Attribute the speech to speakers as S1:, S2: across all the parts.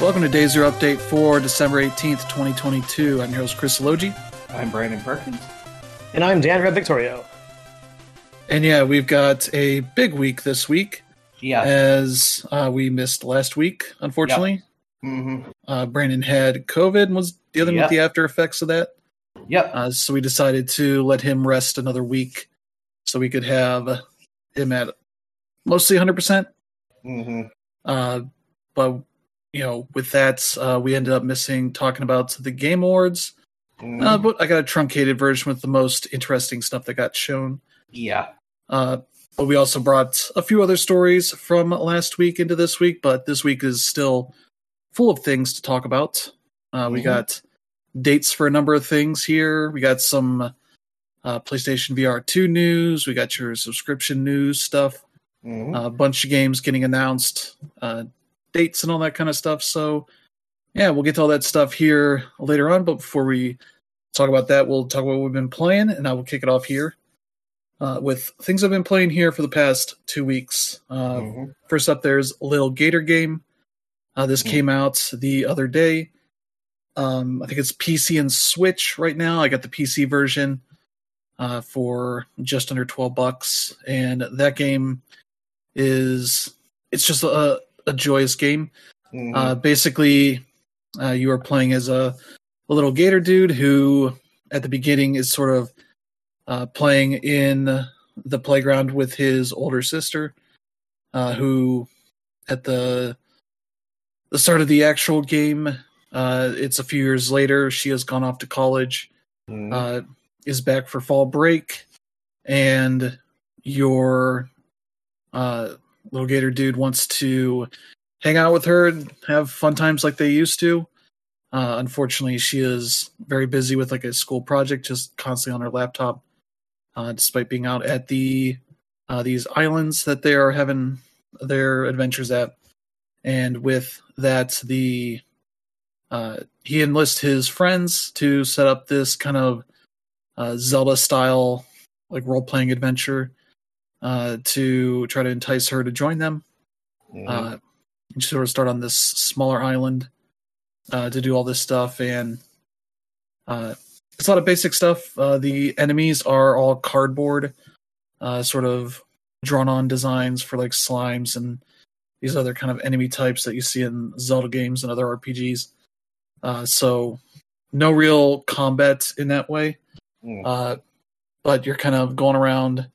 S1: Welcome to Day Zero Update for December 18th, 2022. I'm your host, Chris Logi.
S2: I'm Brandon Perkins.
S3: And I'm Dan Red Victorio.
S1: And yeah, we've got a big week this week.
S2: Yeah.
S1: As uh, we missed last week, unfortunately.
S2: mm-hmm.
S1: Uh, Brandon had COVID and was dealing
S2: Yep.
S1: with the after effects of that.
S2: Yep.
S1: Uh, so we decided to let him rest another week so we could have him at mostly 100%.
S2: mm-hmm.
S1: Uh, but, you know, with that, uh, we ended up missing talking about the Game Awards.
S2: Mm-hmm.
S1: Uh, but I got a truncated version with the most interesting stuff that got shown.
S2: yeah.
S1: Uh, but we also brought a few other stories from last week into this week, but this week is still full of things to talk about. Uh, We
S2: Mhm.
S1: got dates for a number of things here. We got some uh, PlayStation VR 2 news. We got your subscription news stuff.
S2: Mm-hmm.
S1: A bunch of games getting announced, uh, dates and all that kind of stuff. So, yeah, we'll get to all that stuff here later on. But before we talk about that, we'll talk about what we've been playing, and I will kick it off here uh, with things I've been playing here for the past two weeks. Uh,
S2: Mhm.
S1: First up, there's Little Gator Game. Uh, this
S2: Mhm.
S1: came out the other day. Um, I think it's PC and Switch right now. I got the PC version uh, for just under twelve bucks, and that game is it's just a, a joyous game.
S2: Mhm.
S1: Uh, basically, uh, you are playing as a, a little gator dude who, at the beginning, is sort of uh, playing in the playground with his older sister, uh, who, at the the start of the actual game, uh, it's a few years later. She has gone off to college,
S2: Mhm.
S1: uh, is back for fall break, and your uh, little gator dude wants to hang out with her and have fun times like they used to. Uh, unfortunately, she is very busy with like a school project, just constantly on her laptop, uh, despite being out at the uh, these islands that they are having their adventures at. And with that, the uh, he enlists his friends to set up this kind of uh, Zelda style like role playing adventure uh, to try to entice her to join them.
S2: Mhm.
S1: Uh, and sort of start on this smaller island uh, to do all this stuff, and uh, it's a lot of basic stuff. Uh, the enemies are all cardboard, uh, sort of drawn on designs for like slimes and these other kind of enemy types that you see in Zelda games and other RPGs. Uh, so no real combat in that way
S2: Mhm.
S1: uh, but you're kind of going around.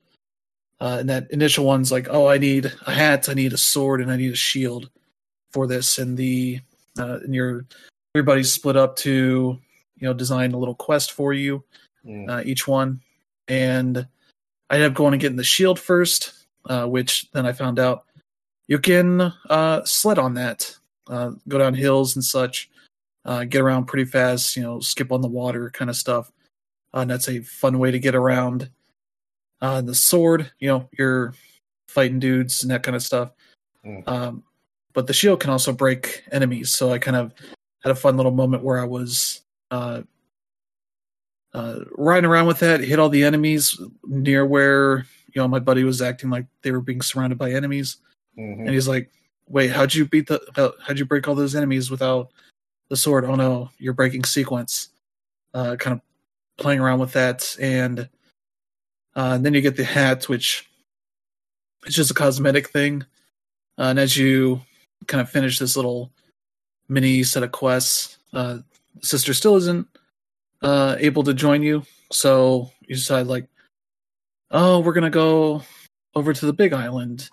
S1: Uh, and that initial one's like, oh, I need a hat, I need a sword, and I need a shield for this. And the uh, and your everybody's split up to you know design a little quest for you,
S2: Mhm.
S1: uh, each one. And I ended up going and getting the shield first, uh, which then I found out you can uh, sled on that, uh, go down hills and such, uh, get around pretty fast, you know, skip on the water kind of stuff. Uh, and that's a fun way to get around. Uh, the sword, you know, you're fighting dudes and that kind of stuff.
S2: Mm.
S1: Um, but the shield can also break enemies. So I kind of had a fun little moment where I was uh, uh, riding around with that, hit all the enemies near where you know my buddy was acting like they were being surrounded by enemies,
S2: Mhm.
S1: and he's like, "Wait, how'd you beat the? How, how'd you break all those enemies without the sword? Oh no, you're breaking sequence." Uh, kind of playing around with that, and uh, and then you get the hat, which is just a cosmetic thing. Uh, and as you kind of finish this little mini set of quests, uh, sister still isn't uh, able to join you, so you decide like, oh, we're gonna go over to the big island,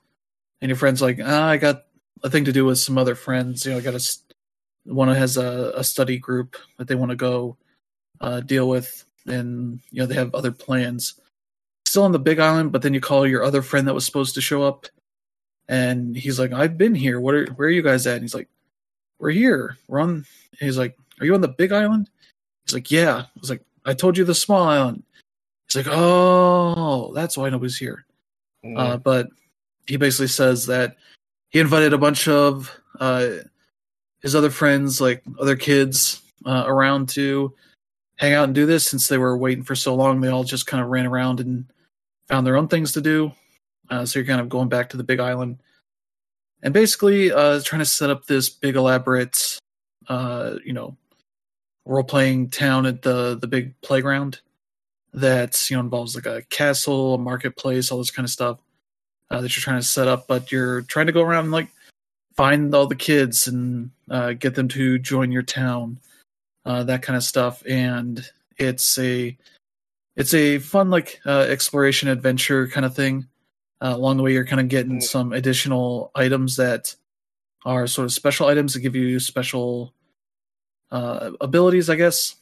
S1: and your friend's like, ah, I got a thing to do with some other friends. You know, I got a, one has a, a study group that they want to go uh, deal with, and you know they have other plans. Still on the big island, but then you call your other friend that was supposed to show up, and he's like, "I've been here. What are where are you guys at?" And he's like, "We're here. We're on." And he's like, "Are you on the big island?" He's like, "Yeah." I was like, "I told you the small island." He's like, "Oh, that's why nobody's here."
S2: Mhm.
S1: Uh, but he basically says that he invited a bunch of uh, his other friends, like other kids, uh, around to hang out and do this. Since they were waiting for so long, they all just kind of ran around and found their own things to do. Uh, so you're kind of going back to the big island and basically uh, trying to set up this big elaborate uh, you know, role playing town at the the big playground that you know involves like a castle, a marketplace, all this kind of stuff uh, that you're trying to set up. But you're trying to go around and like find all the kids and uh, get them to join your town, uh, that kind of stuff. And it's a it's a fun like uh, exploration adventure kind of thing. Uh, along the way, you're kind of getting some additional items that are sort of special items that give you special uh, abilities, I guess.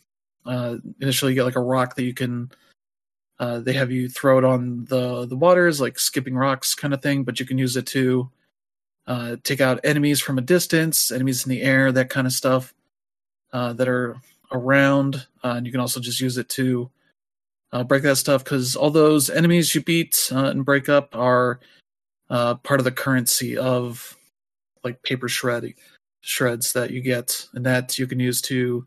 S1: Uh, initially, you get like a rock that you can. Uh, they have you throw it on the the waters, like skipping rocks kind of thing, but you can use it to uh, take out enemies from a distance, enemies in the air, that kind of stuff uh, that are around. Uh, and you can also just use it to uh, break that stuff because all those enemies you beat uh, and break up are uh, part of the currency of like paper shred shreds that you get, and that you can use to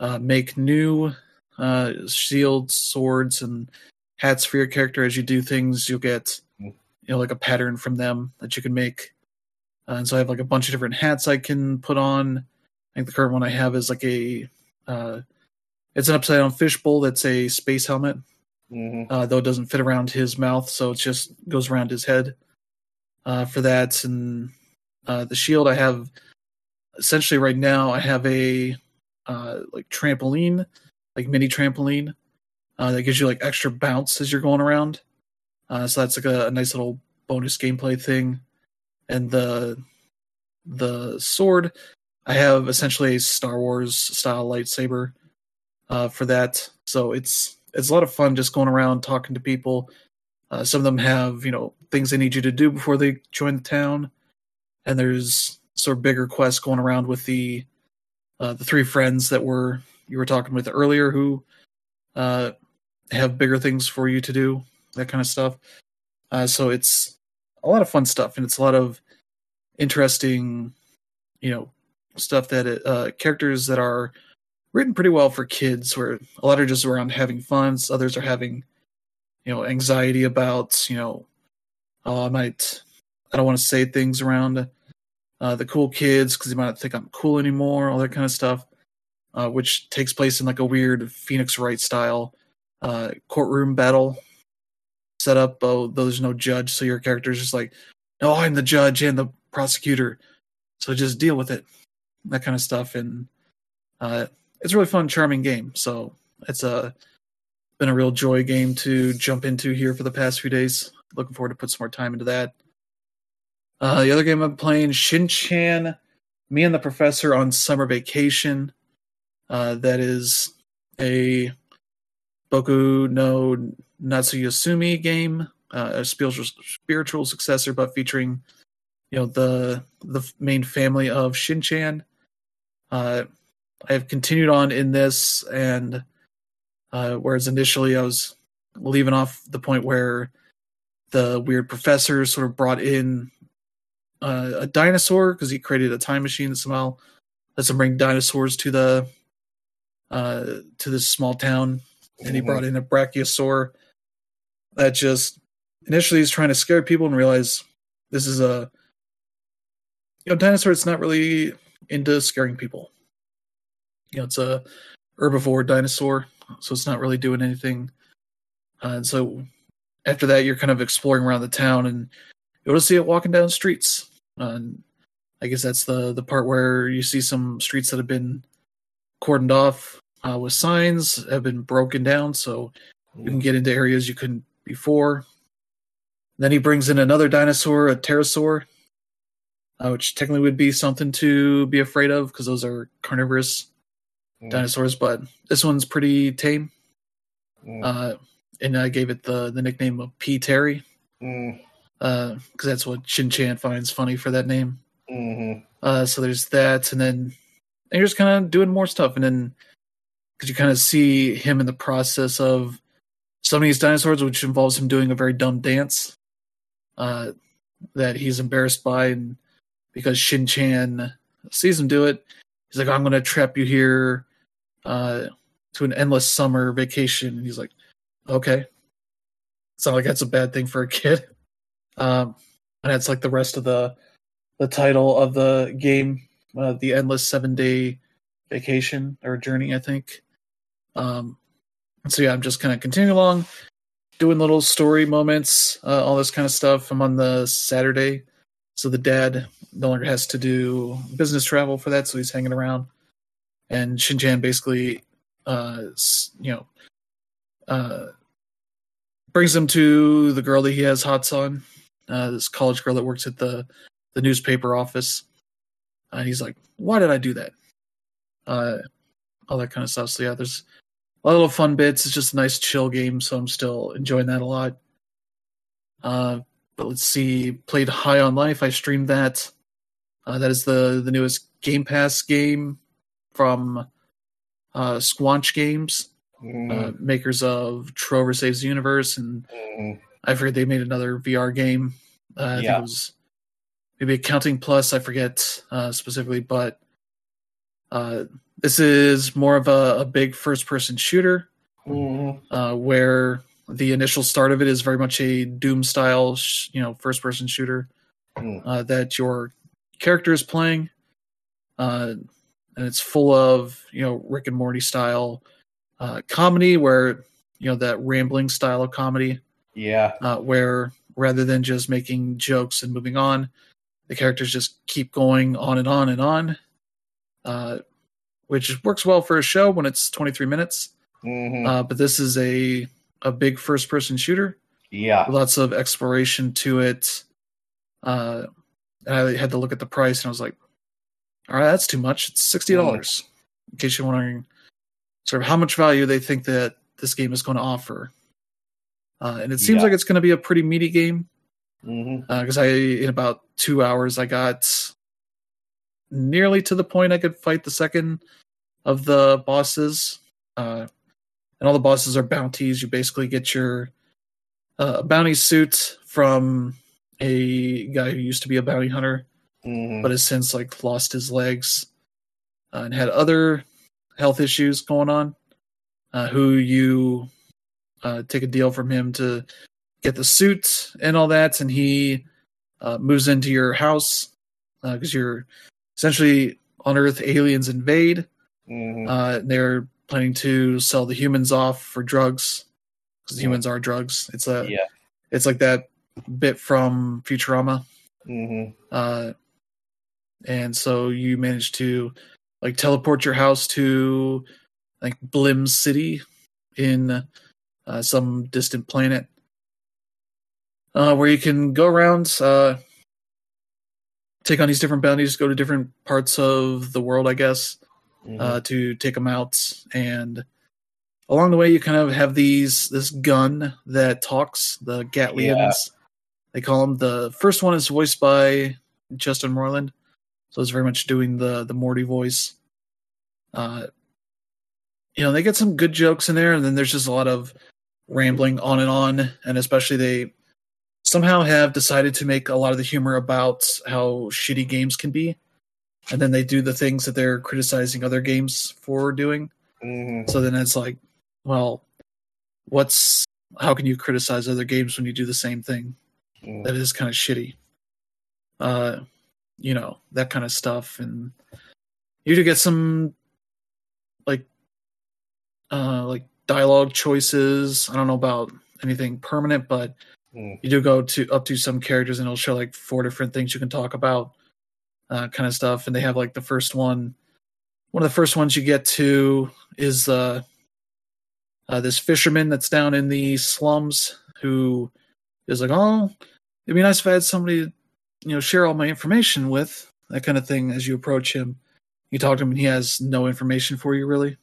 S1: uh, make new uh, shields, swords, and hats for your character. As you do things, you'll get you know like a pattern from them that you can make. Uh, and so I have like a bunch of different hats I can put on. I think the current one I have is like a uh, it's an upside down fishbowl that's a space helmet,
S2: hmm
S1: uh, though it doesn't fit around his mouth, so it just goes around his head. Uh, for that, and uh, the shield I have essentially right now I have a uh, like trampoline, like mini trampoline, uh, that gives you like extra bounce as you're going around. Uh, so that's like a, a nice little bonus gameplay thing. And the the sword, I have essentially a Star Wars style lightsaber uh, for that. So it's it's a lot of fun just going around talking to people. Uh, some of them have you know things they need you to do before they join the town, and there's sort of bigger quests going around with the uh, the three friends that were you were talking with earlier who uh, have bigger things for you to do, that kind of stuff. Uh, so it's a lot of fun stuff, and it's a lot of interesting, you know, stuff that it, uh, characters that are written pretty well for kids. Where a lot are just around having fun, so others are having, you know, anxiety about, you know, oh, I might, I don't want to say things around uh, the cool kids because they might not think I'm cool anymore, all that kind of stuff. Uh, which takes place in like a weird Phoenix Wright style uh, courtroom battle setup. Oh, there's no judge, so your character's just like, no, I'm the judge and the prosecutor, so just deal with it, that kind of stuff. And uh, it's a really fun, charming game. So it's a been a real joy game to jump into here for the past few days. Looking forward to put some more time into that. Uh, the other game I'm playing, Shin Chan, Me and the Professor on Summer Vacation. Uh, that is a Boku no Natsuyasumi game, uh, a spiritual spiritual successor, but featuring you know the the main family of Shin-chan. Uh, I have continued on in this, and uh, whereas initially I was leaving off the point where the weird professor sort of brought in uh, a dinosaur because he created a time machine that somehow lets him bring dinosaurs to the uh, to this small town, and he
S2: Mhm.
S1: brought in a brachiosaur that just initially he's trying to scare people and realize this is a you know dinosaur. It's not really into scaring people. You know, it's a herbivore dinosaur, so it's not really doing anything. Uh, and so after that, you're kind of exploring around the town, and you'll see it walking down streets. Uh, and I guess that's the the part where you see some streets that have been cordoned off uh, with signs have been broken down, so you can get into areas you couldn't before. Then he brings in another dinosaur, a pterosaur, uh, which technically would be something to be afraid of because those are carnivorous
S2: Mm.
S1: dinosaurs. But this one's pretty tame,
S2: Mm.
S1: uh, and I gave it the the nickname of P Terry
S2: Mm.
S1: because that's what Shin Chan finds funny for that name.
S2: Mhm.
S1: Uh, so there's that, and then and you're just kind of doing more stuff, and then because you kind of see him in the process of summoning these dinosaurs, which involves him doing a very dumb dance uh, that he's embarrassed by, and because Shin Chan sees him do it, he's like, "I'm going to trap you here uh, to an endless summer vacation," and he's like, "Okay." It's not like that's a bad thing for a kid. Um, and that's like the rest of the the title of the game. uh, the endless seven day vacation or journey, I think. Um, so yeah, I'm just kind of continuing along, doing little story moments, uh, all this kind of stuff. I'm on the Saturday, so the dad no longer has to do business travel for that, so he's hanging around. And Shin Chan basically, uh, you know, uh, brings him to the girl that he has hots on, uh, this college girl that works at the the newspaper office. And he's like, "Why did I do that?" Uh, all that kind of stuff. So yeah, there's a lot of little fun bits. It's just a nice chill game, so I'm still enjoying that a lot. Uh, but let's see, played High on Life. I streamed that. Uh, that is the the newest Game Pass game from uh, Squanch Games,
S2: Mhm.
S1: uh, makers of Trover Saves the Universe, and
S2: Mhm.
S1: I forget they made another VR game. Uh, I think
S2: Yeah.
S1: it was maybe Accounting Plus. I forget uh, specifically, but uh, this is more of a, a big first-person shooter uh, where the initial start of it is very much a Doom style, sh- you know, first person shooter
S2: Mm.
S1: uh, that your character is playing, uh, and it's full of you know Rick and Morty style uh, comedy, where you know that rambling style of comedy,
S2: Yeah.
S1: uh, where rather than just making jokes and moving on, the characters just keep going on and on and on, uh, which works well for a show when it's 23 minutes.
S2: Mhm.
S1: Uh, but this is a a big first person shooter,
S2: yeah.
S1: lots of exploration to it. Uh, and I had to look at the price, and I was like, "All right, that's too much. It's sixty dollars." In case you're wondering, sort of how much value they think that this game is going to offer. Uh, and it seems
S2: Yeah.
S1: like it's going to be a pretty meaty game because I in about two hours I got nearly to the point I could fight the second of the bosses. Uh, and all the bosses are bounties. You basically get your uh, bounty suit from a guy who used to be a bounty hunter,
S2: Mhm.
S1: but has since like lost his legs uh, and had other health issues going on. Uh, who you uh, take a deal from him to get the suit and all that, and he uh, moves into your house because you're essentially on Earth. Aliens invade.
S2: Mhm.
S1: Uh, they're planning to sell the humans off for drugs because humans are drugs. It's a
S2: Yeah.
S1: it's like that bit from Futurama.
S2: Mhm.
S1: Uh, and so you manage to like teleport your house to like Blim City in uh, some distant planet, uh, where you can go around, uh, take on these different bounties, go to different parts of the world, I guess,
S2: Mhm.
S1: uh, to take them out. And along the way, you kind of have these this gun that talks, the Gatlians. They call them. The first one is voiced by Justin Roiland, so it's very much doing the the Morty voice. Uh, you know, they get some good jokes in there, and then there's just a lot of rambling on and on, and especially they somehow have decided to make a lot of the humor about how shitty games can be, and then they do the things that they're criticizing other games for doing.
S2: Mhm.
S1: So then it's like, well, what's how can you criticize other games when you do the same thing?
S2: Mhm.
S1: That is kind of shitty. Uh, you know that kind of stuff, and you do get some like, uh, like dialogue choices. I don't know about anything permanent, but
S2: Mhm.
S1: you do go to up to some characters, and it'll show like four different things you can talk about, uh, kind of stuff. And they have like the first one. One of the first ones you get to is uh, uh, this fisherman that's down in the slums who is like, "Oh, it'd be nice if I had somebody, you know, share all my information with." That kind of thing. As you approach him, you talk to him, and he has no information for you really.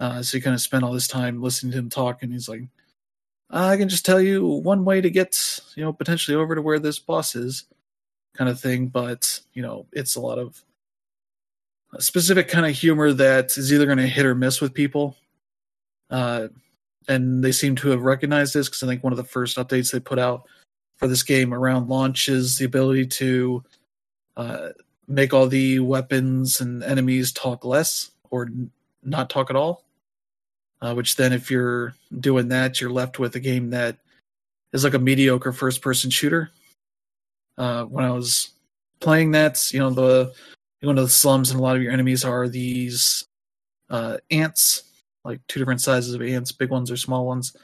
S1: Uh, so you kind of spend all this time listening to him talk, and he's like, "I can just tell you one way to get, you know, potentially over to where this boss is." Kind of thing, but you know, it's a lot of specific kind of humor that is either going to hit or miss with people. Uh, and they seem to have recognized this because I think one of the first updates they put out for this game around launch is the ability to uh, make all the weapons and enemies talk less or n- not talk at all. Uh, which then, if you're doing that, you're left with a game that is like a mediocre first person shooter. Uh, when I was playing that, you know, the you go into the slums, and a lot of your enemies are these uh, ants, like two different sizes of ants, big ones or small ones,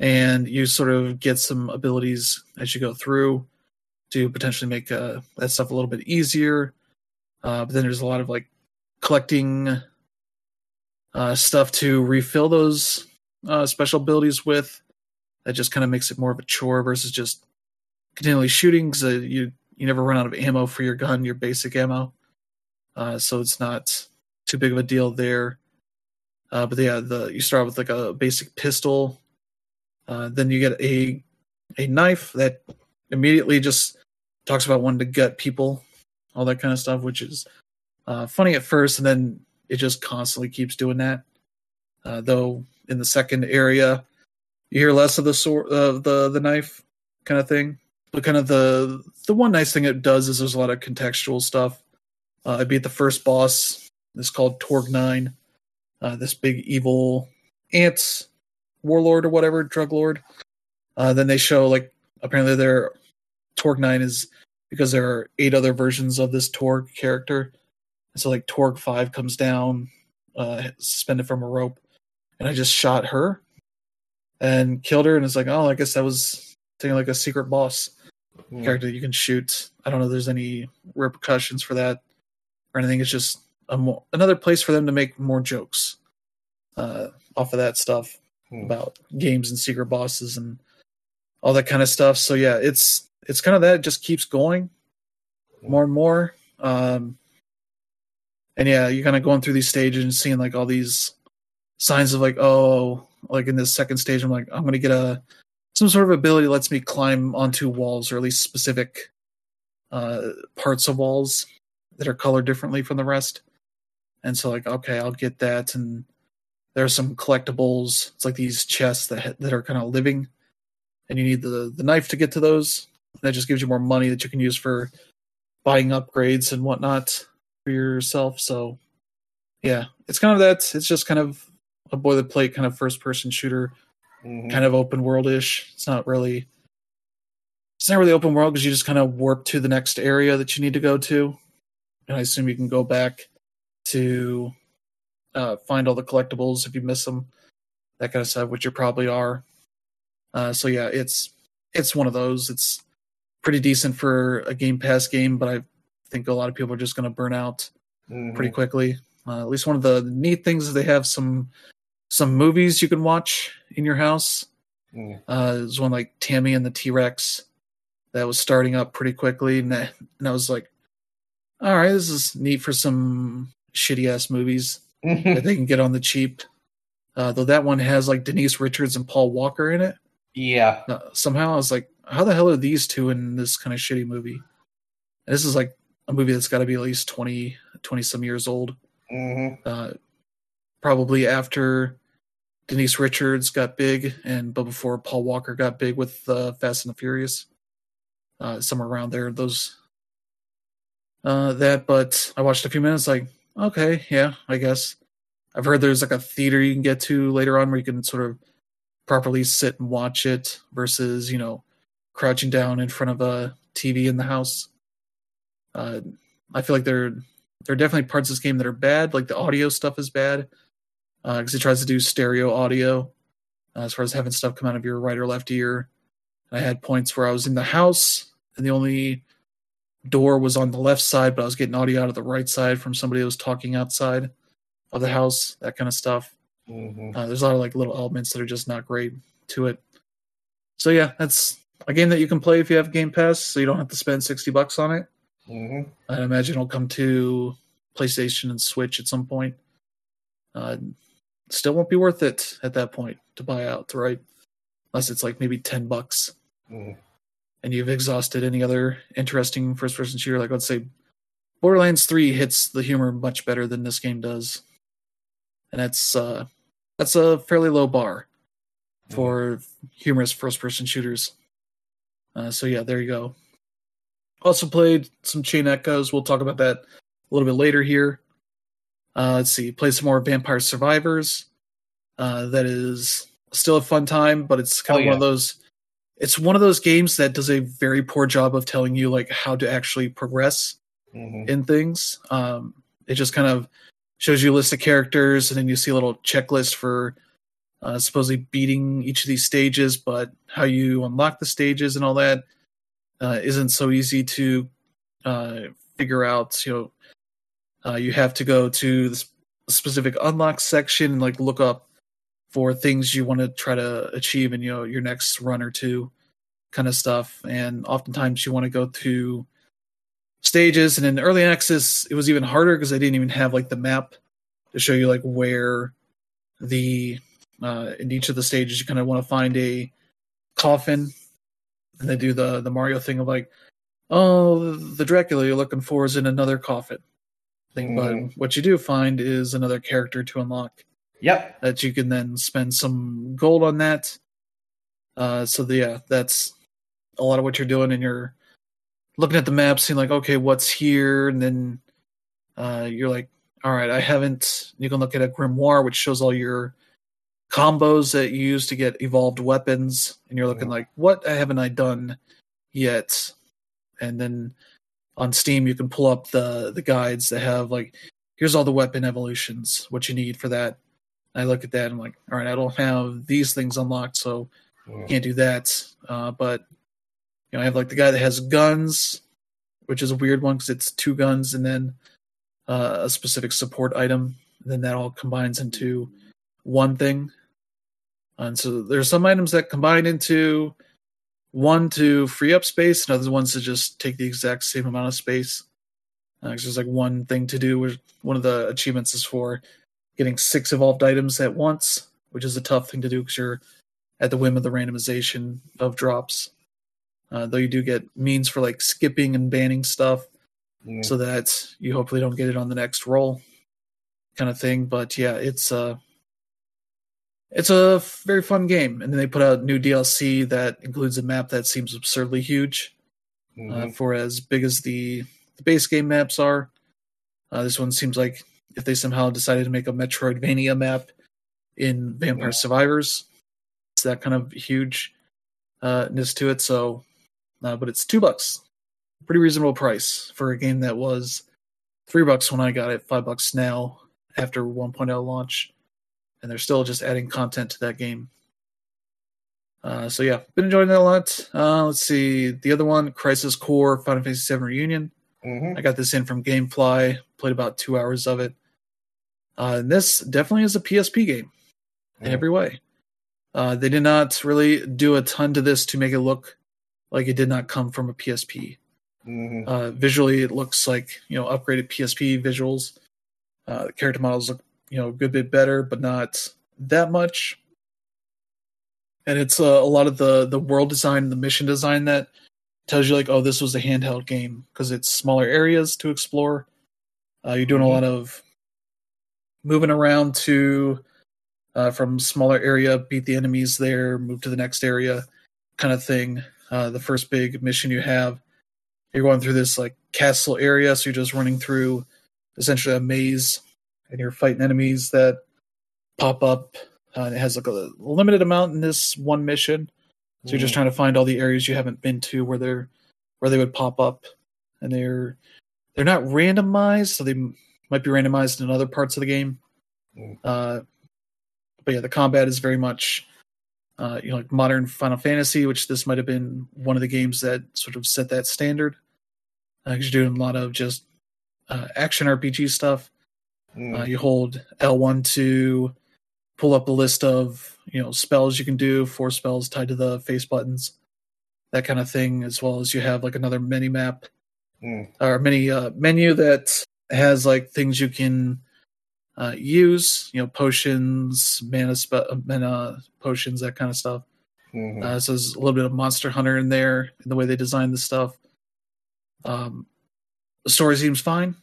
S1: and you sort of get some abilities as you go through to potentially make uh, that stuff a little bit easier. Uh, but then there's a lot of like collecting uh, stuff to refill those uh, special abilities with. That just kind of makes it more of a chore versus just continually shooting. Because uh, you you never run out of ammo for your gun, your basic ammo. Uh, so it's not too big of a deal there. But yeah, the you start with like a basic pistol. Uh, then you get a a knife that immediately just talks about wanting to gut people, all that kind of stuff, which is uh, funny at first, and then it just constantly keeps doing that. Uh, though in the second area, you hear less of the sword, uh, the the knife kind of thing. But kind of the the one nice thing it does is there's a lot of contextual stuff. Uh, I beat the first boss. It's called Torg Nine. Uh, this big evil ants warlord or whatever drug lord. Uh, then they show like apparently their Torg Nine is because there are eight other versions of this Torg character. And so like Torg Five comes down, uh, suspended from a rope, and I just shot her and killed her. And it's like, oh, I guess that was taking like a secret boss
S2: Mm.
S1: character that you can shoot. I don't know if there's any repercussions for that or anything. It's just another place for them to make more jokes uh, off of that stuff
S2: Hmm.
S1: about games and secret bosses and all that kind of stuff. So yeah, it's it's kind of that. It just keeps going more and more. Um, and yeah, you're kind of going through these stages and seeing like all these signs of like, oh, like in this second stage, I'm like, I'm gonna get a some sort of ability that lets me climb onto walls or at least specific uh, parts of walls that are colored differently from the rest. And so like, okay, I'll get that. And there are some collectibles. It's like these chests that that are kind of living, and you need the the knife to get to those. That just gives you more money that you can use for buying upgrades and whatnot for yourself. So yeah, it's kind of that. It's just kind of a boilerplate kind of first person shooter
S2: Mhm.
S1: kind of open world ish. It's not really it's not really open world because you just kind of warp to the next area that you need to go to. And I assume you can go back to uh, find all the collectibles if you miss them, that kind of stuff, which you probably are. Uh, so yeah, it's it's one of those. It's pretty decent for a Game Pass game, but I think a lot of people are just going to burn out
S2: Mhm.
S1: pretty quickly. Uh, at least one of the neat things is they have some some movies you can watch in your house.
S2: Mm.
S1: Uh, there's one like Tammy and the T Rex that was starting up pretty quickly, and, that, and I was like, "All right, this is neat for some shitty ass movies that they can get on the cheap." Uh, though that one has like Denise Richards and Paul Walker in it.
S2: yeah.
S1: Uh, somehow I was like, "How the hell are these two in this kind of shitty movie?" And this is like a movie that's got to be at least 20, 20 some years old
S2: hmm
S1: uh, probably after Denise Richards got big, and but before Paul Walker got big with uh, Fast and the Furious, uh, somewhere around there. Those uh, that, but I watched a few minutes, like okay, yeah, I guess. I've heard there's like a theater you can get to later on where you can sort of properly sit and watch it versus you know crouching down in front of a TV in the house. Uh, I feel like there there are definitely parts of this game that are bad. Like the audio stuff is bad because it tries to do stereo audio uh, as far as having stuff come out of your right or left ear. I had points where I was in the house and the only door was on the left side, but I was getting audio out of the right side from somebody that was talking outside of the house. That kind of stuff.
S2: hmm
S1: Uh, there's a lot of like little elements that are just not great to it. So yeah, that's a game that you can play if you have Game Pass, so you don't have to spend sixty bucks on it.
S2: hmm
S1: I imagine it'll come to PlayStation and Switch at some point. Uh, still won't be worth it at that point to buy out, right? Unless it's like maybe ten bucks,
S2: hmm
S1: and you've exhausted any other interesting first-person shooter. Like let's say Borderlands Three hits the humor much better than this game does, and that's uh, that's a fairly low bar for humorous first-person shooters. Uh, so yeah, there you go. Also played some Chained Echoes. We'll talk about that a little bit later here. Uh, let's see, played some more Vampire Survivors. Uh, that is still a fun time, but it's kind
S2: Oh,
S1: of one of those. It's one of those games that does a very poor job of telling you like how to actually progress
S2: Mhm.
S1: in things. Um, it just kind of shows you a list of characters, and then you see a little checklist for uh, supposedly beating each of these stages. But how you unlock the stages and all that uh, isn't so easy to uh, figure out. You know, uh, you have to go to this specific unlock section and like look up for things you want to try to achieve in you know your next run or two kind of stuff. And oftentimes you want to go to stages and in early access it was even harder because i didn't even have like the map to show you like where the uh in each of the stages you kind of want to find a coffin. And they do the the mario thing of like oh the dracula you're looking for is in another coffin. Thing
S2: Mhm.
S1: but what you do find is another character to unlock
S2: Yep.
S1: that you can then spend some gold on that. Uh, so the, yeah, that's a lot of what you're doing, and you're looking at the map, seeing like, okay, what's here, and then uh, you're like, all right, I haven't. You can look at a grimoire, which shows all your combos that you use to get evolved weapons, and you're looking
S2: Mhm.
S1: like, what haven't I done yet? And then on Steam, you can pull up the the guides that have like, here's all the weapon evolutions, what you need for that. I look at that and I'm like, all right, I don't have these things unlocked, so
S2: Mhm.
S1: can't do that. Uh, but you know, I have like the guy that has guns, which is a weird one because it's two guns and then uh, a specific support item. And then that all combines into one thing. And so there's some items that combine into one to free up space, and other ones to just take the exact same amount of space. Uh, there's like one thing to do. Which one of the achievements is for getting six evolved items at once, which is a tough thing to do because you're at the whim of the randomization of drops. Uh, though you do get means for like skipping and banning stuff so that you hopefully don't get it on the next roll kind of thing but yeah it's uh it's a very fun game and then they put out new dlc that includes a map that seems absurdly huge uh,
S2: Mhm.
S1: for as big as the, the base game maps are uh, this one seems like if they somehow decided to make a metroidvania map in vampire
S2: Yeah.
S1: survivors it's that kind of huge uh ness to it so uh, but it's two bucks pretty reasonable price for a game that was three bucks when I got it, five bucks now after 1.0 launch, and they're still just adding content to that game. Uh, so yeah, been enjoying that a lot. Uh, let's see the other one, Crisis Core Final Fantasy VII Reunion.
S2: Mhm.
S1: I got this in from GameFly, played about two hours of it. Uh, and this definitely is a PSP game in every way. Uh, they did not really do a ton to this to make it look like it did not come from a PSP.
S2: Mhm.
S1: Uh, visually, it looks like you know upgraded PSP visuals. Uh, the character models look you know a good bit better, but not that much. And it's uh, a lot of the the world design and the mission design that tells you like, oh, this was a handheld game because it's smaller areas to explore. Uh, you're doing a
S2: Mhm.
S1: lot of moving around to uh, from smaller area, beat the enemies there, move to the next area, kind of thing. Uh, the first big mission you have you're going through this like castle area, so you're just running through essentially a maze, and you're fighting enemies that pop up. Uh, and it has like a limited amount in this one mission, so you're just
S2: Mhm.
S1: trying to find all the areas you haven't been to where they're where they would pop up, and they're they're not randomized, so they might be randomized in other parts of the game.
S2: Mm.
S1: Uh, but yeah, the combat is very much uh, you know like modern Final Fantasy, which this might have been one of the games that sort of set that standard. Uh, 'cause you're doing a lot of just uh, action RPG stuff. Uh,
S2: Mhm.
S1: you hold L1 to pull up a list of you know spells you can do, four spells tied to the face buttons, that kind of thing, as well as you have like another mini map
S2: Mhm.
S1: or mini uh, menu that has like things you can uh, use, you know, potions, mana, spe- uh, mana potions, that kind of stuff.
S2: Mhm.
S1: Uh, so there's a little bit of Monster Hunter in there in the way they designed the stuff. Um, the story seems fine.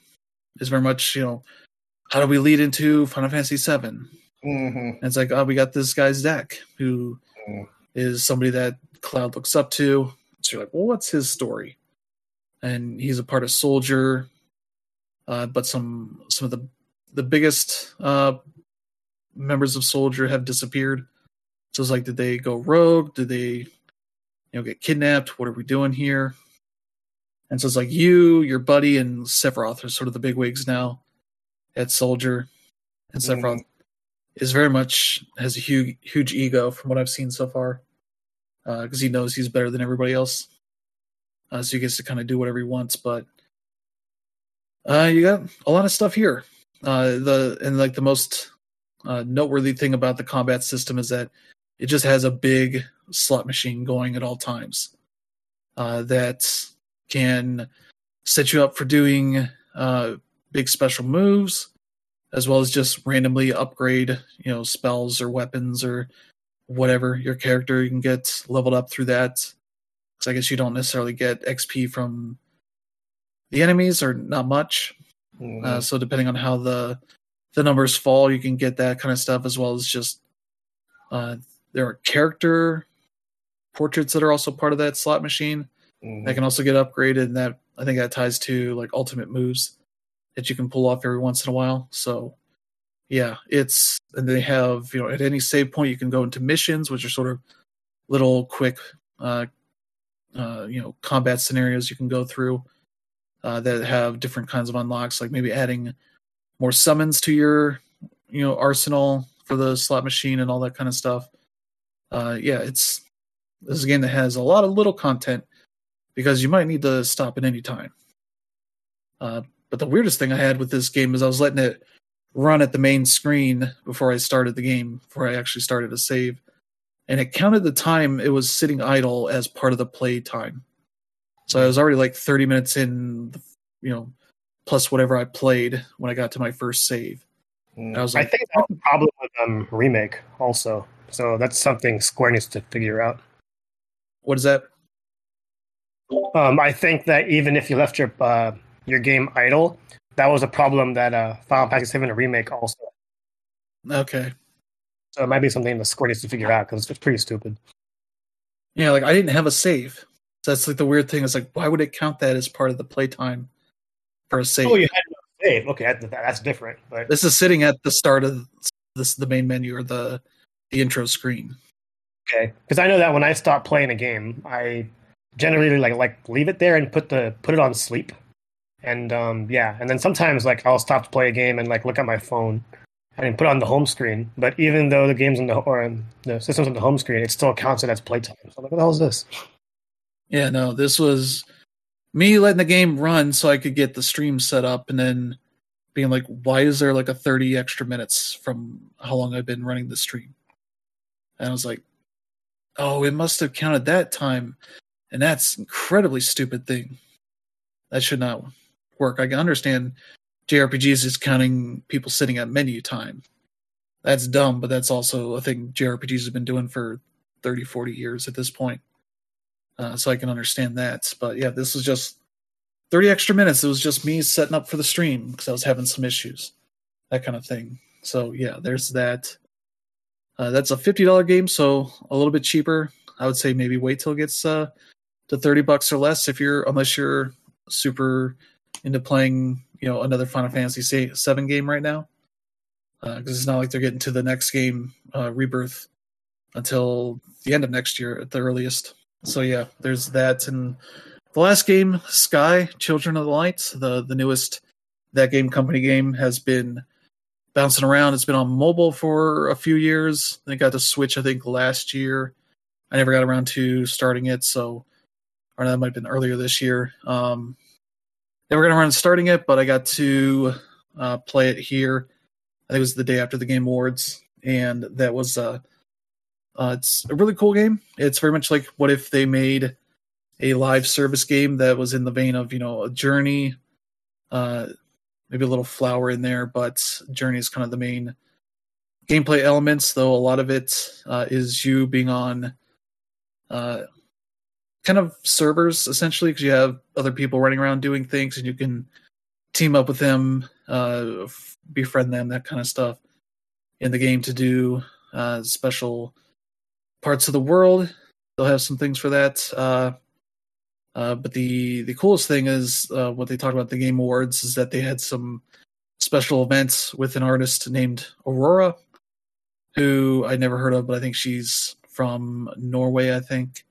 S1: It's very much, you know, how do we lead into Final Fantasy VII?
S2: Mhm.
S1: And it's like, oh, we got this guy Zack, who
S2: Mm.
S1: is somebody that Cloud looks up to. So you're like, well, what's his story? And he's a part of Soldier, uh, but some some of the the biggest uh, members of Soldier have disappeared. So it's like, did they go rogue? Did they, you know, get kidnapped? What are we doing here? And so it's like you, your buddy, and Sephiroth are sort of the big wigs now at Soldier. And Sephiroth is very much has a huge huge ego from what I've seen so far, because he knows he's better than everybody else. Uh, so he gets to kind of do whatever he wants. But uh, you got a lot of stuff here. Uh, the and like the most uh, noteworthy thing about the combat system is that it just has a big slot machine going at all times uh, that can set you up for doing uh, big special moves as well as just randomly upgrade you know spells or weapons or whatever your character you can get leveled up through that because i guess you don't necessarily get xp from the enemies or not much
S2: Mhm.
S1: uh, so depending on how the the numbers fall, you can get that kind of stuff as well as just uh, there are character portraits that are also part of that slot machine
S2: Mhm.
S1: that can also get upgraded, and that I think that ties to like ultimate moves that you can pull off every once in a while. So yeah, it's and they have you know at any save point you can go into missions, which are sort of little quick uh, uh, you know combat scenarios you can go through uh, that have different kinds of unlocks, like maybe adding more summons to your you know arsenal for the slot machine and all that kind of stuff. Uh, yeah, it's this is a game that has a lot of little content because you might need to stop at any time. Uh, but the weirdest thing I had with this game is I was letting it run at the main screen before I started the game, before I actually started to save, and it counted the time it was sitting idle as part of the play time. So I was already like 30 minutes in, you know, plus whatever I played when I got to my first save. And I was like, I
S3: think that's a problem with um remake also. So that's something Square needs to figure out.
S1: what is that?
S3: Um, I think that even if you left your uh, your game idle, that was a problem that uh, Final Fantasy Seven remake also.
S1: Okay.
S3: So it might be something the Square needs to figure out because it's pretty stupid.
S1: Yeah, like I didn't have a save. So that's like the weird thing is like, why would it count that as part of the playtime for a save?
S3: Oh, you had no save. Okay, that's different. But
S1: This is sitting at the start of this the main menu or the the intro screen.
S3: okay, because I know that when I stop playing a game, I generally like like leave it there and put the put it on sleep. And um, yeah, and then sometimes like I'll stop to play a game and like look at my phone and put it on the home screen. But even though the game's on the or the system's on the home screen, it still counts it as playtime. So I'm like, what the hell is this?
S1: Yeah, no, this was me letting the game run so I could get the stream set up and then being like, why is there like a 30 extra minutes from how long I've been running the stream? And I was like, oh, it must have counted that time. And that's incredibly stupid thing. That should not work. I can understand JRPGs is counting people sitting at menu time. That's dumb, but that's also a thing JRPGs have been doing for 30, 40 years at this point uh, so I can understand that. But yeah, this was just 30 extra minutes. It was just me setting up for the stream because I was having some issues, that kind of thing. So yeah, there's that. Uh, that's a $50 game, so a little bit cheaper. I would say maybe wait till it gets uh, to 30 bucks or less if you're, unless you're super into playing, you know, another Final Fantasy 7 game right now. Because it's not like they're getting to the next game, uh, Rebirth, until the end of next year at the earliest. So yeah, there's that, and the last game, Sky Children of the Light, the the newest thatgamecompany game, has been bouncing around. It's been on mobile for a few years. They got to Switch, I think, last year. I never got around to starting it, so or that might have been earlier this year. Um, never got going to run starting it, but I got to uh, play it here. I think it was the day after the Game Awards, and that was uh, uh, it's a really cool game. It's very much like what if they made a live service game that was in the vein of you know a Journey, uh, maybe a little flower in there, but Journey is kind of the main gameplay elements. Though a lot of it uh, is you being on uh, kind of servers essentially because you have other people running around doing things, and you can team up with them, uh, f- befriend them, that kind of stuff in the game to do uh, special parts of the world. They'll have some things for that. Uh, uh, but the the coolest thing is uh, what they talked about the Game Awards is that they had some special events with an artist named Aurora, who I never heard of, but I think she's from Norway. I think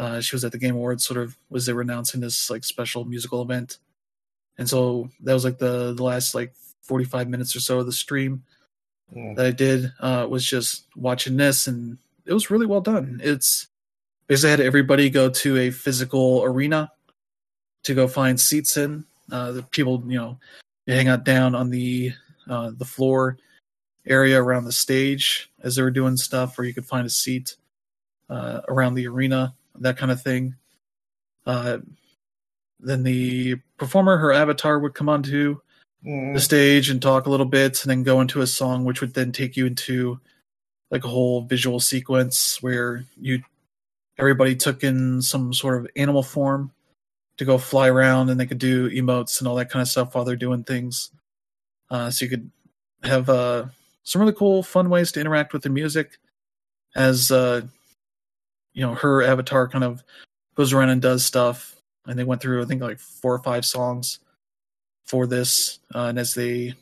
S1: Uh, she was at the Game Awards, sort of was they were announcing this like special musical event, and so that was like the the last like forty five minutes or so of the stream
S2: Mm.
S1: that I did uh, was just watching this, and it was really well done. It's basically had everybody go to a physical arena to go find seats in. Uh, the people, you know, hang out down on the uh, the floor area around the stage as they were doing stuff, or you could find a seat uh, around the arena, that kind of thing. Uh, then the performer, her avatar, would come onto
S2: Mm.
S1: the stage and talk a little bit and then go into a song which would then take you into like a whole visual sequence where you everybody took in some sort of animal form to go fly around and they could do emotes and all that kind of stuff while they're doing things uh, so you could have uh, some really cool fun ways to interact with the music as uh, you know her avatar kind of goes around and does stuff and they went through i think like four or five songs for this. Uh, and as they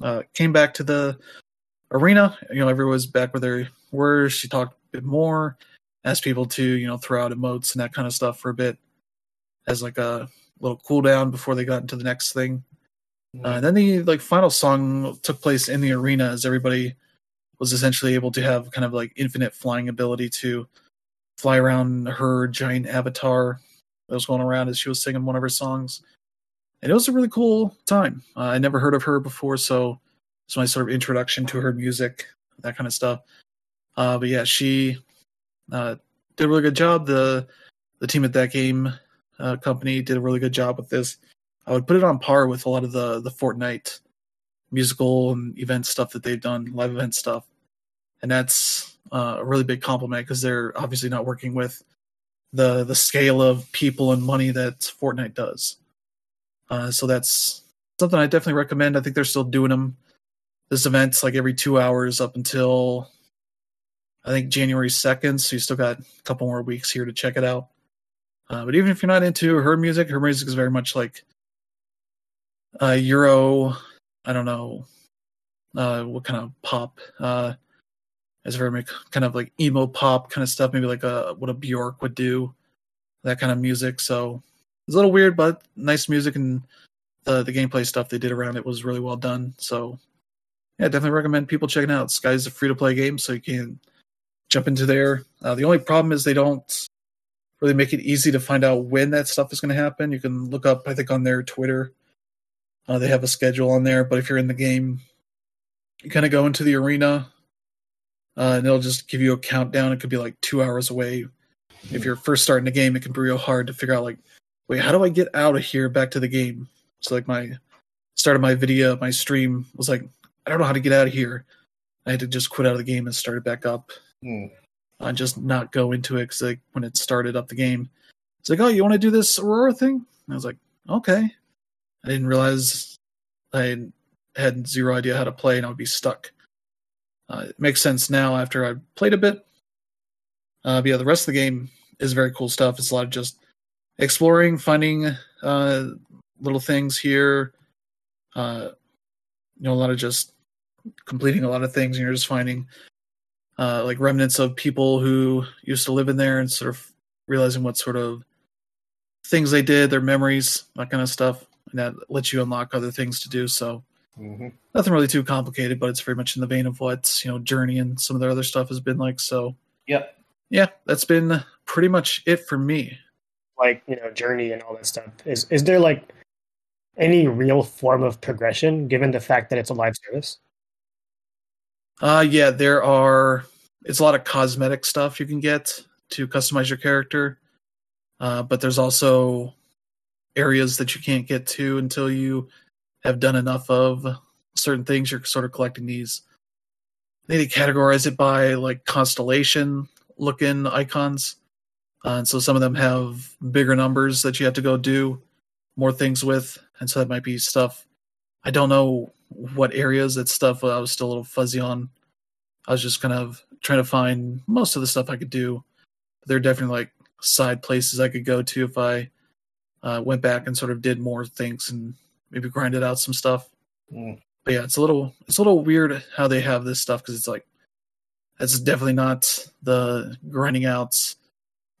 S1: uh, came back to the arena, you know, everyone was back where they were. She talked a bit more, asked people to, you know, throw out emotes and that kind of stuff for a bit as like a little cool down before they got into the next thing. Uh, and then the like final song took place in the arena as everybody was essentially able to have kind of like infinite flying ability to fly around her giant avatar that was going around as she was singing one of her songs and it was a really cool time. Uh, I never heard of her before, so it's my sort of introduction to her music, that kind of stuff. Uh, but yeah, she uh, did a really good job. The the team at that game uh, company did a really good job with this. I would put it on par with a lot of the the Fortnite musical and event stuff that they've done, live event stuff, and that's uh, a really big compliment because they're obviously not working with the the scale of people and money that Fortnite does. Uh, so that's something I definitely recommend. I think they're still doing them. This event's like every two hours up until I think January second. So you still got a couple more weeks here to check it out. Uh, but even if you're not into her music, her music is very much like uh, Euro. I don't know uh, what kind of pop. Uh, it's very kind of like emo pop kind of stuff. Maybe like a what a Bjork would do, that kind of music. So it's a little weird, but nice music and the the gameplay stuff they did around it was really well done. So yeah, definitely recommend people checking out. Sky's a free to play game, so you can jump into there. Uh, the only problem is they don't really make it easy to find out when that stuff is going to happen. You can look up, I think, on their Twitter. Uh, they have a schedule on there, but if you're in the game, you kind of go into the arena, uh, and it'll just give you a countdown. It could be like two hours away. If you're first starting the game, it can be real hard to figure out like wait, how do I get out of here back to the game? So like my start of my video, my stream was like, I don't know how to get out of here. I had to just quit out of the game and start it back up.
S2: Mm.
S1: And just not go into it because like when it started up the game, it's like, oh, you want to do this Aurora thing? And I was like, okay. I didn't realize I had zero idea how to play and I would be stuck. Uh, it makes sense now after I played a bit. Uh, but yeah, the rest of the game is very cool stuff. It's a lot of just exploring, finding uh, little things here. Uh, you know, a lot of just completing a lot of things, and you're just finding uh, like remnants of people who used to live in there, and sort of realizing what sort of things they did, their memories, that kind of stuff, and that lets you unlock other things to do. So
S2: hmm
S1: nothing really too complicated, but it's very much in the vein of what you know Journey and some of their other stuff has been like. So
S2: Yep.
S1: yeah, that's been pretty much it for me.
S3: like you know journey and all that stuff is is there like any real form of progression given the fact that it's a live service
S1: Uh yeah, there are it's a lot of cosmetic stuff you can get to customize your character. Uh but there's also areas that you can't get to until you have done enough of certain things. You're sort of collecting these they categorize it by like constellation looking icons. Uh, and so some of them have bigger numbers that you have to go do more things with. And so that might be stuff. I don't know what areas that stuff I was still a little fuzzy on. I was just kind of trying to find most of the stuff I could do. There are definitely like side places I could go to if I uh, went back and sort of did more things and maybe grinded out some stuff.
S2: Mm.
S1: But yeah, it's a little it's a little weird how they have this stuff because it's like that's definitely not the grinding outs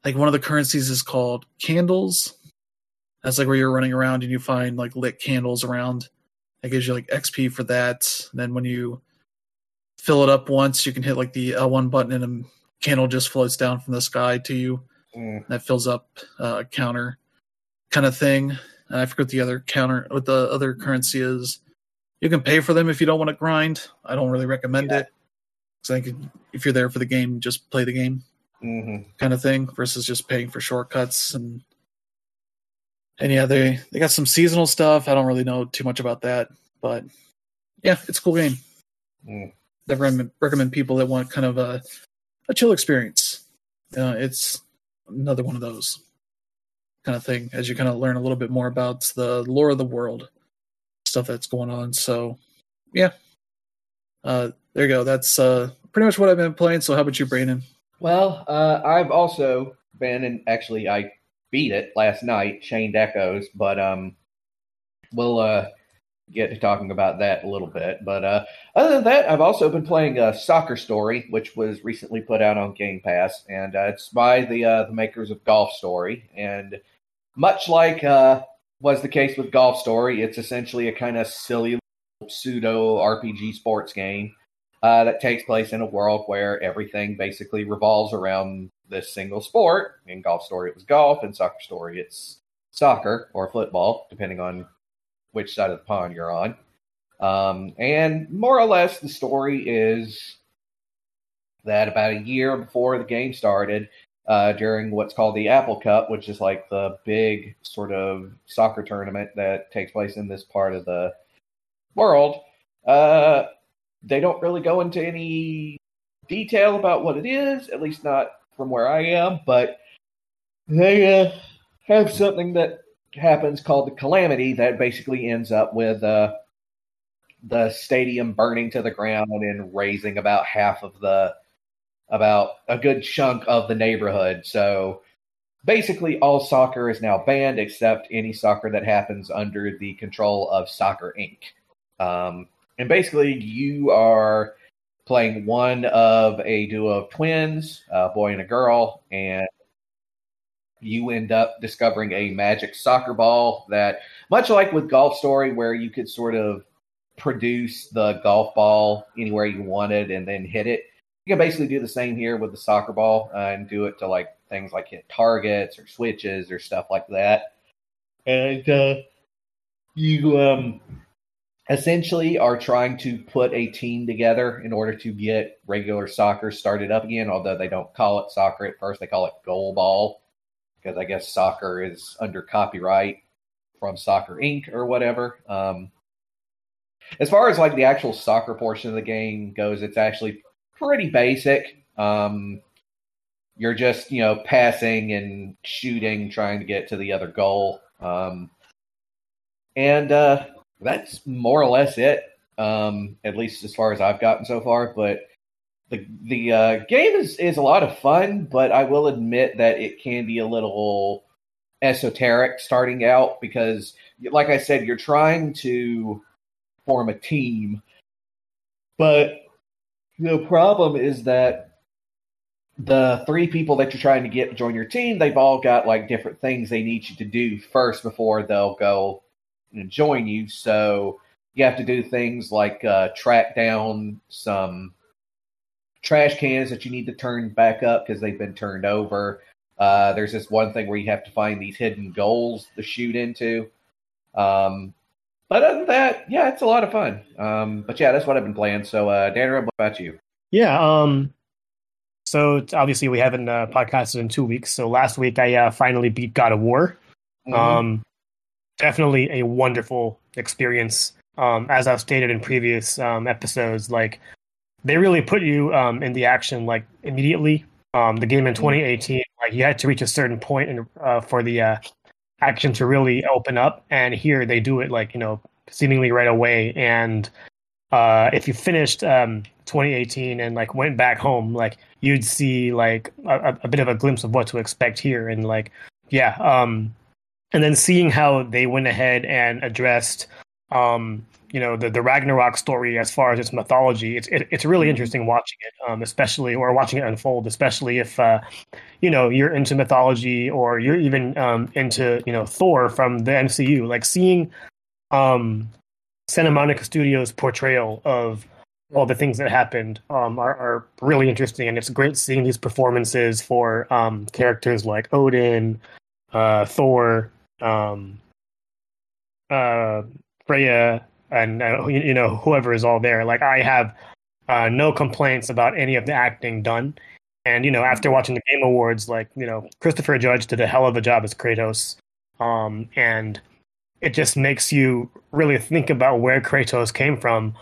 S1: like one of the currencies is called candles. That's like where you're running around and you find like lit candles around. That gives you like XP for that. And then when you fill it up once, you can hit like the L1 button and a candle just floats down from the sky to you.
S2: Mm,
S1: That fills up uh, a counter kind of thing. And I forget the other counter, what the other currency is. You can pay for them if you don't want to grind. I don't really recommend
S2: Yeah.
S1: it. Because I think if you're there for the game, just play the game
S2: mhm.
S1: kind of thing versus just paying for shortcuts and and yeah they they got some seasonal stuff i don't really know too much about that but yeah it's a cool game
S2: Mm.
S1: i recommend, recommend people that want kind of a, a chill experience uh, it's another one of those kind of thing as you kind of learn a little bit more about the lore of the world stuff that's going on. So yeah. Uh there you go. That's uh pretty much what i've been playing. So how about you brandon?
S2: Well, uh, I've also been, and actually, I beat it last night, Chained Echoes, but um, we'll uh, get to talking about that a little bit. But uh, other than that, I've also been playing uh, Soccer Story, which was recently put out on Game Pass, and uh, it's by the uh, the makers of Golf Story. And much like uh, was the case with Golf Story, it's essentially a kind of silly pseudo RPG sports game uh, that takes place in a world where everything basically revolves around this single sport. In Golf Story, it was golf. In Soccer Story, it's soccer or football, depending on which side of the pond you're on. Um, and more or less, the story is that about a year before the game started, uh, during what's called the Apple Cup, which is like the big sort of soccer tournament that takes place in this part of the world, uh, they don't really go into any detail about what it is, at least not from where I am, but they uh, have something that happens called the calamity that basically ends up with uh, the stadium burning to the ground and raising about half of the about a good chunk of the neighborhood. So basically all soccer is now banned except any soccer that happens under the control of Soccer Inc. Um, and basically you are playing one of a duo of twins, a boy and a girl, and you end up discovering a magic soccer ball that, much like with Golf Story, where you could sort of produce the golf ball anywhere you wanted and then hit it. You can basically do the same here with the soccer ball uh, and do it to like things like hit targets or switches or stuff like that. And uh, you um, essentially are trying to put a team together in order to get regular soccer started up again. Although they don't call it soccer at first, they call it goal ball because I guess soccer is under copyright from Soccer Inc. or whatever. Um, as far as like the actual soccer portion of the game goes, it's actually pretty basic. Um, you're just you know passing and shooting, trying to get to the other goal, um, and uh, that's more or less it. Um, at least as far as I've gotten so far. But the the uh, game is is a lot of fun, but I will admit that it can be a little esoteric starting out because, like I said, you're trying to form a team, but the problem is that the three people that you're trying to get to join your team, they've all got like different things they need you to do first before they'll go and join you. So you have to do things like uh, track down some trash cans that you need to turn back up because they've been turned over. Uh, there's this one thing where you have to find these hidden goals to shoot into. Um, but other than that, yeah, it's a lot of fun. Um, but yeah, that's what I've been playing. So, uh, Danner, what about you?
S3: Yeah. Um. So obviously we haven't uh, podcasted in two weeks. So last week I uh, finally beat God of War.
S2: Mm-hmm.
S3: Um, definitely a wonderful experience. Um, as I've stated in previous um, episodes, like they really put you um, in the action like immediately. Um, the game in 2018, like you had to reach a certain point in, uh, for the uh, action to really open up, and here they do it like you know seemingly right away. And uh, if you finished um, 2018 and like went back home, like you'd see like a, a bit of a glimpse of what to expect here, and like yeah, um, and then seeing how they went ahead and addressed um, you know the, the Ragnarok story as far as its mythology. It's it, it's really interesting watching it, um, especially or watching it unfold, especially if uh, you know you're into mythology or you're even um, into you know Thor from the MCU. Like seeing um, Santa Monica Studios' portrayal of all the things that happened um, are, are really interesting, and it's great seeing these performances for um, characters like Odin, uh, Thor, um, uh, Freya, and uh, you, know whoever is all there. Like I have uh, no complaints about any of the acting done. And you know, after watching the Game Awards, like you know, Christopher Judge did a hell of a job as Kratos, um, and it just makes you really think about where Kratos came from,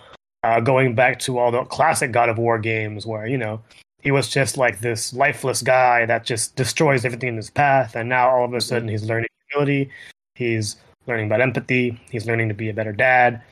S3: uh, going back to all the classic God of War games, where you know he was just like this lifeless guy that just destroys everything in his path, and now all of a sudden he's learning humility, he's learning about empathy, he's learning to be a better dad,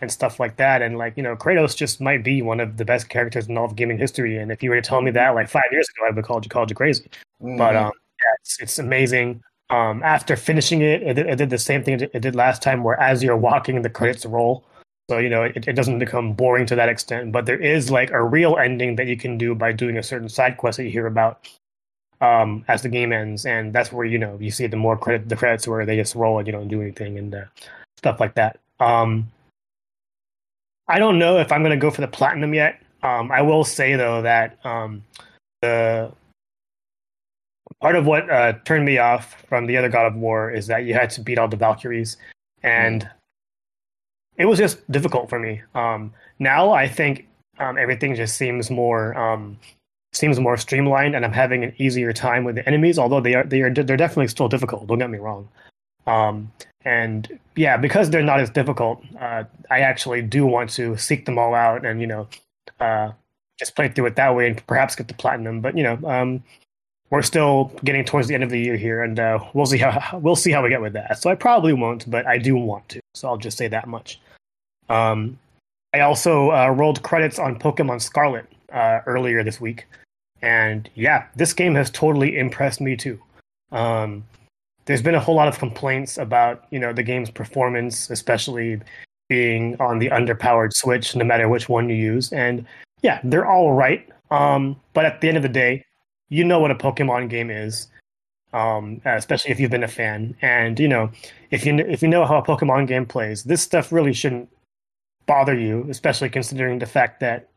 S3: and stuff like that. And like, you know, Kratos just might be one of the best characters in all of gaming history. And if you were to tell me that like five years ago, I would have called you called you crazy. Mm-hmm. But um, yeah, it's it's amazing. Um, after finishing it, it did, it did the same thing it did last time, where as you're walking, the credits roll. So you know, it, it doesn't become boring to that extent. But there is like a real ending that you can do by doing a certain side quest that you hear about um, as the game ends, and that's where you know you see the more credit the credits where they just roll and you don't do anything and uh, stuff like that. Um, I don't know if I'm going to go for the platinum yet. Um, I will say though that um, the part of what uh, turned me off from the other God of War is that you had to beat all the Valkyries, and it was just difficult for me. Um, now I think um, everything just seems more um, seems more streamlined, and I'm having an easier time with the enemies. Although they are they are they're definitely still difficult. Don't get me wrong. Um, and yeah, because they're not as difficult, uh, I actually do want to seek them all out and you know uh, just play through it that way and perhaps get the platinum. But you know, um, we're still getting towards the end of the year here, and uh, we'll see how we'll see how we get with that. So I probably won't, but I do want to. So I'll just say that much. Um, I also uh, rolled credits on Pokemon Scarlet uh, earlier this week, and yeah, this game has totally impressed me too. Um, there's been a whole lot of complaints about you know the game's performance, especially being on the underpowered Switch, no matter which one you use. And yeah, they're all right. Um, but at the end of the day, you know what a Pokemon game is, um, especially if you've been a fan. And you know, if you if you know how a Pokemon game plays, this stuff really shouldn't bother you, especially considering the fact that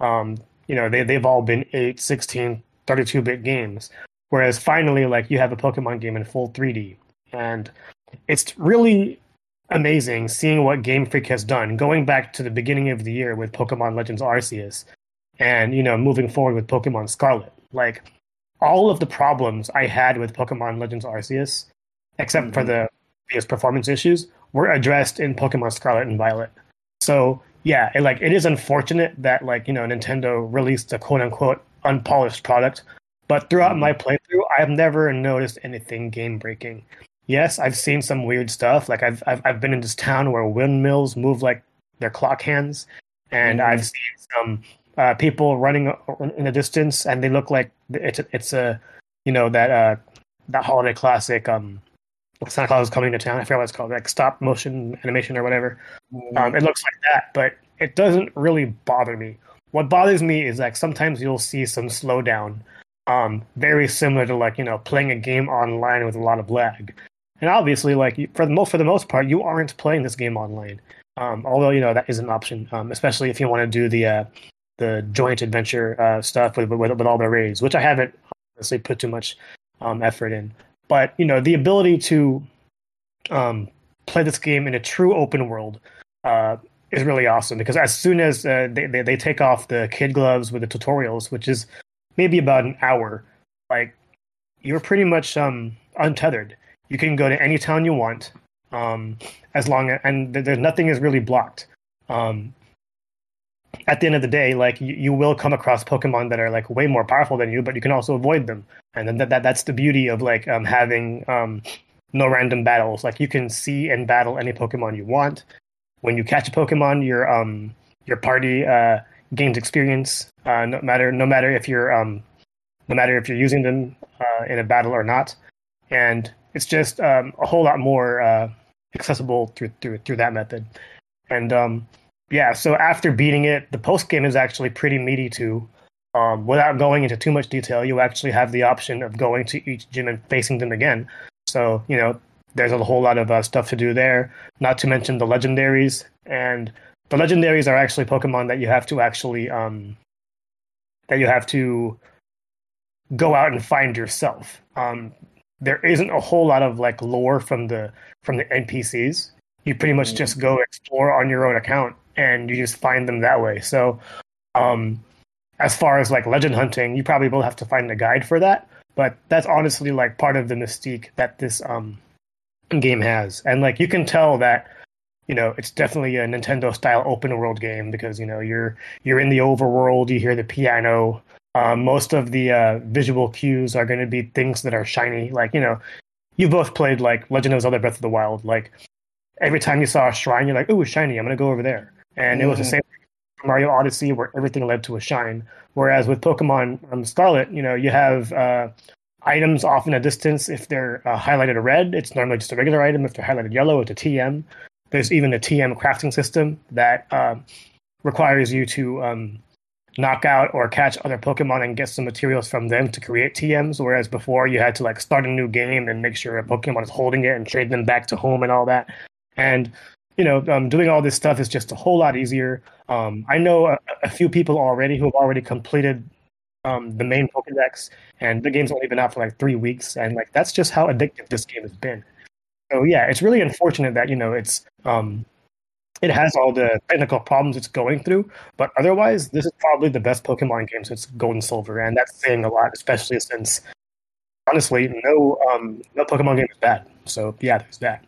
S3: um, you know they they've all been 8, 16, 32 bit games. Whereas finally, like you have a Pokemon game in full 3D, and it's really amazing seeing what Game Freak has done, going back to the beginning of the year with Pokemon Legends Arceus, and you know moving forward with Pokemon Scarlet. Like all of the problems I had with Pokemon Legends Arceus, except mm-hmm. for the biggest performance issues, were addressed in Pokemon Scarlet and Violet. So yeah, it, like it is unfortunate that like you know Nintendo released a quote unquote unpolished product but throughout my mm-hmm. playthrough, I've never noticed anything game breaking. Yes, I've seen some weird stuff. Like I've, I've I've been in this town where windmills move like their clock hands, and mm-hmm. I've seen some uh, people running in the distance, and they look like it's a, it's a you know that uh that holiday classic um Santa Claus is coming to town. I forget what it's called, like stop motion animation or whatever. Mm-hmm. Um, it looks like that, but it doesn't really bother me. What bothers me is like sometimes you'll see some slowdown um, very similar to like you know playing a game online with a lot of lag. And obviously, like for the most for the most part, you aren't playing this game online. Um, although you know that is an option, um, especially if you want to do the uh, the joint adventure uh, stuff with, with, with all the raids, which I haven't honestly put too much um, effort in. But you know the ability to um, play this game in a true open world uh, is really awesome because as soon as uh, they, they, they take off the kid gloves with the tutorials, which is maybe about an hour, like you're pretty much um, untethered. You can go to any town you want, um, as long as, and there's nothing is really blocked. Um, at the end of the day, like you, you, will come across Pokemon that are like way more powerful than you, but you can also avoid them. And then that, that that's the beauty of like um, having um, no random battles. Like you can see and battle any Pokemon you want. When you catch a Pokemon, your um your party uh, gains experience. Uh, no matter no matter if you're um, no matter if you're using them uh, in a battle or not, and it's just um, a whole lot more uh, accessible through through through that method. And um, yeah, so after beating it, the post game is actually pretty meaty too. Um, without going into too much detail, you actually have the option of going to each gym and facing them again. So you know, there's a whole lot of uh, stuff to do there. Not to mention the legendaries, and the legendaries are actually Pokemon that you have to actually um, that you have to go out and find yourself. Um, there isn't a whole lot of like lore from the from the NPCs. You pretty much just go explore on your own account and you just find them that way. So, um, as far as like legend hunting, you probably will have to find a guide for that. But that's honestly like part of the mystique that this um, game has, and like you can tell that you know it's definitely a Nintendo style open world game because you know you're you're in the overworld, you hear the piano. Um, most of the uh, visual cues are going to be things that are shiny, like you know, you both played like Legend of Zelda Breath of the Wild. Like every time you saw a shrine, you're like, "Ooh, shiny! I'm to go over there." And mm-hmm. it was the same Mario Odyssey where everything led to a shine. Whereas with Pokemon um, Scarlet, you know, you have uh, items off in a distance. If they're uh, highlighted red, it's normally just a regular item. If they're highlighted yellow, it's a TM. There's even a TM crafting system that uh, requires you to um, knock out or catch other Pokemon and get some materials from them to create TMs. Whereas before, you had to like start a new game and make sure a Pokemon is holding it and trade them back to home and all that. And you know, um, doing all this stuff is just a whole lot easier. Um, I know a, a, few people already who have already completed um, the main Pokedex, and the game's only been out for like three weeks, and like that's just how addictive this game has been. So yeah, it's really unfortunate that you know it's um, it has all the technical problems it's going through, but otherwise, this is probably the best Pokemon game since Gold and Silver, and that's saying a lot, especially since honestly, no um, no Pokemon game is bad. So yeah, there's that.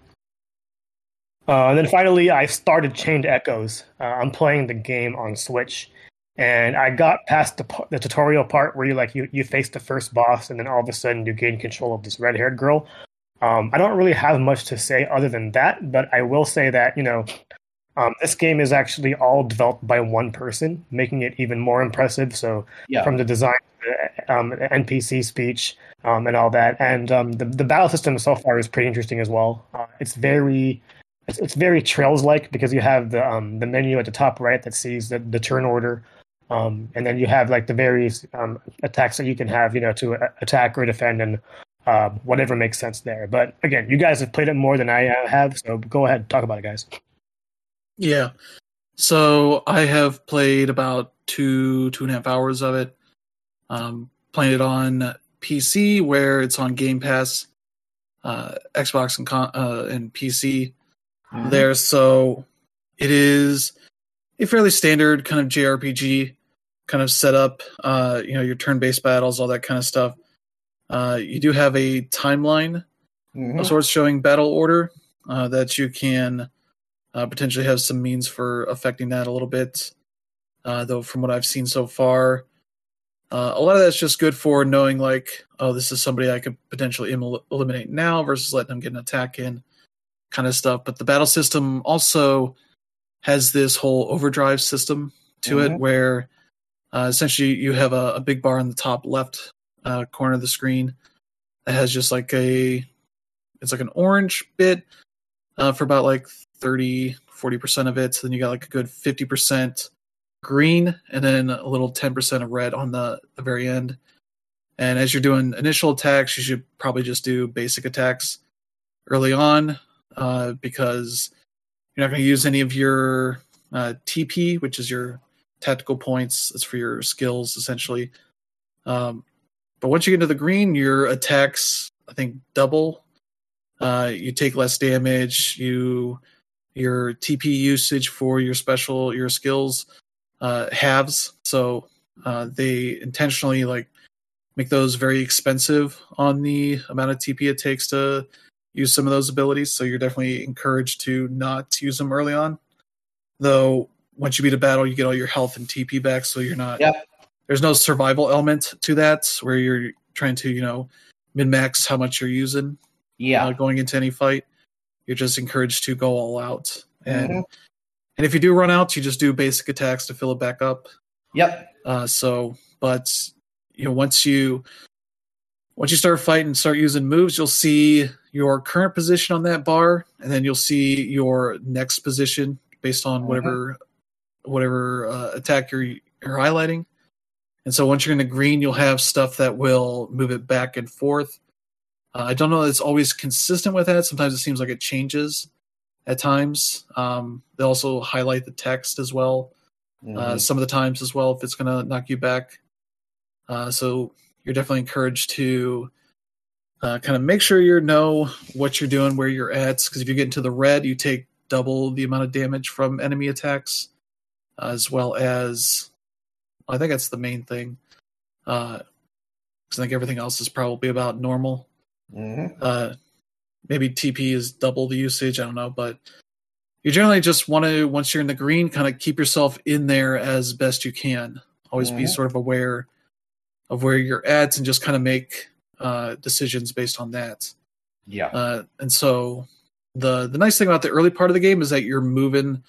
S3: Uh, and then finally, I started Chained Echoes. Uh, I'm playing the game on Switch, and I got past the, the tutorial part where you like you you face the first boss, and then all of a sudden you gain control of this red haired girl. Um, I don't really have much to say other than that, but I will say that you know um, this game is actually all developed by one person, making it even more impressive. So yeah. from the design, um, NPC speech, um, and all that, and um, the the battle system so far is pretty interesting as well. Uh, it's very it's, it's very Trails like because you have the um, the menu at the top right that sees the, the turn order, um, and then you have like the various um, attacks that you can have, you know, to attack or defend and uh, whatever makes sense there. But again, you guys have played it more than I have, so go ahead talk about it, guys.
S1: Yeah. So I have played about two two and a half hours of it. Um, playing it on PC where it's on Game Pass, uh, Xbox and con- uh, and PC mm-hmm. there. So it is a fairly standard kind of JRPG kind of setup. Uh, you know, your turn-based battles, all that kind of stuff. Uh, you do have a timeline mm-hmm. of sorts showing battle order uh, that you can uh, potentially have some means for affecting that a little bit. Uh, though, from what I've seen so far, uh, a lot of that's just good for knowing, like, oh, this is somebody I could potentially Im- eliminate now versus letting them get an attack in kind of stuff. But the battle system also has this whole overdrive system to mm-hmm. it where uh, essentially you have a, a, big bar in the top left uh, corner of the screen that has just like a it's like an orange bit uh, for about like 30 40% of it so then you got like a good 50% green and then a little 10% of red on the, the very end and as you're doing initial attacks you should probably just do basic attacks early on uh, because you're not going to use any of your uh, TP, which is your tactical points. It's for your skills essentially. Um, but once you get into the green, your attacks I think double. Uh, you take less damage. You your TP usage for your special your skills uh, halves. So uh, they intentionally like make those very expensive on the amount of TP it takes to use some of those abilities. So you're definitely encouraged to not use them early on. Though once you beat a battle, you get all your health and TP back, so you're not.
S2: Yep.
S1: There's no survival element to that where you're trying to you know min max how much you're using.
S2: Yeah.
S1: Uh, going into any fight, you're just encouraged to go all out. And mm-hmm. and if you do run out, you just do basic attacks to fill it back up.
S2: Yep.
S1: Uh, so, but you know, once you once you start fighting start using moves, you'll see your current position on that bar, and then you'll see your next position based on
S2: Mhm.
S1: whatever whatever uh, attack you're you're highlighting. And so once you're in the green, you'll have stuff that will move it back and forth. Uh, I don't know that it's always consistent with that. Sometimes it seems like it changes at times. Um, they also highlight the text as well uh,
S2: Mhm.
S1: some of the times as well if it's going to knock you back. Uh, so you're definitely encouraged to uh, kind of make sure you know what you're doing, where you're at, because if you get into the red, you take double the amount of damage from enemy attacks, uh, as well as I think that's the main thing. Because I think everything else is probably about normal.
S2: Mhm.
S1: Uh, maybe TP is double the usage. I don't know, but you generally just want to once you're in the green, kind of keep yourself in there as best you can. Always be
S2: Mhm.
S1: sort of aware of where you're at and just kind of make uh, decisions based on that.
S2: Yeah.
S1: Uh, and so the the nice thing about the early part of the game is that you're moving.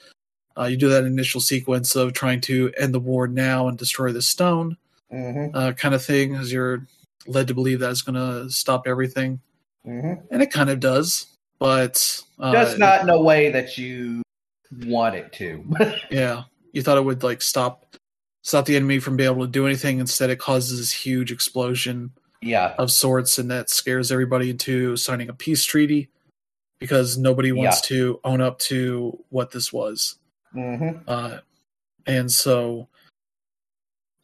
S1: Uh, you do that initial sequence of trying to end the war now and destroy the stone
S2: Mhm.
S1: uh, kind of thing, as you're led to believe that's going to stop everything,
S2: Mhm.
S1: and it kind of does. But uh,
S2: Just not in a way that you want it to.
S1: Yeah, you thought it would like stop stop the enemy from being able to do anything. Instead, it causes this huge explosion
S2: yeah.
S1: of sorts, and that scares everybody into signing a peace treaty because nobody wants to own up to what this was.
S2: hmm
S1: Uh, and so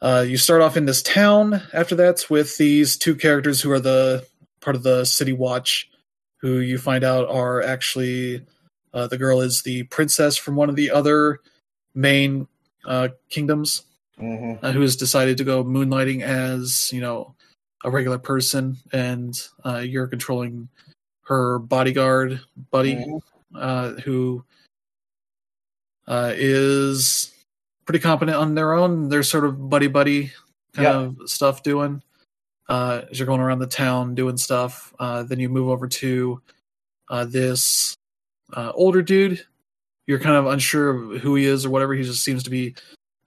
S1: uh, you start off in this town after that with these two characters who are the part of the city watch, who you find out are actually uh, the girl is the princess from one of the other main uh, kingdoms
S2: hmm
S1: uh, who has decided to go moonlighting as you know a regular person, and uh, you're controlling her bodyguard buddy
S2: Mhm.
S1: uh, who uh, is pretty competent on their own. They're sort of buddy buddy kind
S2: Yeah.
S1: of stuff doing. Uh, as you're going around the town doing stuff, uh, then you move over to uh, this uh, older dude. You're kind of unsure of who he is or whatever. He just seems to be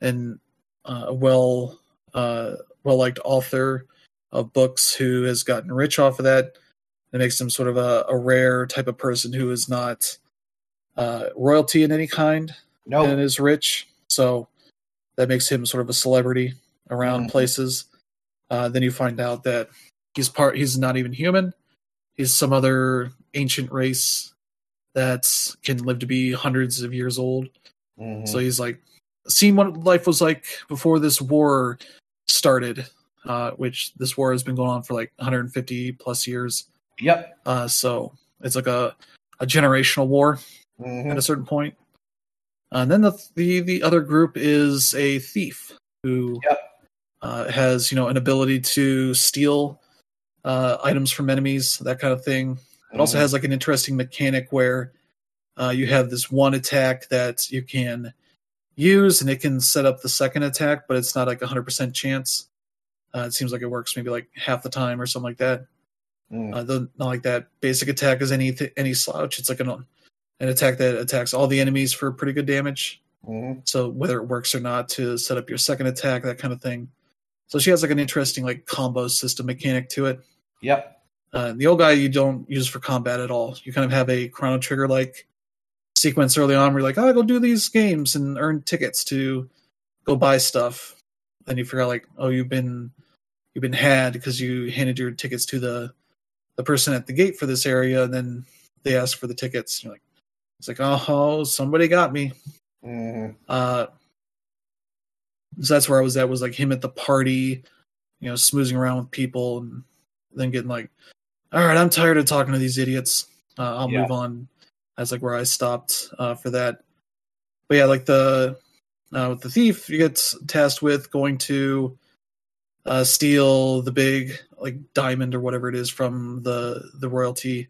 S1: an uh, well uh, well liked author of books who has gotten rich off of that. It makes him sort of a, a rare type of person who is not uh, royalty in any kind
S2: Nope.
S1: and is rich. So that makes him sort of a celebrity around
S2: Mhm.
S1: places. Uh, then you find out that he's part. He's not even human. He's some other ancient race that can live to be hundreds of years old.
S2: Mhm.
S1: So he's like seen what life was like before this war started, uh, which this war has been going on for like 150 plus years.
S2: Yep.
S1: Uh, so it's like a, a generational war
S2: Mhm.
S1: at a certain point. Uh, and then the, the the other group is a thief who
S2: Yep.
S1: uh, has you know an ability to steal uh, items from enemies, that kind of thing. It also
S2: Mhm.
S1: has like an interesting mechanic where uh, you have this one attack that you can use, and it can set up the second attack, but it's not like a hundred percent chance. Uh, it seems like it works maybe like half the time or something like that.
S2: Mm.
S1: Uh, the, not like that basic attack is any any slouch. It's like an an attack that attacks all the enemies for pretty good damage.
S2: Mhm.
S1: So whether it works or not to set up your second attack, that kind of thing. So she has like an interesting like combo system mechanic to it.
S2: Yep.
S1: Uh, the old guy you don't use for combat at all. You kind of have a Chrono Trigger like sequence early on where you're like, oh, go do these games and earn tickets to go buy stuff. Then you figure out like, oh, you've been you've been had because you handed your tickets to the the person at the gate for this area, and then they ask for the tickets. You're like, it's like, oh, somebody got me.
S2: Mhm.
S1: Uh, so that's where I was at. Was like him at the party, you know, smoozing around with people, and then getting like, all right, I'm tired of talking to these idiots. Uh, I'll
S2: Yeah.
S1: move on. That's like where I stopped uh, for that. But yeah, like the uh, with the thief, you get tasked with going to uh, steal the big like diamond or whatever it is from the the royalty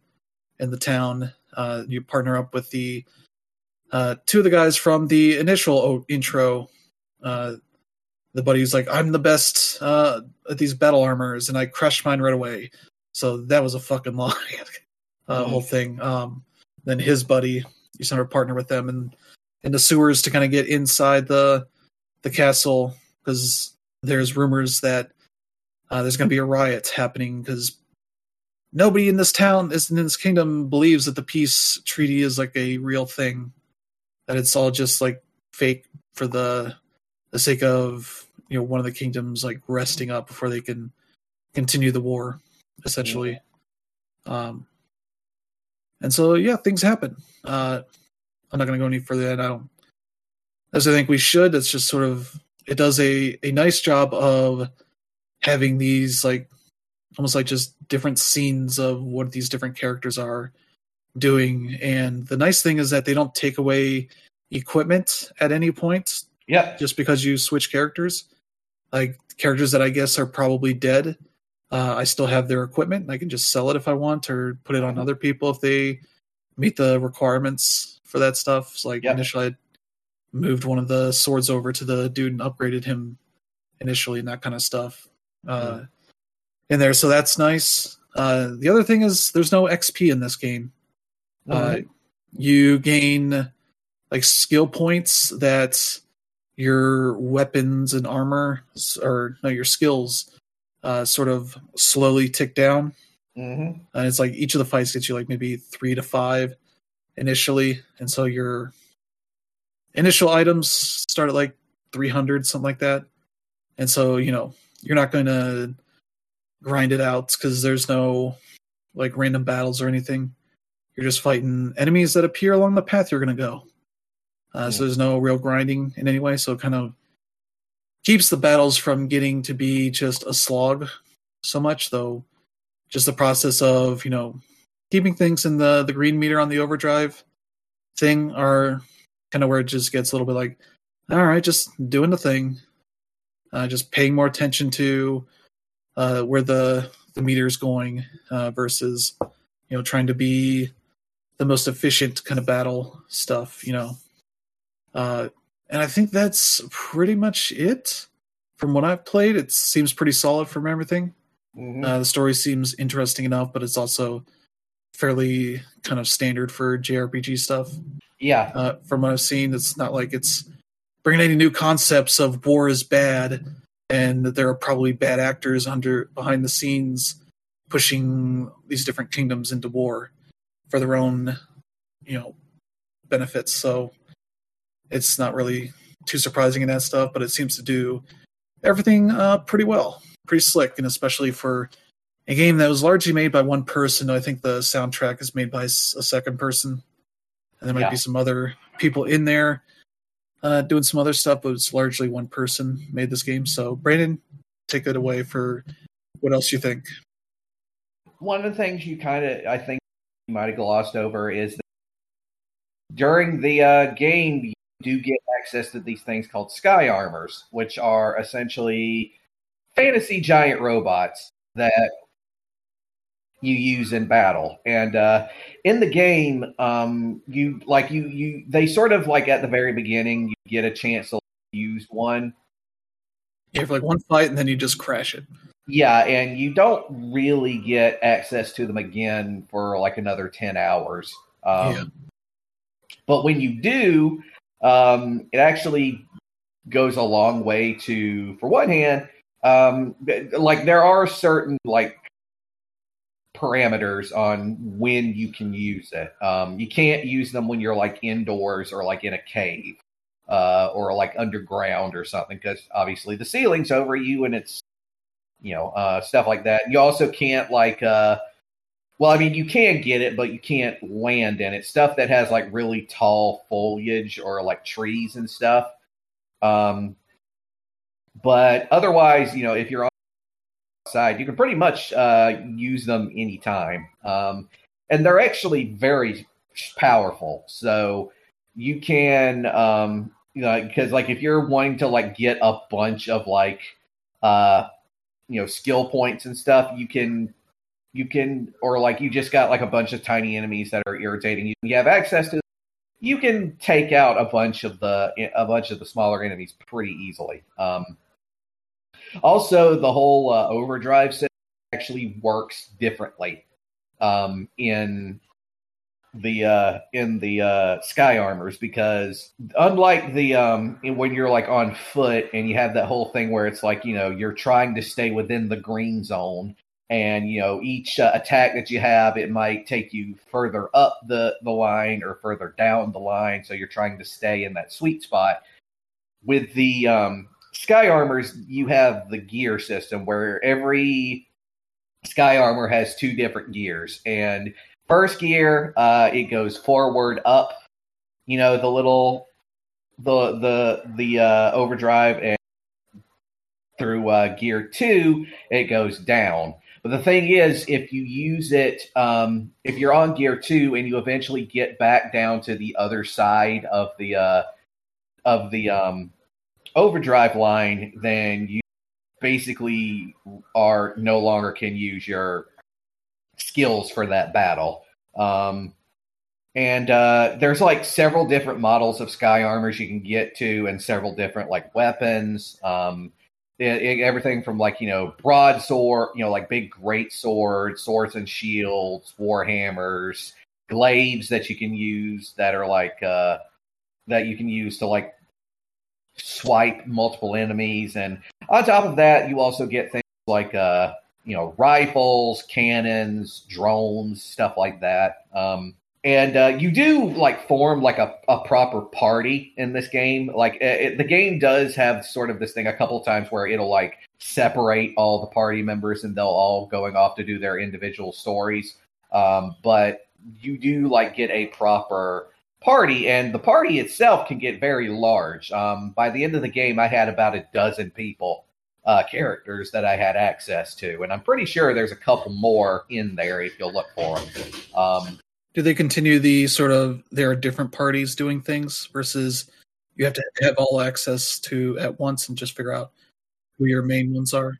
S1: in the town. Uh, you partner up with the uh, two of the guys from the initial o- intro. Uh, the buddy who's like, "I'm the best uh, at these battle armors, and I crushed mine right away." So that was a fucking lie. uh,
S2: Mhm.
S1: Whole thing. Um, then his buddy, you sort of partner with them and in the sewers to kind of get inside the the castle because there's rumors that uh, there's going to be a riot happening because nobody in this town, in this kingdom, believes that the peace treaty is like a real thing. That it's all just like fake for the the sake of you know one of the kingdoms like resting up before they can continue the war essentially. Um and so yeah things happen. Uh i'm not going to go any further than i don't as i think we should. It's just sort of it does a a nice job of having these like almost like just different scenes of what these different characters are doing and the nice thing is that they don't take away equipment at any point
S2: Yeah.
S1: just because you switch characters. Like characters that I guess are probably dead, uh, I still have their equipment. and I can just sell it if I want, or put it on other people if they meet the requirements for that stuff. So like
S2: Yep.
S1: initially, I moved one of the swords over to the dude and upgraded him initially, and that kind of stuff uh, in there. So that's nice. Uh, the other thing is there's no XP in this game. Uh, you gain like skill points that your weapons and armor or no your skills uh, sort of slowly tick down
S2: hmm
S1: and it's like each of the fights gets you like maybe three to five initially and so your initial items start at like 300 something like that. And so you know you're not going to grind it out because there's no like random battles or anything. You're just fighting enemies that appear along the path you're going to go. Uh, so there's no real grinding in any way. So it kind of keeps the battles from getting to be just a slog so much though. Just the process of you know keeping things in the the green meter on the overdrive thing are kind of where it just gets a little bit like all right just doing the thing. Uh, just paying more attention to uh, where the the meter's going uh, versus you know trying to be the most efficient kind of battle stuff you know? Uh, and i think that's pretty much it. From what i've played it seems pretty solid from everything.
S2: Hmm
S1: uh, the story seems interesting enough, but it's also fairly kind of standard for JRPG stuff.
S2: yeah.
S1: Uh, from what I've seen, it's not like it's bringing any new concepts of war is bad, and that there are probably bad actors under behind the scenes pushing these different kingdoms into war for their own, you know, benefits. So it's not really too surprising in that stuff, but it seems to do everything uh, pretty well, pretty slick, and especially for a game that was largely made by one person. I think the soundtrack is made by a second person, and there might
S2: Yeah.
S1: be some other people in there uh, doing some other stuff, but it's largely one person made this game. So, Brandon, take it away for what else you think.
S2: one of the things you kind of I think you might have glossed over is that during the uh, game you do get access to these things called sky armors, which are essentially fantasy giant robots that you use in battle. And uh, in the game, um, you like you you they sort of like at the very beginning you get a chance to use one
S1: You have like one fight, and then you just crash it.
S2: yeah, and you don't really get access to them again for like another 10 hours. Um,
S1: Yeah.
S2: But when you do, um, it actually goes a long way to, for one hand, um, like there are certain like parameters on when you can use it. Um, you can't use them when you're like indoors or like in a cave uh, or like underground or something because obviously the ceiling's over you and it's you know uh, stuff like that. You also can't like uh, well, I mean you can get it, but you can't land in it. Stuff that has like really tall foliage or like trees and stuff. Um, but otherwise, you know, if you're outside, you can pretty much uh, use them anytime. Um, and they're actually very powerful. So you can, um, you know, because like if you're wanting to like get a bunch of like, uh, you know, skill points and stuff, you can, you can, or like you just got like a bunch of tiny enemies that are irritating you. You have access to. You can take out a bunch of the a bunch of the smaller enemies pretty easily. Um, also, the whole uh, overdrive system actually works differently um, in the uh, in the uh, sky armors because unlike the um, when you're like on foot and you have that whole thing where it's like you know you're trying to stay within the green zone and you know each uh, attack that you have it might take you further up the the line or further down the line. So you're trying to stay in that sweet spot with the um, sky armors you have the gear system where every sky armor has two different gears. And first gear uh, it goes forward up you know the little the the the uh, overdrive and through uh, gear two it goes down. But the thing is, if you use it, um, if you're on gear two and you eventually get back down to the other side of the uh, of the um, overdrive line, then you basically are no longer can use your skills for that battle. Um, and uh, there's like several different models of sky armors you can get to, and several different like weapons. Um, it, it, everything from like you know broadsword, you know like big great swords, swords and shields, war hammers, glaives that you can use that are like uh, that you can use to like swipe multiple enemies, and on top of that, you also get things like uh, you know rifles, cannons, drones, stuff like that. Um, and uh, you do like form like a, a proper party in this game like it, the game does have sort of this thing a couple times where it'll like separate all the party members and they'll all going off to do their individual stories um, but you do like get a proper party and the party itself can get very large um, by the end of the game i had about a dozen people uh, characters that i had access to and i'm pretty sure there's a couple more in there if you'll look for them um,
S1: do they continue the sort of there are different parties doing things versus you have to have all access to at once and just figure out who your main ones are?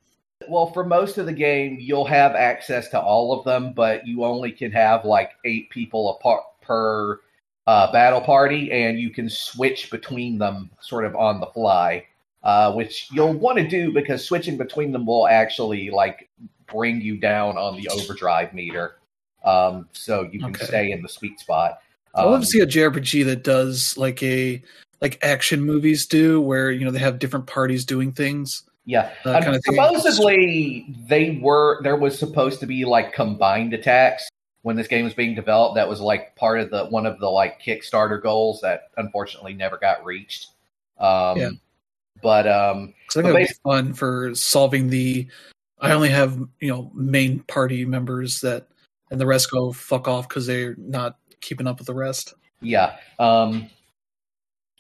S2: Well, for most of the game, you'll have access to all of them, but you only can have like eight people apart per uh, battle party, and you can switch between them sort of on the fly, uh, which you'll want to do because switching between them will actually like bring you down on the overdrive meter um, so you can okay. stay in the sweet spot.
S1: Um, I love to see a JRPG that does like a like action movies do, where you know they have different parties doing things.
S2: Yeah, uh, kind of supposedly they were there was supposed to be like combined attacks when this game was being developed. That was like part of the one of the like Kickstarter goals that unfortunately never got reached. Um, yeah. But um,
S1: I think it'd be fun for solving the. I only have you know main party members that and the rest go fuck off because they're not keeping up with the rest.
S2: Yeah. Um,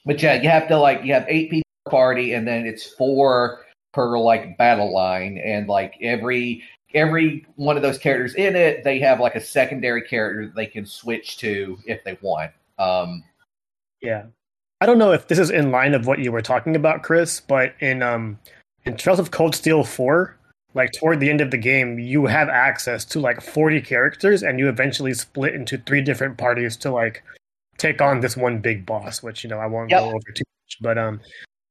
S2: but yeah, you have to like you have eight people party, and then it's four per like battle line, and like every every one of those characters in it, they have like a secondary character they can switch to if they want. Um,
S3: yeah. I don't know if this is in line of what you were talking about, Chris, but in um in Trails of Cold Steel 4, like toward the end of the game, you have access to like 40 characters, and you eventually split into three different parties to like take on this one big boss, which you know I won't yep. go over too much, but um,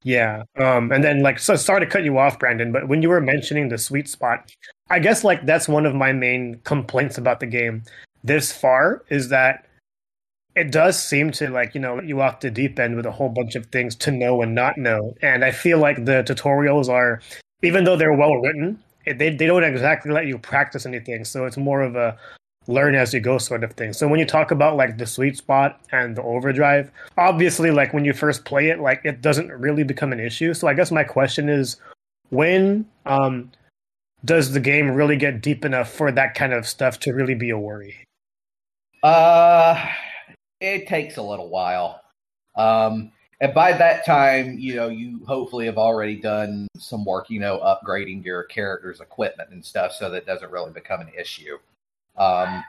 S3: yeah, um, and then like so sorry to cut you off, Brandon, but when you were mentioning the sweet spot, I guess like that's one of my main complaints about the game this far is that it does seem to like you know you off the deep end with a whole bunch of things to know and not know and i feel like the tutorials are even though they're well written they they don't exactly let you practice anything, so it's more of a learn as you go sort of thing. So when you talk about like the sweet spot and the overdrive, obviously like when you first play it, like it doesn't really become an issue. So I guess my question is when um does the game really get deep enough for that kind of stuff to really be a worry?
S2: Uh it takes a little while. Um and by that time, you know, you hopefully have already done some work, you know, upgrading your character's equipment and stuff, so that doesn't really become an issue. Um,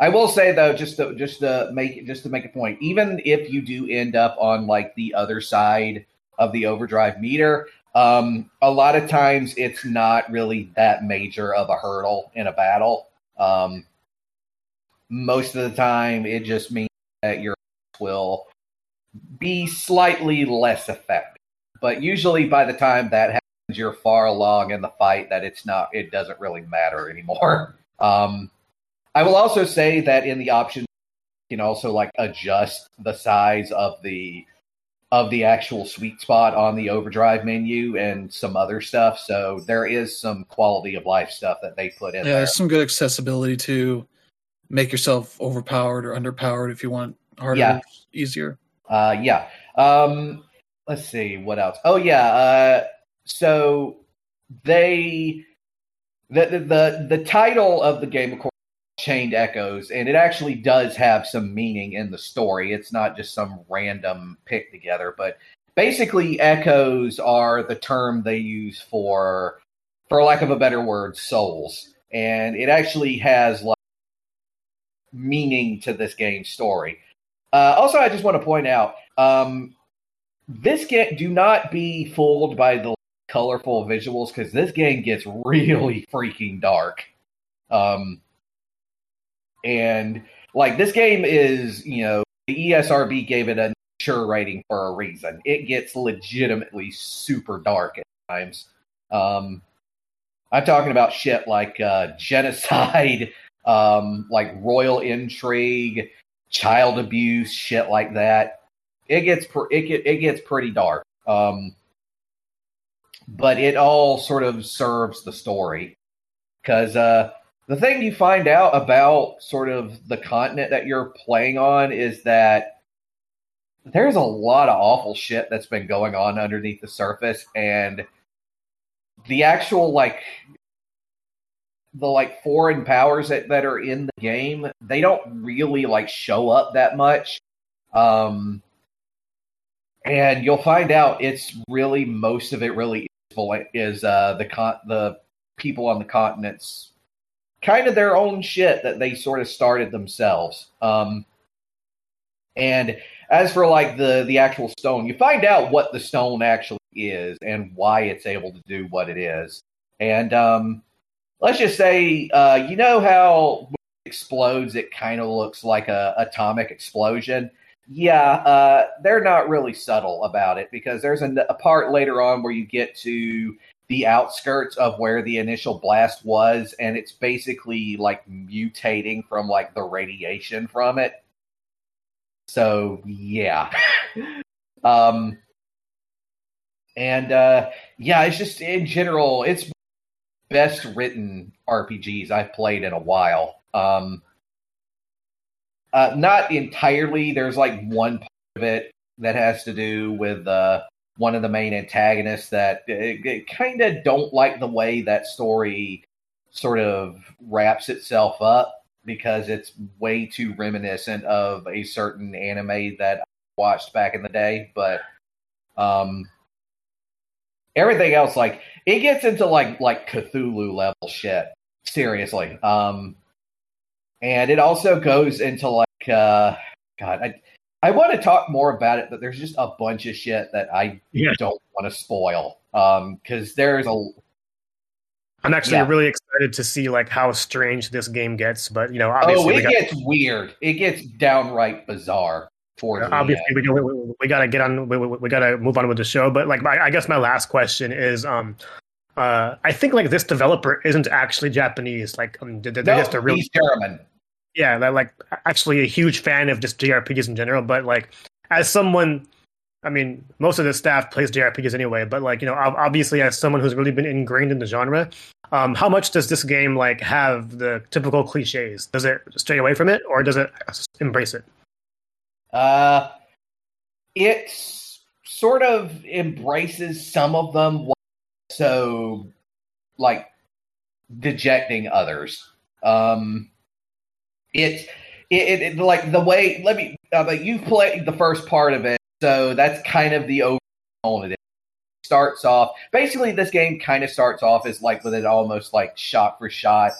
S2: I will say though, just to just to make just to make a point, even if you do end up on like the other side of the overdrive meter, um, a lot of times it's not really that major of a hurdle in a battle. Um, most of the time, it just means that your will be slightly less effective. But usually by the time that happens, you're far along in the fight that it's not, it doesn't really matter anymore. Um, I will also say that in the option, you can also like adjust the size of the of the actual sweet spot on the overdrive menu and some other stuff. So there is some quality of life stuff that they put in
S1: Yeah,
S2: there.
S1: there's some good accessibility to make yourself overpowered or underpowered if you want harder,
S2: Yeah.
S1: easier.
S2: Uh, yeah. Um, let's see what else. Oh yeah. Uh, so they the, the the title of the game, of course, Chained Echoes, and it actually does have some meaning in the story. It's not just some random pick together, but basically, echoes are the term they use for, for lack of a better word, souls, and it actually has like meaning to this game's story. Uh, also, I just want to point out um, this game. Do not be fooled by the colorful visuals because this game gets really freaking dark. Um, and like this game is, you know, the ESRB gave it a mature rating for a reason. It gets legitimately super dark at times. Um, I'm talking about shit like uh, genocide, um, like royal intrigue, child abuse, shit like that. It gets pr- it get, it gets pretty dark. Um, but it all sort of serves the story because uh, the thing you find out about sort of the continent that you're playing on is that there's a lot of awful shit that's been going on underneath the surface and the actual like the like foreign powers that, that are in the game they don't really like show up that much. Um and you'll find out it's really most of it really is uh the con the people on the continents kind of their own shit that they sort of started themselves. Um and as for like the the actual stone you find out what the stone actually is and why it's able to do what it is. And um let's just say uh you know how it explodes it kind of looks like a atomic explosion? Yeah, uh, they're not really subtle about it because there's a, a part later on where you get to the outskirts of where the initial blast was, and it's basically like mutating from like the radiation from it. So yeah, um, and uh, yeah, it's just in general, it's best written RPGs I've played in a while. Um, uh, not entirely. There's like one part of it that has to do with uh, one of the main antagonists that kind of don't like the way that story sort of wraps itself up because it's way too reminiscent of a certain anime that I watched back in the day. But um, everything else, like it gets into like like Cthulhu level shit. Seriously. Um, and it also goes into like uh god i i want to talk more about it but there's just a bunch of shit that i
S3: Yeah.
S2: don't want to spoil um because there's a
S3: I'm actually
S2: Yeah.
S3: really excited to see like how strange this game gets, but you know,
S2: oh
S3: obviously,
S2: it
S3: we got,
S2: gets weird it gets downright bizarre For the
S3: obviously we, we, we got to get on. We, we, we got to move on with the show. But like, my, I guess my last question is, um, uh, I think like this developer isn't actually Japanese. Like, um, they're, they're
S2: no,
S3: just a real
S2: he's german
S3: yeah, they're like actually a huge fan of just JRPGs in general. But like, as someone, I mean, most of the staff plays JRPGs anyway. But like, you know, obviously, as someone who's really been ingrained in the genre, um, how much does this game like have the typical cliches? Does it stray away from it, or does it embrace it?
S2: uh it sort of embraces some of them so like dejecting others um it's it, it, it like the way let me uh, but you played the first part of it so that's kind of the overall it. Starts off basically this game kind of starts off as like with an almost like shot for shot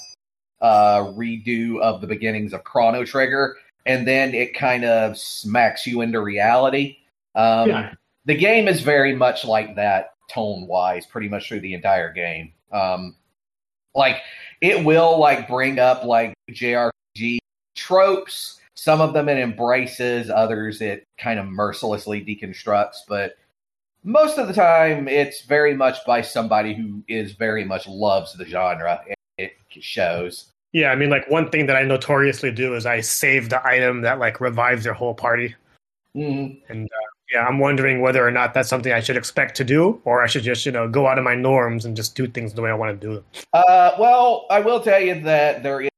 S2: uh redo of the beginnings of chrono trigger and then it kind of smacks you into reality. Um
S3: Yeah.
S2: the game is very much like that tone wise pretty much through the entire game. Um like it will like bring up like jrpg tropes some of them it embraces others it kind of mercilessly deconstructs but most of the time it's very much by somebody who is very much loves the genre it shows
S3: Yeah, I mean, like one thing that I notoriously do is I save the item that like revives your whole party.
S2: Mhm.
S3: And uh, yeah, I'm wondering whether or not that's something I should expect to do, or I should just you know go out of my norms and just do things the way I want to do them.
S2: Uh, well, I will tell you that there is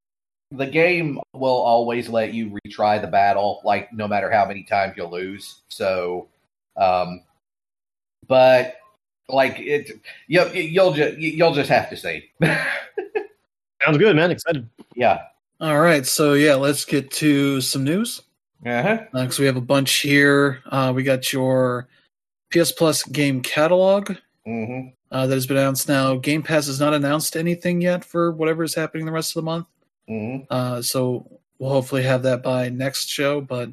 S2: the game will always let you retry the battle, like no matter how many times you'll lose. So, um, but like it, you, you'll just you'll just have to see.
S3: Sounds good, man. Excited.
S2: yeah.
S1: All right, so yeah, let's get to some news
S2: Uh-huh.
S1: because we have a bunch here. Uh, we got your PS Plus game catalog
S2: hmm
S1: uh, that has been announced now. Game Pass has not announced anything yet for whatever is happening the rest of the month.
S2: Hmm
S1: Uh, so we'll hopefully have that by next show. But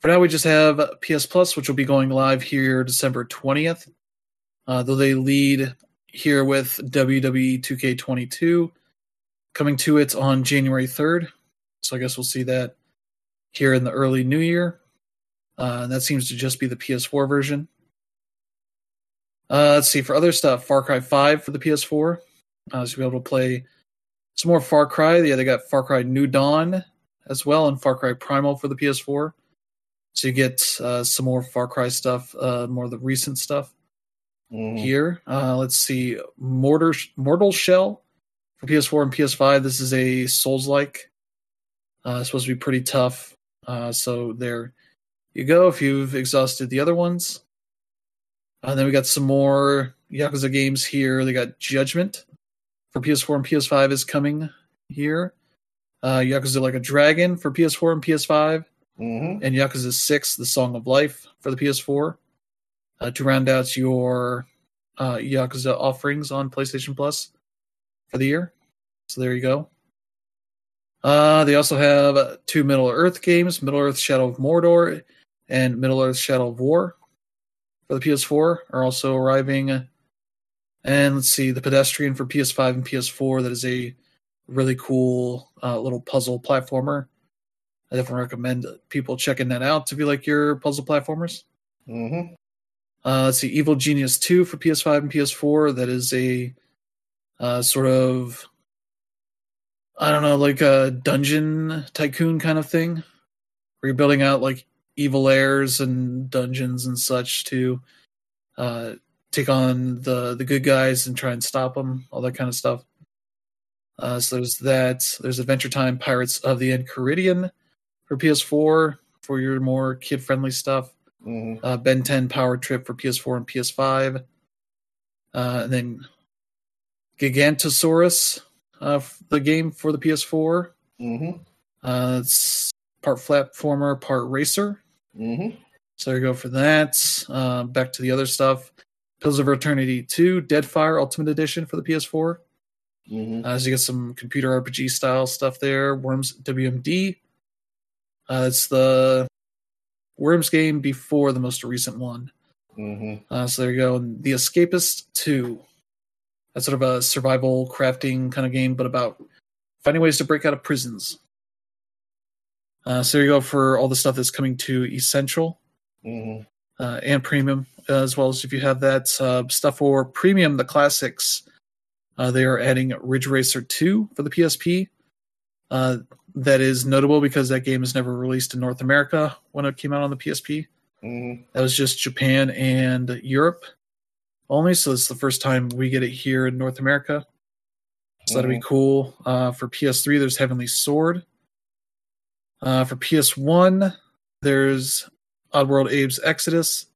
S1: for now, we just have PS Plus, which will be going live here December 20th. Uh, though they lead here with WWE 2K22 coming to it on January 3rd. So I guess we'll see that here in the early new year. Uh, that seems to just be the PS4 version. Uh, let's see, for other stuff, Far Cry 5 for the PS4. Uh, so you'll be able to play some more Far Cry. Yeah, they got Far Cry New Dawn as well, and Far Cry Primal for the PS4. So you get uh, some more Far Cry stuff, uh, more of the recent stuff
S2: hmm
S1: here. Uh, let's see, Mortar Mortal Shell for PS4 and PS5. This is a Souls-like. Uh, it's supposed to be pretty tough. Uh, so there you go. If you've exhausted the other ones, and then we got some more Yakuza games here. They got Judgment for PS4 and PS5 is coming here. Uh, Yakuza Like a Dragon for PS4 and PS5
S2: hmm
S1: and Yakuza 6, The Song of Life for the PS4 uh, to round out your uh, Yakuza offerings on PlayStation Plus for the year. So there you go. Uh, they also have two Middle Earth games Middle Earth Shadow of Mordor and Middle Earth Shadow of War for the PS4 are also arriving. And let's see, The Pedestrian for PS5 and PS4. That is a really cool uh, little puzzle platformer. I definitely recommend people checking that out to be like your puzzle platformers.
S2: hmm
S1: Uh, let's see, Evil Genius 2 for PS5 and PS4. That is a uh, sort of, I don't know, like a dungeon tycoon kind of thing, where you're building out like evil airs and dungeons and such to uh, take on the the good guys and try and stop them, all that kind of stuff. Uh, so there's that. There's Adventure Time Pirates of the Enchiridion for PS4 for your more kid friendly stuff
S2: hmm
S1: uh, Ben 10 Power Trip for PS4 and PS5. Uh, and then Gigantosaurus, uh, the game for the PS4.
S2: hmm
S1: Uh, it's part platformer, part racer.
S2: hmm
S1: So there you go for that. Uh, back to the other stuff. Pillars of Eternity 2, Deadfire Ultimate Edition for the PS4.
S2: hmm
S1: Uh, so you get some computer RPG style stuff there. Worms WMD. Uh, it's the Worms game before the most recent one.
S2: hmm
S1: Uh, so there you go. And the Escapist 2. That's sort of a survival crafting kind of game, but about finding ways to break out of prisons. Uh, so there you go for all the stuff that's coming to Essential
S2: hmm
S1: uh, and Premium, as well as if you have that uh, stuff for Premium, the classics. Uh, they are adding Ridge Racer 2 for the PSP. Uh, that is notable because that game is never released in North America when it came out on the PSP.
S2: hmm
S1: That was just Japan and Europe only, so it's the first time we get it here in North America. So that'd be cool. Uh, for PS3, there's Heavenly Sword. Uh, for PS1, there's Oddworld Abe's Exoddus.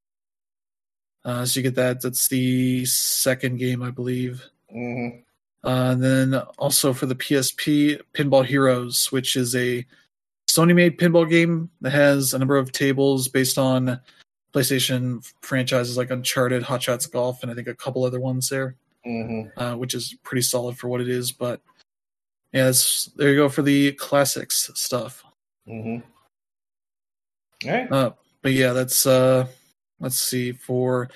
S1: Uh, so you get that. That's the second game, I believe.
S2: hmm
S1: Uh, and then also for the PSP, Pinball Heroes, which is a Sony made pinball game that has a number of tables based on PlayStation franchises like Uncharted, Hot Shots Golf, and I think a couple other ones there,
S2: hmm
S1: uh, which is pretty solid for what it is. But yeah, there you go for the classics stuff.
S2: hmm All right.
S1: Uh, but yeah, that's uh, let's see for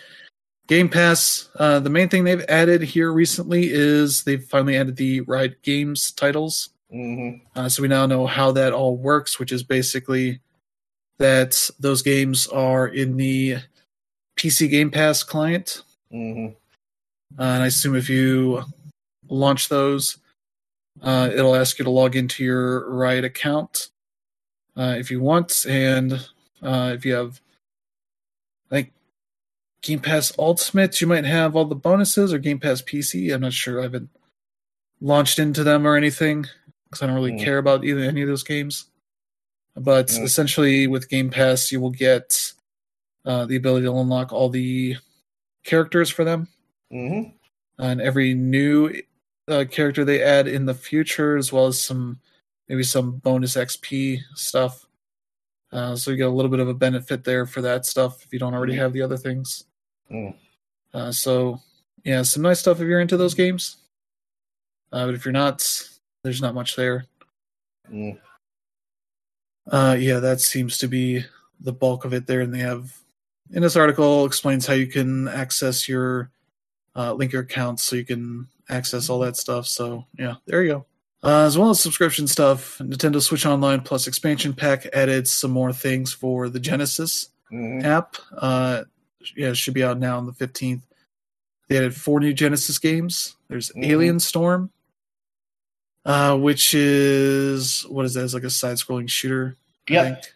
S1: Game Pass. Uh, the main thing they've added here recently is they've finally added the Riot Games titles.
S2: hmm
S1: Uh, so we now know how that all works, which is basically that those games are in the PC Game Pass client.
S2: hmm
S1: Uh, and I assume if you launch those, uh, it'll ask you to log into your Riot account uh, if you want. And uh, if you have like Game Pass Ultimate, you might have all the bonuses, or Game Pass PC. I'm not sure. I haven't launched into them or anything because I don't really
S2: Mm.
S1: care about either any of those games. But
S2: Mm.
S1: essentially, with Game Pass, you will get uh, the ability to unlock all the characters for them,
S2: hmm
S1: and every new uh, character they add in the future, as well as some maybe some bonus XP stuff. Uh, so you get a little bit of a benefit there for that stuff if you don't already have the other things.
S2: Mm.
S1: Uh, so yeah, some nice stuff if you're into those games. Uh, but if you're not, there's not much there.
S2: Mm.
S1: Uh, yeah, that seems to be the bulk of it there. And they have in this article explains how you can access your uh, link your accounts so you can access all that stuff. So yeah, there you go. Uh, as well as subscription stuff, Nintendo Switch Online Plus expansion pack added some more things for the Genesis
S2: hmm
S1: app. Uh, yeah, it should be out now on the 15th. They added four new Genesis games. There's
S2: Mhm.
S1: Alien Storm, uh, which is what is that? It's like a side-scrolling shooter.
S2: Yep.
S1: think.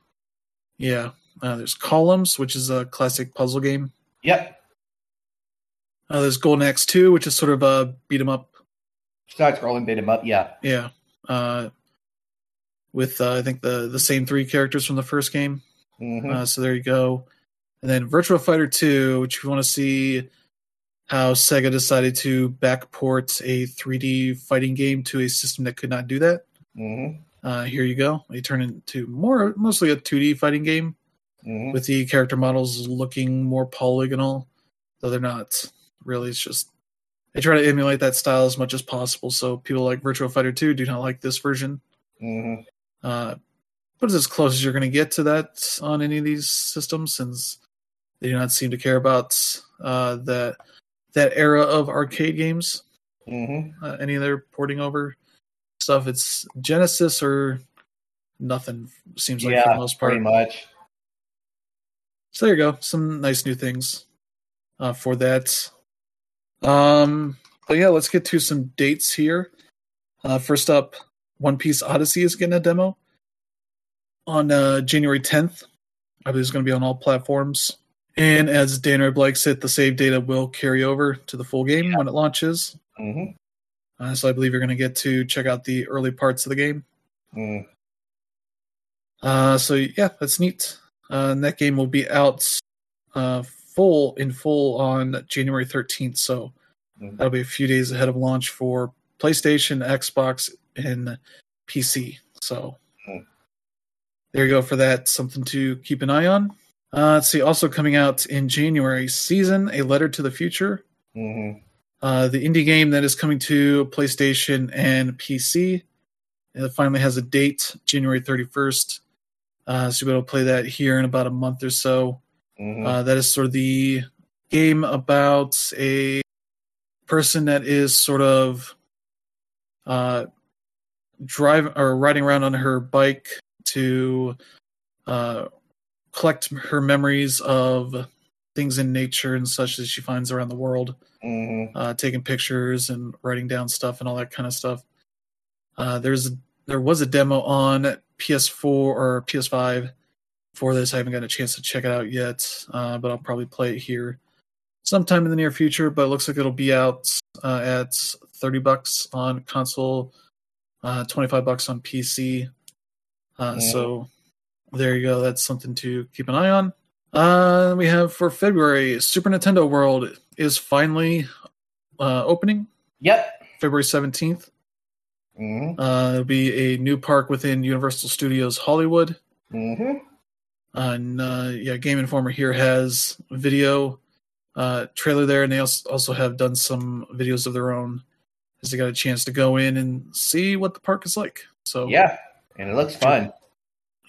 S1: Yeah. Uh, there's Columns, which is a classic puzzle game.
S2: Yep.
S1: Uh, there's Golden Axe 2, which is sort of a beat 'em up.
S2: Side scrolling beat 'em up. Yeah.
S1: Yeah. Uh, with uh, I think the the same three characters from the first game.
S2: hmm
S1: Uh, so there you go. And then Virtual Fighter 2, which you want to see how Sega decided to backport a 3D fighting game to a system that could not do that.
S2: hmm
S1: Uh, here you go. They turn into more mostly a 2D fighting game
S2: hmm
S1: with the character models looking more polygonal, though they're not really. It's just they try to emulate that style as much as possible. So people like Virtual Fighter 2 do not like this version.
S2: hmm
S1: Uh, but it's as close as you're going to get to that on any of these systems, since they do not seem to care about uh, that that era of arcade games.
S2: hmm
S1: Uh, any of their porting over stuff, it's Genesis or nothing. Seems like for the most part.
S2: Pretty much.
S1: So there you go, some nice new things uh, for that. Um, but yeah, let's get to some dates here. Uh, first up, One Piece Odyssey is getting a demo on uh, January 10th. I believe it's going to be on all platforms. And as Dan Blake said, the save data will carry over to the full game when it launches.
S2: hmm
S1: Uh, so I believe you're going to get to check out the early parts of the game.
S2: Mm.
S1: Uh, so yeah, that's neat. Uh, and that game will be out uh, full in full on January 13th. So
S2: Mhm.
S1: that'll be a few days ahead of launch for PlayStation, Xbox, and PC. So
S2: Mhm.
S1: there you go for that. Something to keep an eye on. Uh, let's see. Also coming out in January, Season: A Letter to the Future.
S2: hmm
S1: Uh, the indie game that is coming to PlayStation and PC. It finally has a date, January 31st. Uh, so you'll be able to play that here in about a month or so.
S2: Hmm
S1: Uh, that is sort of the game about a person that is sort of uh, driving or riding around on her bike to uh, collect her memories of things in nature and such that she finds around the world.
S2: Hmm
S1: uh, taking pictures and writing down stuff and all that kind of stuff. Uh, there's there was a demo on PS4 or PS5 for this. I haven't got a chance to check it out yet, uh, but I'll probably play it here sometime in the near future. But it looks like it'll be out uh, at thirty bucks on console, uh, twenty five bucks on PC. Uh,
S2: Yeah.
S1: So there you go. That's something to keep an eye on. Uh, we have for February, Super Nintendo World is finally uh, opening
S2: Yep.
S1: February 17th.
S2: hmm
S1: Uh, it'll be a new park within Universal Studios Hollywood.
S2: hmm
S1: And uh, yeah, Game Informer here has a video uh, trailer there, and they also have done some videos of their own as they got a chance to go in and see what the park is like. So
S2: Yeah. And it looks fun.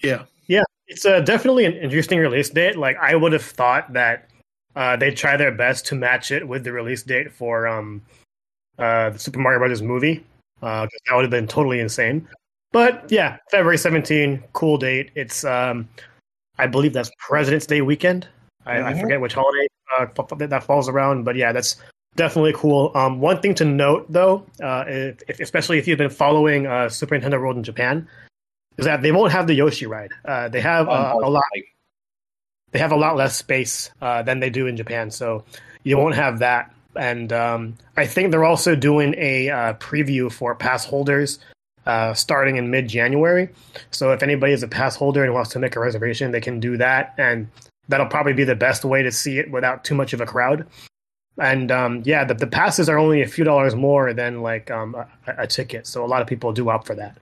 S1: yeah, yeah,
S3: It's uh, definitely an interesting release date. Like I would have thought that uh, they'd try their best to match it with the release date for um, uh, the Super Mario Brothers movie. Uh, 'cause that would have been totally insane. But yeah, February 17, cool date. It's um, I believe that's President's Day weekend. I, I
S2: Mhm.
S3: forget which holiday uh, that falls around, but yeah, that's definitely cool. Um, one thing to note though, uh, if, if- especially if you've been following uh, Super Nintendo World in Japan, is that they won't have the Yoshi ride. Uh, they have uh, a lot. They have a lot less space uh, than they do in Japan. So you won't have that. And um, I think they're also doing a uh, preview for pass holders uh, starting in mid January. So if anybody is a pass holder and wants to make a reservation, they can do that. And that'll probably be the best way to see it without too much of a crowd. And um, yeah, the, the passes are only a few dollars more than like um, a, a, ticket. So a lot of people do opt for that.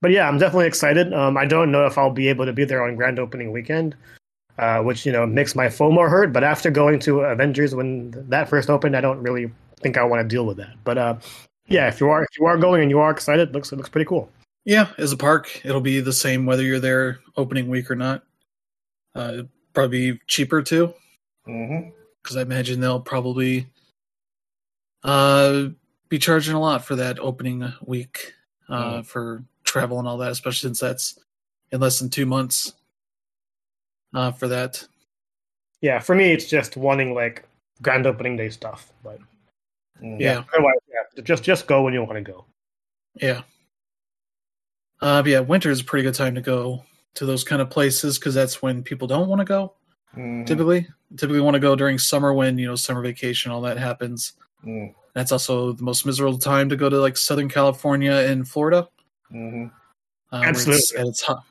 S3: But yeah, I'm definitely excited. Um, I don't know if I'll be able to be there on grand opening weekend uh, which you know makes my FOMO hurt. But after going to Avengers when that first opened, I don't really think I want to deal with that. But uh, yeah, if you are if you are going and you are excited, it looks it looks pretty cool.
S1: Yeah, as a park, it'll be the same whether you're there opening week or not. Uh, probably be cheaper too, because
S2: mm-hmm.
S1: I imagine they'll probably uh, be charging a lot for that opening week uh, mm. for travel and all that, especially since that's in less than two months uh, for that.
S3: Yeah, for me, it's just wanting like grand opening day stuff. But
S1: mm. yeah,
S3: otherwise, yeah, just just go when you want to go.
S1: Yeah. Uh, but yeah, winter is a pretty good time to go to those kind of places because that's when people don't want to go.
S2: Mm-hmm.
S1: Typically, typically want to go during summer when you know summer vacation, all that happens.
S2: Mm.
S1: That's also the most miserable time to go to like Southern California and Florida.
S2: Mm-hmm.
S1: Uh,
S3: Absolutely,
S1: it's, and it's hot.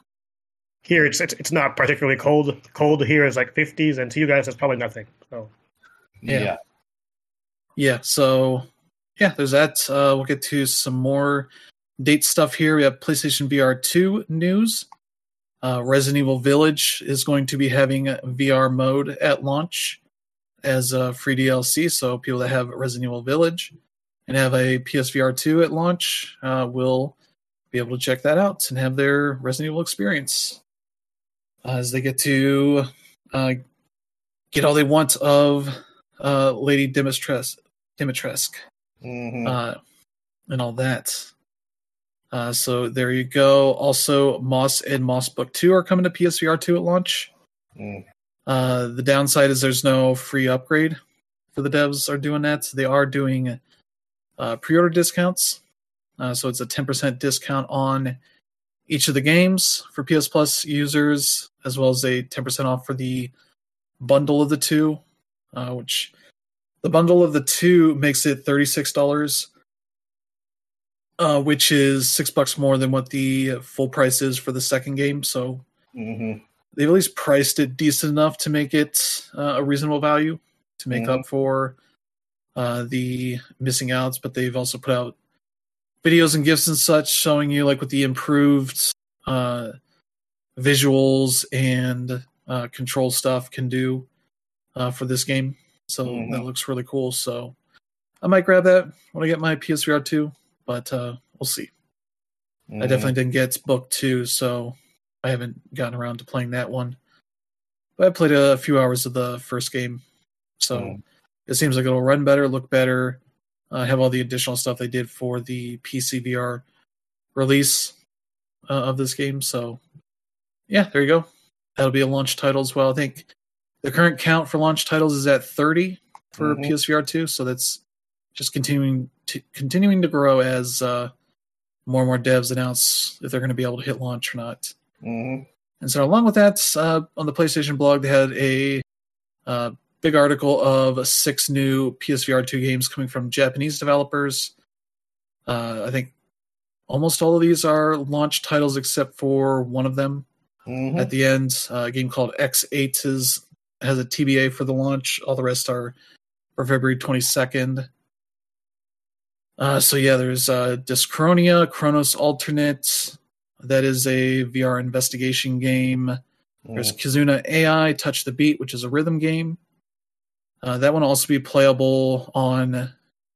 S3: Here, it's, it's it's not particularly cold. Cold here is like 50s, and to you guys, it's probably nothing. So,
S1: yeah, yeah. Yeah so, yeah, there's that. Uh, we'll get to some more date stuff here. We have PlayStation VR 2 news. Uh, Resident Evil Village is going to be having VR mode at launch as a free DLC. So people that have Resident Evil Village and have a PSVR 2 at launch uh, will be able to check that out and have their Resident Evil experience as they get to uh, get all they want of uh, Lady Dimitrescu, Dimitrescu
S2: mm-hmm.
S1: uh, and all that. Uh, so there you go. Also, Moss and Moss Book 2 are coming to PSVR 2 at launch.
S2: Mm.
S1: Uh, the downside is there's no free upgrade for the devs are doing that. So they are doing uh, pre-order discounts. Uh, so it's a 10% discount on each of the games for PS Plus users, as well as a 10% off for the bundle of the two, uh, which the bundle of the two makes it $36, uh, which is six bucks more than what the full price is for the second game. So
S2: mm-hmm.
S1: they've at least priced it decent enough to make it uh, a reasonable value to make mm-hmm. up for uh, the missing outs, but they've also put out videos and gifs and such showing you like with the improved uh, visuals and uh, control stuff can do uh, for this game. So mm-hmm. that looks really cool. So I might grab that when I get my PSVR 2, but uh, we'll see. Mm-hmm. I definitely didn't get book two, so I haven't gotten around to playing that one. But I played a few hours of the first game, so mm-hmm. it seems like it'll run better, look better, uh, have all the additional stuff they did for the PC VR release uh, of this game. So, yeah, there you go. That'll be a launch title as well. I think the current count for launch titles is at 30 for mm-hmm. PSVR 2, so that's just continuing to continuing to grow as uh, more and more devs announce if they're going to be able to hit launch or not.
S2: Mm-hmm.
S1: And so, along with that, uh, on the PlayStation blog, they had a uh, big article of six new PSVR 2 games coming from Japanese developers. Uh, I think almost all of these are launch titles except for one of them.
S2: Mm-hmm.
S1: At the end, uh, a game called X8 is has a TBA for the launch. All the rest are for February 22nd. Uh, so yeah, there's uh, Dyschronia, Chronos Alternate. That is a VR investigation game. Mm. There's Kizuna AI, Touch the Beat, which is a rhythm game. Uh, that one will also be playable on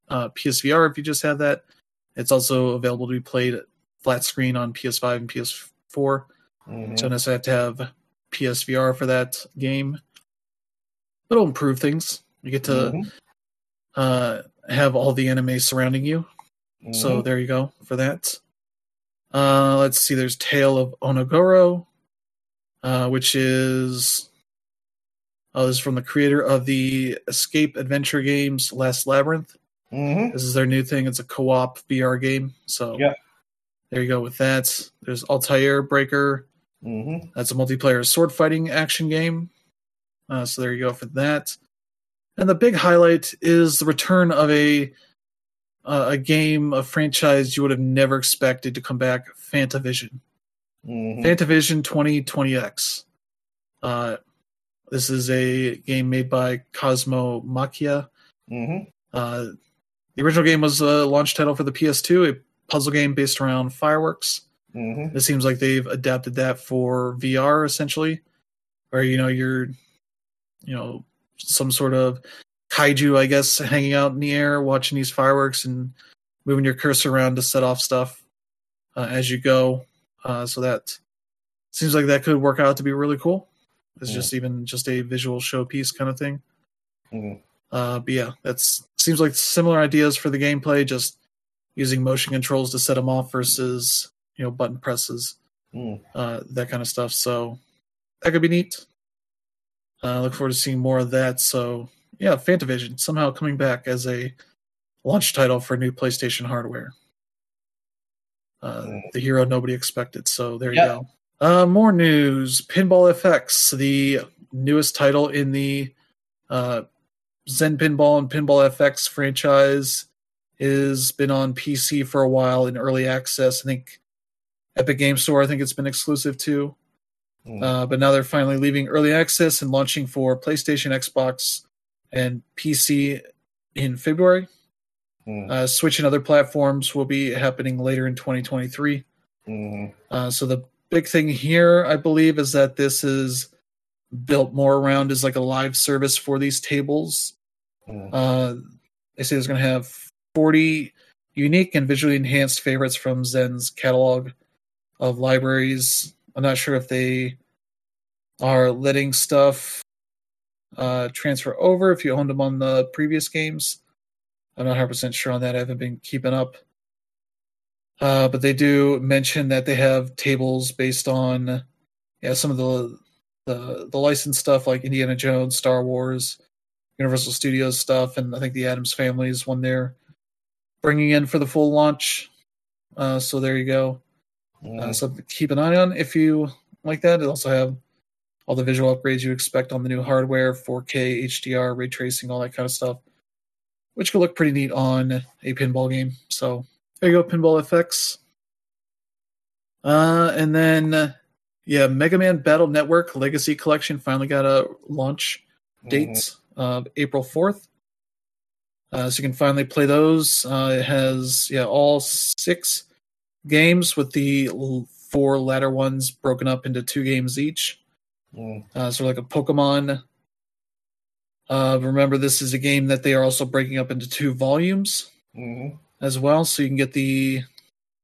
S1: uh, PSVR if you just have that. It's also available to be played flat screen on PS5 and PS4.
S2: Mm-hmm.
S1: So unless I have to have PSVR for that game, it'll improve things. You get to mm-hmm. uh, have all the anime surrounding you. Mm-hmm. So there you go for that. Uh, let's see. There's Tale of Onogoro, uh, which is uh, this is from the creator of the escape adventure games Last Labyrinth.
S2: Mm-hmm.
S1: This is their new thing. It's a co-op VR game. So
S2: yeah.
S1: there you go with that. There's Altair Breaker.
S2: Mm-hmm.
S1: That's a multiplayer sword fighting action game. Uh, so there you go for that. And the big highlight is the return of a uh, a game, a franchise you would have never expected to come back, Fantavision.
S2: Mhm.
S1: Fantavision 2020X. Uh, this is a game made by Cosmo Machia.
S2: Mhm.
S1: Uh, the original game was a launch title for the PS2, a puzzle game based around fireworks.
S2: Mhm.
S1: It seems like they've adapted that for VR essentially, where you know you're, you know, some sort of kaiju, I guess, hanging out in the air, watching these fireworks and moving your cursor around to set off stuff uh, as you go. Uh, so that seems like that could work out to be really cool. It's
S2: Yeah.
S1: just even just a visual showpiece kind of thing.
S2: Mhm.
S1: Uh, but yeah, that's seems like similar ideas for the gameplay, just using motion controls to set them off versus you know button presses,
S2: Mm.
S1: uh, that kind of stuff. So that could be neat. Uh, I look forward to seeing more of that. So yeah, Fantavision somehow coming back as a launch title for new PlayStation hardware. Uh,
S2: Mm.
S1: the hero nobody expected. So there
S2: Yep.
S1: you go. Uh, more news: Pinball FX, the newest title in the uh, Zen Pinball and Pinball FX franchise, is been on PC for a while in early access. I think Epic Game Store. I think it's been exclusive to.
S2: Mm.
S1: Uh, but now they're finally leaving early access and launching for PlayStation, Xbox, and PC in February.
S2: Mm.
S1: Uh, Switch and other platforms will be happening later in 2023.
S2: Mhm.
S1: Uh, so the big thing here, I believe, is that this is built more around as like a live service for these tables.
S2: Mm.
S1: Uh, they say it's going to have 40 unique and visually enhanced favorites from Zen's catalog of libraries. I'm not sure if they are letting stuff uh, transfer over if you owned them on the previous games. I'm not 100% sure on that. I haven't been keeping up. Uh, but they do mention that they have tables based on yeah some of the the the licensed stuff like Indiana Jones, Star Wars, Universal Studios stuff, and I think the Addams Family is one they're bringing in for the full launch. Uh, so there you go. Uh, something to keep an eye on if you like that. It also have all the visual upgrades you expect on the new hardware, 4K, HDR, ray tracing, all that kind of stuff, which could look pretty neat on a pinball game. So there you go, Pinball FX. Uh, and then, uh, yeah, Mega Man Battle Network Legacy Collection finally got a launch
S2: Mhm.
S1: dates of April 4th. Uh, so you can finally play those. Uh, it has yeah all six games with the four latter ones broken up into two games each.
S2: Mm.
S1: Uh, sort of like a Pokemon. Uh, remember, this is a game that they are also breaking up into two volumes
S2: Mhm.
S1: as well. So you can get the,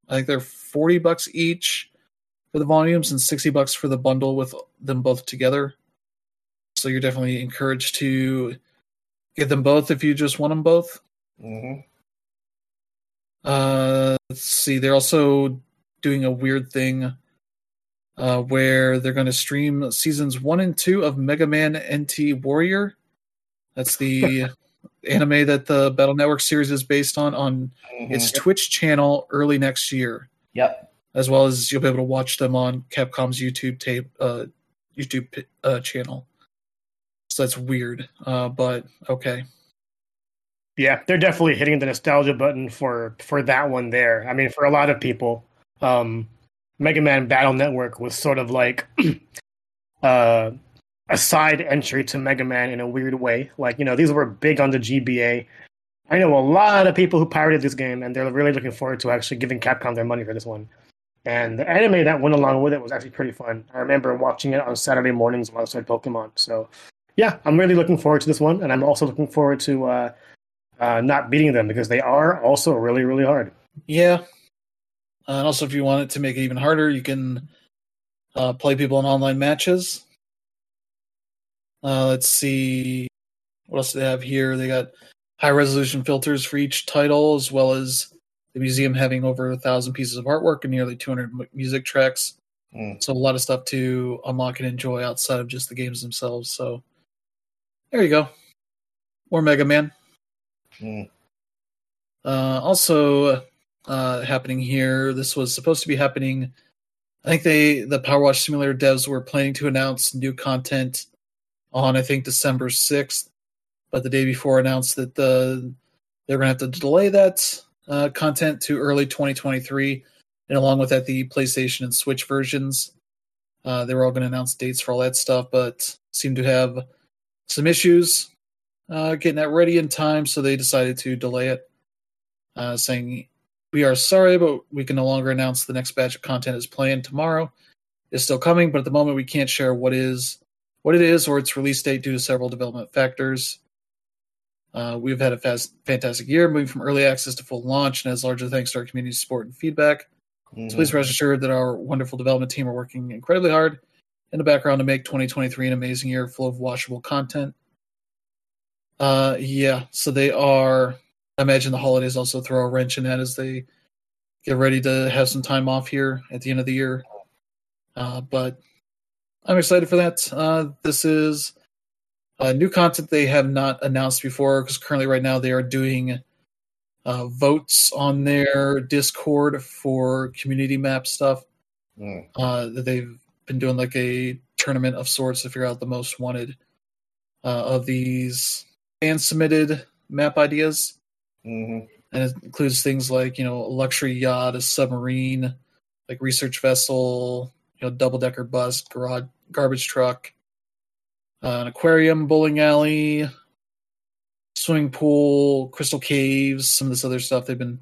S1: I think they're forty bucks each for the volumes and sixty bucks for the bundle with them both together. So you're definitely encouraged to get them both if you just want them both.
S2: Mhm.
S1: Uh, let's see. They're also doing a weird thing uh, where they're going to stream seasons one and two of Mega Man NT Warrior. That's the anime that the Battle Network series is based on on its
S2: Mhm.
S1: Twitch channel early next year,
S2: Yep.
S1: as well as you'll be able to watch them on Capcom's YouTube tape uh, YouTube uh, channel. So that's weird, uh, but okay.
S3: Yeah, they're definitely hitting the nostalgia button for for that one there. I mean, for a lot of people, um, Mega Man Battle Network was sort of like uh, a side entry to Mega Man in a weird way. Like, you know, these were big on the GBA. I know a lot of people who pirated this game, and they're really looking forward to actually giving Capcom their money for this one. And the anime that went along with it was actually pretty fun. I remember watching it on Saturday mornings played Pokemon. So, yeah, I'm really looking forward to this one, and I'm also looking forward to uh, uh, not beating them because they are also really, really hard.
S1: Yeah. Uh, and also, if you want it to make it even harder, you can uh, play people in online matches. Uh, let's see. What else do they have here? They got high resolution filters for each title, as well as the museum having over a thousand pieces of artwork and nearly 200 mu- music tracks.
S2: Mm.
S1: So, a lot of stuff to unlock and enjoy outside of just the games themselves. So, there you go. More Mega Man. Uh, also uh, happening here. This was supposed to be happening. I think they the Power Wash Simulator devs were planning to announce new content on I think December sixth, but the day before announced that the they're going to have to delay that uh, content to early 2023, and along with that, the PlayStation and Switch versions. Uh, they were all going to announce dates for all that stuff, but seemed to have some issues uh, getting that ready in time, so they decided to delay it, uh, saying, "We are sorry, but we can no longer announce the next batch of content is planned tomorrow. Is still coming, but at the moment we can't share what is what it is or its release date due to several development factors." Uh, we've had a fast, fantastic year, moving from early access to full launch, and as largely thanks to our community support and feedback.
S2: Mhm.
S1: So please rest assured that our wonderful development team are working incredibly hard in the background to make 2023 an amazing year full of watchable content. Uh, yeah, so they are. I imagine the holidays also throw a wrench in that as they get ready to have some time off here at the end of the year. Uh, but I'm excited for that. Uh, this is uh, new content they have not announced before because currently, right now, they are doing uh, votes on their Discord for community map stuff.
S2: Mm.
S1: Uh, that they've been doing like a tournament of sorts to figure out the most wanted uh, of these fan submitted map ideas.
S2: Mhm.
S1: And it includes things like, you know, a luxury yacht, a submarine, like research vessel, you know, double decker bus, garage, garbage truck, uh, an aquarium, bowling alley, swimming pool, crystal caves, some of this other stuff they've been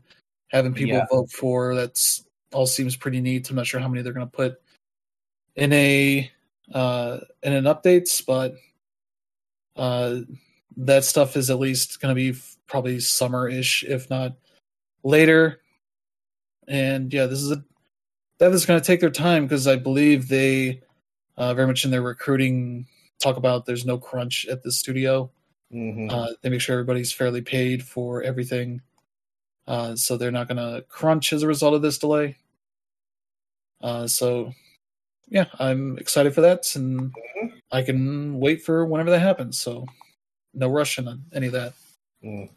S1: having people
S2: Yeah.
S1: vote for. That's all seems pretty neat. I'm not sure how many they're going to put in a uh, in an updates, but uh, that stuff is at least going to be f- probably summer-ish, if not later. And yeah, this is a that is going to take their time because I believe they uh, very much in their recruiting talk about there's no crunch at the studio.
S2: Mhm.
S1: Uh, they make sure everybody's fairly paid for everything, uh, so they're not going to crunch as a result of this delay. Uh, so, yeah, I'm excited for that, and
S2: Mhm.
S1: I can wait for whenever that happens. So, no rushing on any of that.
S2: Mm.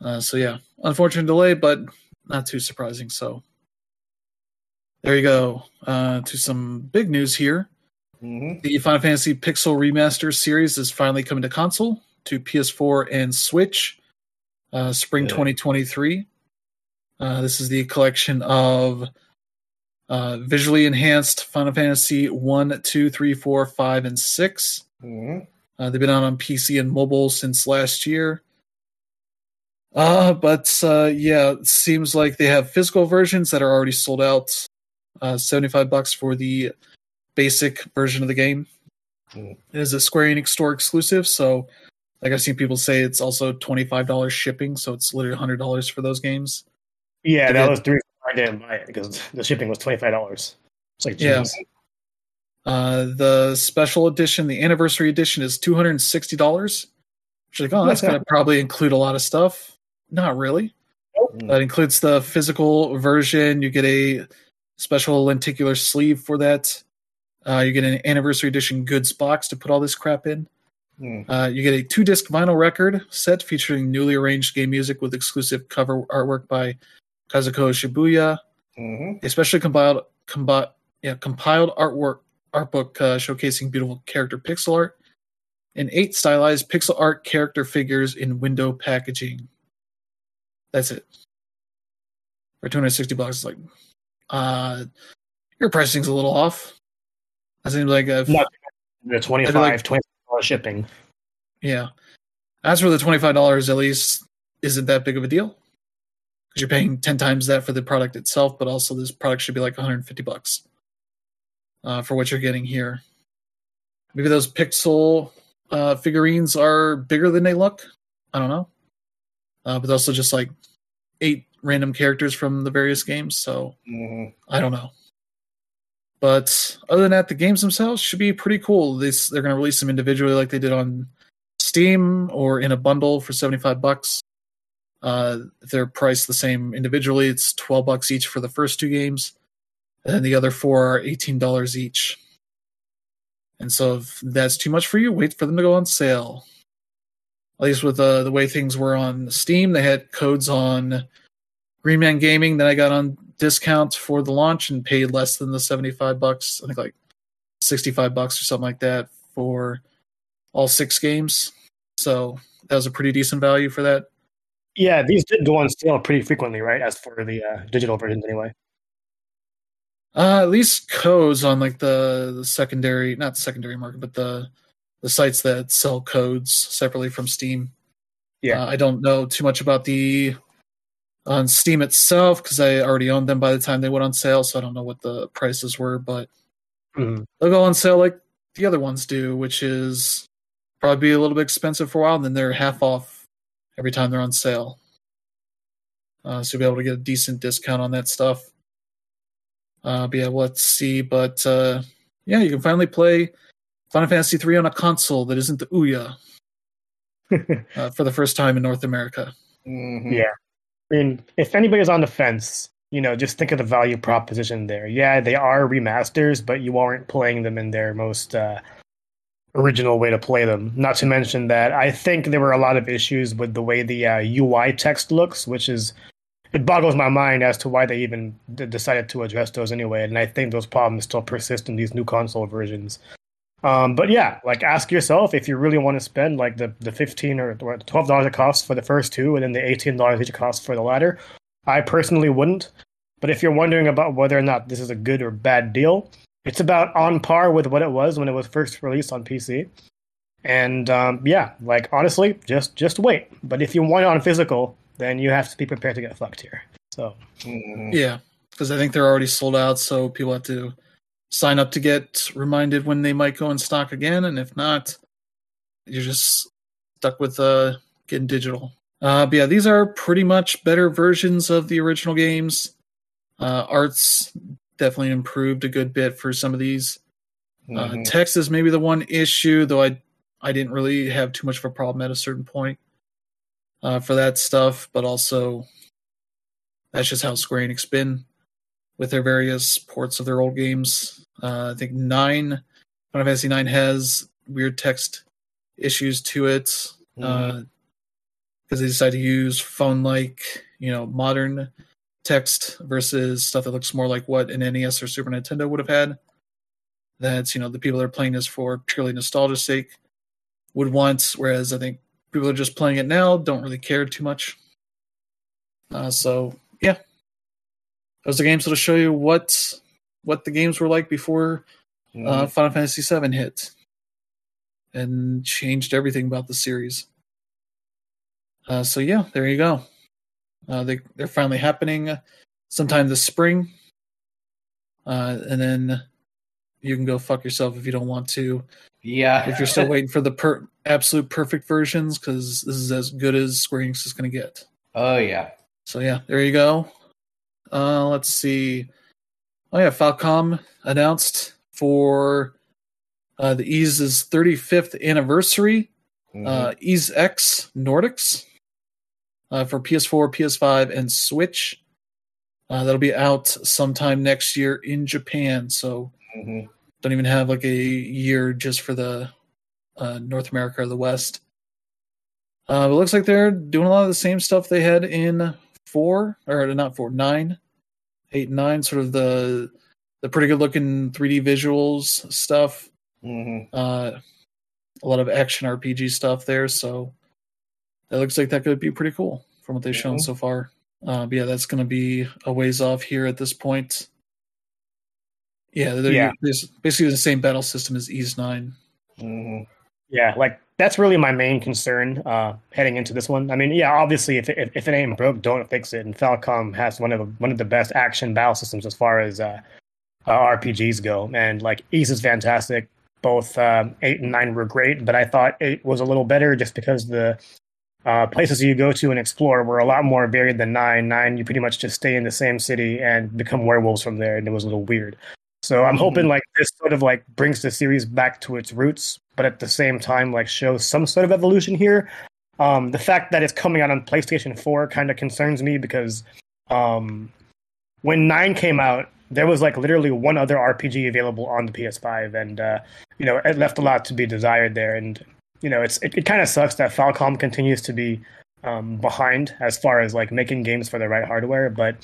S1: Uh, so yeah, unfortunate delay, but not too surprising. So there you go. Uh, to some big news here.
S2: Mhm.
S1: The Final Fantasy Pixel Remaster series is finally coming to console, to PS4 and Switch, uh, spring
S2: Yeah.
S1: 2023. Uh, this is the collection of uh, visually enhanced Final Fantasy 1, 2, 3, 4, 5, and 6.
S2: Mhm.
S1: Uh, they've been out on PC and mobile since last year. Uh, but uh, yeah, it seems like they have physical versions that are already sold out. Uh, 75 bucks for the basic version of the game.
S2: Mm.
S1: It is a Square Enix store exclusive, so like I've seen people say it's also $25 shipping, so it's literally $100 for those games.
S3: Yeah, that was the reason I didn't buy it because the shipping was twenty five dollars. It's like
S1: Yeah. Uh, the special edition, the anniversary edition, is two hundred and sixty dollars. Which like, oh, that's going to probably include a lot of stuff. Not really.
S2: Mm.
S1: That includes the physical version. You get a special lenticular sleeve for that. Uh, you get an anniversary edition goods box to put all this crap in.
S2: Mm.
S1: Uh, you get a two disc vinyl record set featuring newly arranged game music with exclusive cover artwork by Kazuko Shibuya.
S2: Mhm.
S1: A specially compiled, combi- yeah, compiled artwork art book uh, showcasing beautiful character pixel art, and eight stylized pixel art character figures in window packaging. That's it. For 260 bucks, it's like, uh, your pricing's a little off. That seems like a,
S3: Not the 25
S1: like-
S3: 20 dollars shipping.
S1: yeah. As for the $25, at least, isn't that big of a deal. Because you're paying 10 times that for the product itself, but also this product should be like 150 bucks uh, for what you're getting here. Maybe those pixel uh, figurines are bigger than they look. I don't know. Uh, but also just like eight random characters from the various games. So
S2: Mhm.
S1: I don't know. But other than that, the games themselves should be pretty cool. This they're going to release them individually, like they did on Steam, or in a bundle for seventy five bucks. Uh, they're priced the same individually, it's twelve bucks each for the first two games, and then the other four are eighteen dollars each. And so, if that's too much for you, wait for them to go on sale. At least with uh, the way things were on Steam, they had codes on Green Man Gaming that I got on discount for the launch and paid less than the 75 bucks. I think like 65 bucks or something like that for all six games. So that was a pretty decent value for that.
S3: Yeah, these did go on sale pretty frequently, right? As for the uh, digital versions, anyway.
S1: Uh, at least codes on like the, the secondary, not the secondary market, but the the sites that sell codes separately from Steam.
S3: Yeah,
S1: Uh, I don't know too much about the on Steam itself because I already owned them by the time they went on sale, so I don't know what the prices were, but
S3: Mhm.
S1: they'll go on sale like the other ones do, which is probably be a little bit expensive for a while, and then they're half off every time they're on sale. Uh, so you'll be able to get a decent discount on that stuff. Uh, but yeah, well, let's see. But uh, yeah, you can finally play Final Fantasy III on a console that isn't the Ouya uh, for the first time in North America.
S2: Mhm.
S3: Yeah. I mean, if anybody's on the fence, you know, just think of the value proposition there. Yeah, they are remasters, but you aren't playing them in their most uh, original way to play them. Not to mention that I think there were a lot of issues with the way the uh, UI text looks, which is it boggles my mind as to why they even decided to address those anyway. And I think those problems still persist in these new console versions. Um, but yeah, like ask yourself if you really want to spend like the, the fifteen or twelve dollars it costs for the first two, and then the eighteen dollars each it costs for the latter. I personally wouldn't. But if you're wondering about whether or not this is a good or bad deal, it's about on par with what it was when it was first released on PC. And um, yeah, like honestly, just just wait. But if you want it on physical, then you have to be prepared to get fucked here. So
S2: Mhm.
S1: Yeah, because I think they're already sold out, so people have to sign up to get reminded when they might go in stock again, and if not, you're just stuck with uh, getting digital. Uh, but yeah, these are pretty much better versions of the original games. Uh, art's definitely improved a good bit for some of these. Uh,
S2: Mhm.
S1: text is maybe the one issue, though I I didn't really have too much of a problem at a certain point uh, for that stuff, but also that's just how Square Enix been with their various ports of their old games. Uh, I think nine Final Fantasy Nine has weird text issues to it because they decided to use phone-like, you know, modern text versus stuff that looks more like what an NES or Super Nintendo would have had. That's you know the people that are playing this for purely nostalgia's sake would want, whereas I think people are just playing it now don't really care too much. Uh, so yeah, those are games that'll show you what what the games were like before
S2: Mhm.
S1: uh, Final Fantasy VII hit, and changed everything about the series. Uh, so yeah, there you go. Uh, they they're finally happening sometime this spring, uh, and then you can go fuck yourself if you don't want to.
S2: yeah.
S1: If you're still waiting for the per- absolute perfect versions, because this is as good as Square Enix is going to get.
S2: oh yeah.
S1: So yeah, there you go. Uh, let's see. Oh yeah, Falcom announced for uh, the Ys's 35th anniversary,
S2: Mhm.
S1: uh, Ys X Nordics uh, for PS4, PS5, and Switch. Uh, that'll be out sometime next year in Japan. So
S2: Mhm.
S1: don't even have like a year just for the uh, North America or the West. Uh, it looks like they're doing a lot of the same stuff they had in four or not four, nine, eight, and nine. Sort of the the pretty good looking 3D visuals stuff.
S2: Mhm.
S1: Uh, a lot of action RPG stuff there. So that looks like that could be pretty cool from what they've shown
S2: Mhm.
S1: so far. Uh, but yeah, that's going to be a ways off here at this point. Yeah, they're
S3: Yeah.
S1: It's basically the same battle system as Ys Nine.
S2: Mhm.
S3: yeah, like that's really my main concern uh, heading into this one. I mean, yeah, obviously, if it, if it ain't broke, don't fix it. And Falcom has one of the one of the best action battle systems as far as uh, uh, RPGs go. And like Ys is fantastic. Both um, eight and nine were great, but I thought eight was a little better just because the uh, places you go to and explore were a lot more varied than nine. Nine, you pretty much just stay in the same city and become werewolves from there, and it was a little weird. So I'm hoping like this sort of like brings the series back to its roots, but at the same time like shows some sort of evolution here. Um, the fact that it's coming out on PlayStation 4 kind of concerns me because um, when nine came out, there was like literally one other RPG available on the PS5, and uh, you know it left a lot to be desired there. And you know it's it, it kind of sucks that Falcom continues to be um, behind as far as like making games for the right hardware, but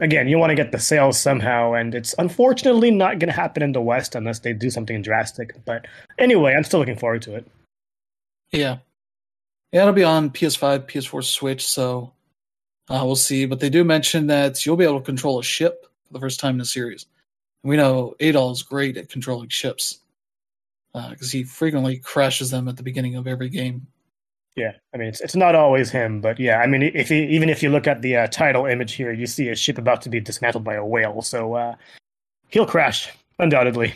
S3: again, you want to get the sales somehow, and it's unfortunately not going to happen in the West unless they do something drastic. But anyway, I'm still looking forward to it.
S1: Yeah. Yeah, it'll be on PS5, PS4, Switch, so uh, we'll see. But they do mention that you'll be able to control a ship for the first time in the series. We know Adol is great at controlling ships because uh, he frequently crashes them at the beginning of every game.
S3: Yeah, I mean it's it's not always him, but yeah, I mean if he, even if you look at the uh, title image here, you see a ship about to be dismantled by a whale, so uh, he'll crash undoubtedly.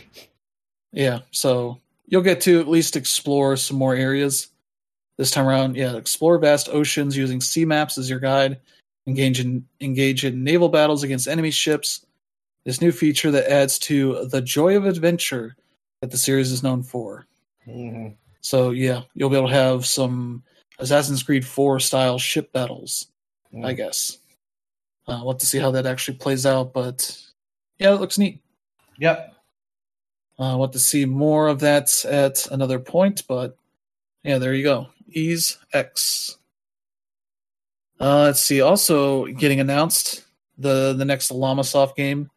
S1: Yeah, so you'll get to at least explore some more areas this time around. Yeah, explore vast oceans using sea maps as your guide. Engage in engage in naval battles against enemy ships. This new feature that adds to the joy of adventure that the series is known for.
S2: Mm-hmm.
S1: So yeah, you'll be able to have some Assassin's Creed 4 style ship battles,
S2: Mm.
S1: I guess. Uh, we'll have to see how that actually plays out, but yeah, it looks neat.
S2: Yep.
S1: Uh, we'll have to see more of that at another point, but yeah, there you go. Ys X. Uh, let's see. Also getting announced, the the next Llamasoft game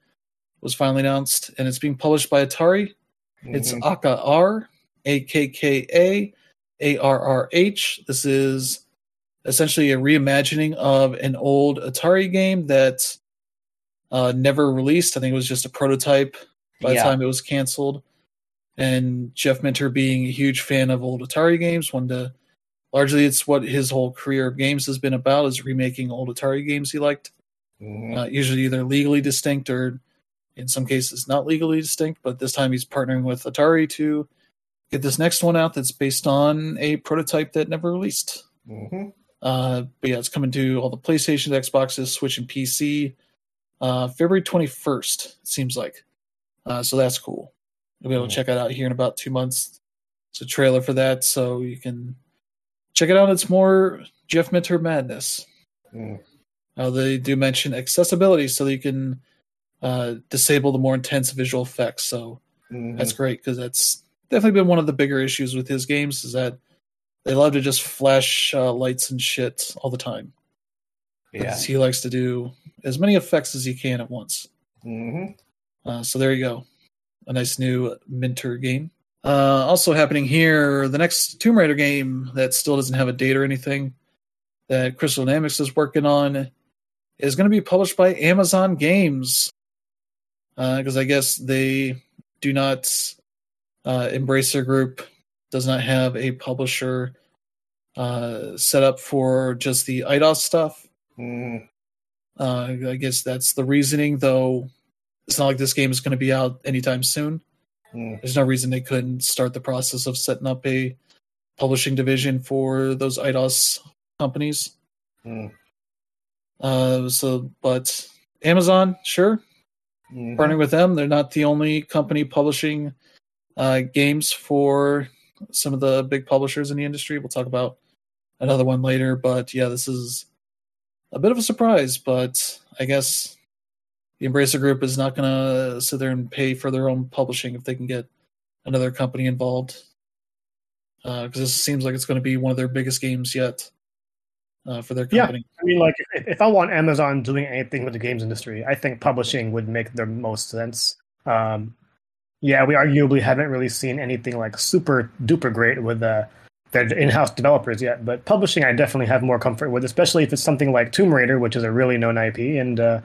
S1: was finally announced, and it's being published by Atari. It's
S2: Mhm.
S1: Akka Arrh, A K K A, A R R H. This is essentially a reimagining of an old Atari game that uh, never released. I think it was just a prototype by the time it was canceled. And Jeff Minter, being a huge fan of old Atari games, wanted to. Largely, it's what his whole career of games has been about: is remaking old Atari games he liked
S2: Mhm.
S1: uh, usually either legally distinct or in some cases not legally distinct. But this time he's partnering with Atari to get this next one out that's based on a prototype that never released.
S2: Mhm.
S1: Uh, but yeah, it's coming to all the PlayStation, Xboxes, Switch, and PC uh, February 21st, it seems like. Uh, so that's cool. You'll be able to check it out here in about two months. It's a trailer for that, so you can check it out. It's more Jeff Minter madness.
S2: Mm.
S1: Uh, they do mention accessibility, so that you can uh, disable the more intense visual effects. So
S2: Mhm.
S1: that's great because that's definitely been one of the bigger issues with his games is that they love to just flash uh, lights and shit all the time.
S2: yeah.
S1: He likes to do as many effects as he can at once.
S2: Mhm.
S1: Uh, so there you go, a nice new Minter game. Uh, also happening here, the next Tomb Raider game that still doesn't have a date or anything that Crystal Dynamics is working on is going to be published by Amazon Games because I guess they do not uh, Embracer Group does not have a publisher uh, set up for just the Eidos stuff.
S2: Mhm.
S1: Uh, I guess that's the reasoning, though. It's not like this game is going to be out anytime soon.
S2: Mm.
S1: There's no reason they couldn't start the process of setting up a publishing division for those Eidos companies.
S2: Mm.
S1: Uh, so, but Amazon, sure,
S2: Mhm.
S1: partnering with them. They're not the only company publishing uh, games for some of the big publishers in the industry. We'll talk about another one later, but yeah, this is a bit of a surprise. But I guess the Embracer Group is not going to sit there and pay for their own publishing if they can get another company involved. Because this seems like it's going to be one of their biggest games yet uh, for their company. Yeah.
S3: I mean, like if, if I want Amazon doing anything with the games industry, I think publishing would make the most sense. Um, yeah, we arguably haven't really seen anything like super duper great with uh, their in-house developers yet, but publishing I definitely have more comfort with, especially if it's something like Tomb Raider, which is a really known IP and uh,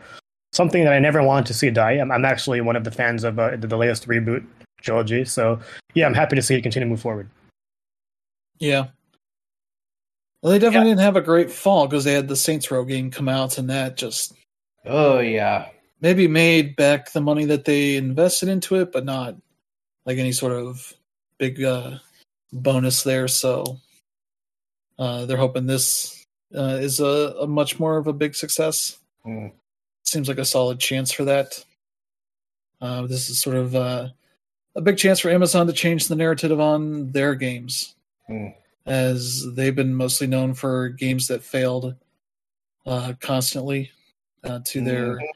S3: something that I never wanted to see die. I'm, I'm actually one of the fans of uh, the, the latest reboot trilogy, so yeah, I'm happy to see it continue to move forward.
S1: Yeah. Well, they definitely didn't have a great fall because they had the Saints Row game come out, and that just
S2: Oh yeah.
S1: Maybe made back the money that they invested into it, but not like any sort of big uh, bonus there. So uh, they're hoping this uh, is a, a much more of a big success.
S2: Mm.
S1: Seems like a solid chance for that. Uh, this is sort of uh, a big chance for Amazon to change the narrative on their games,
S2: Mm.
S1: as they've been mostly known for games that failed uh, constantly uh, to their
S2: Mhm.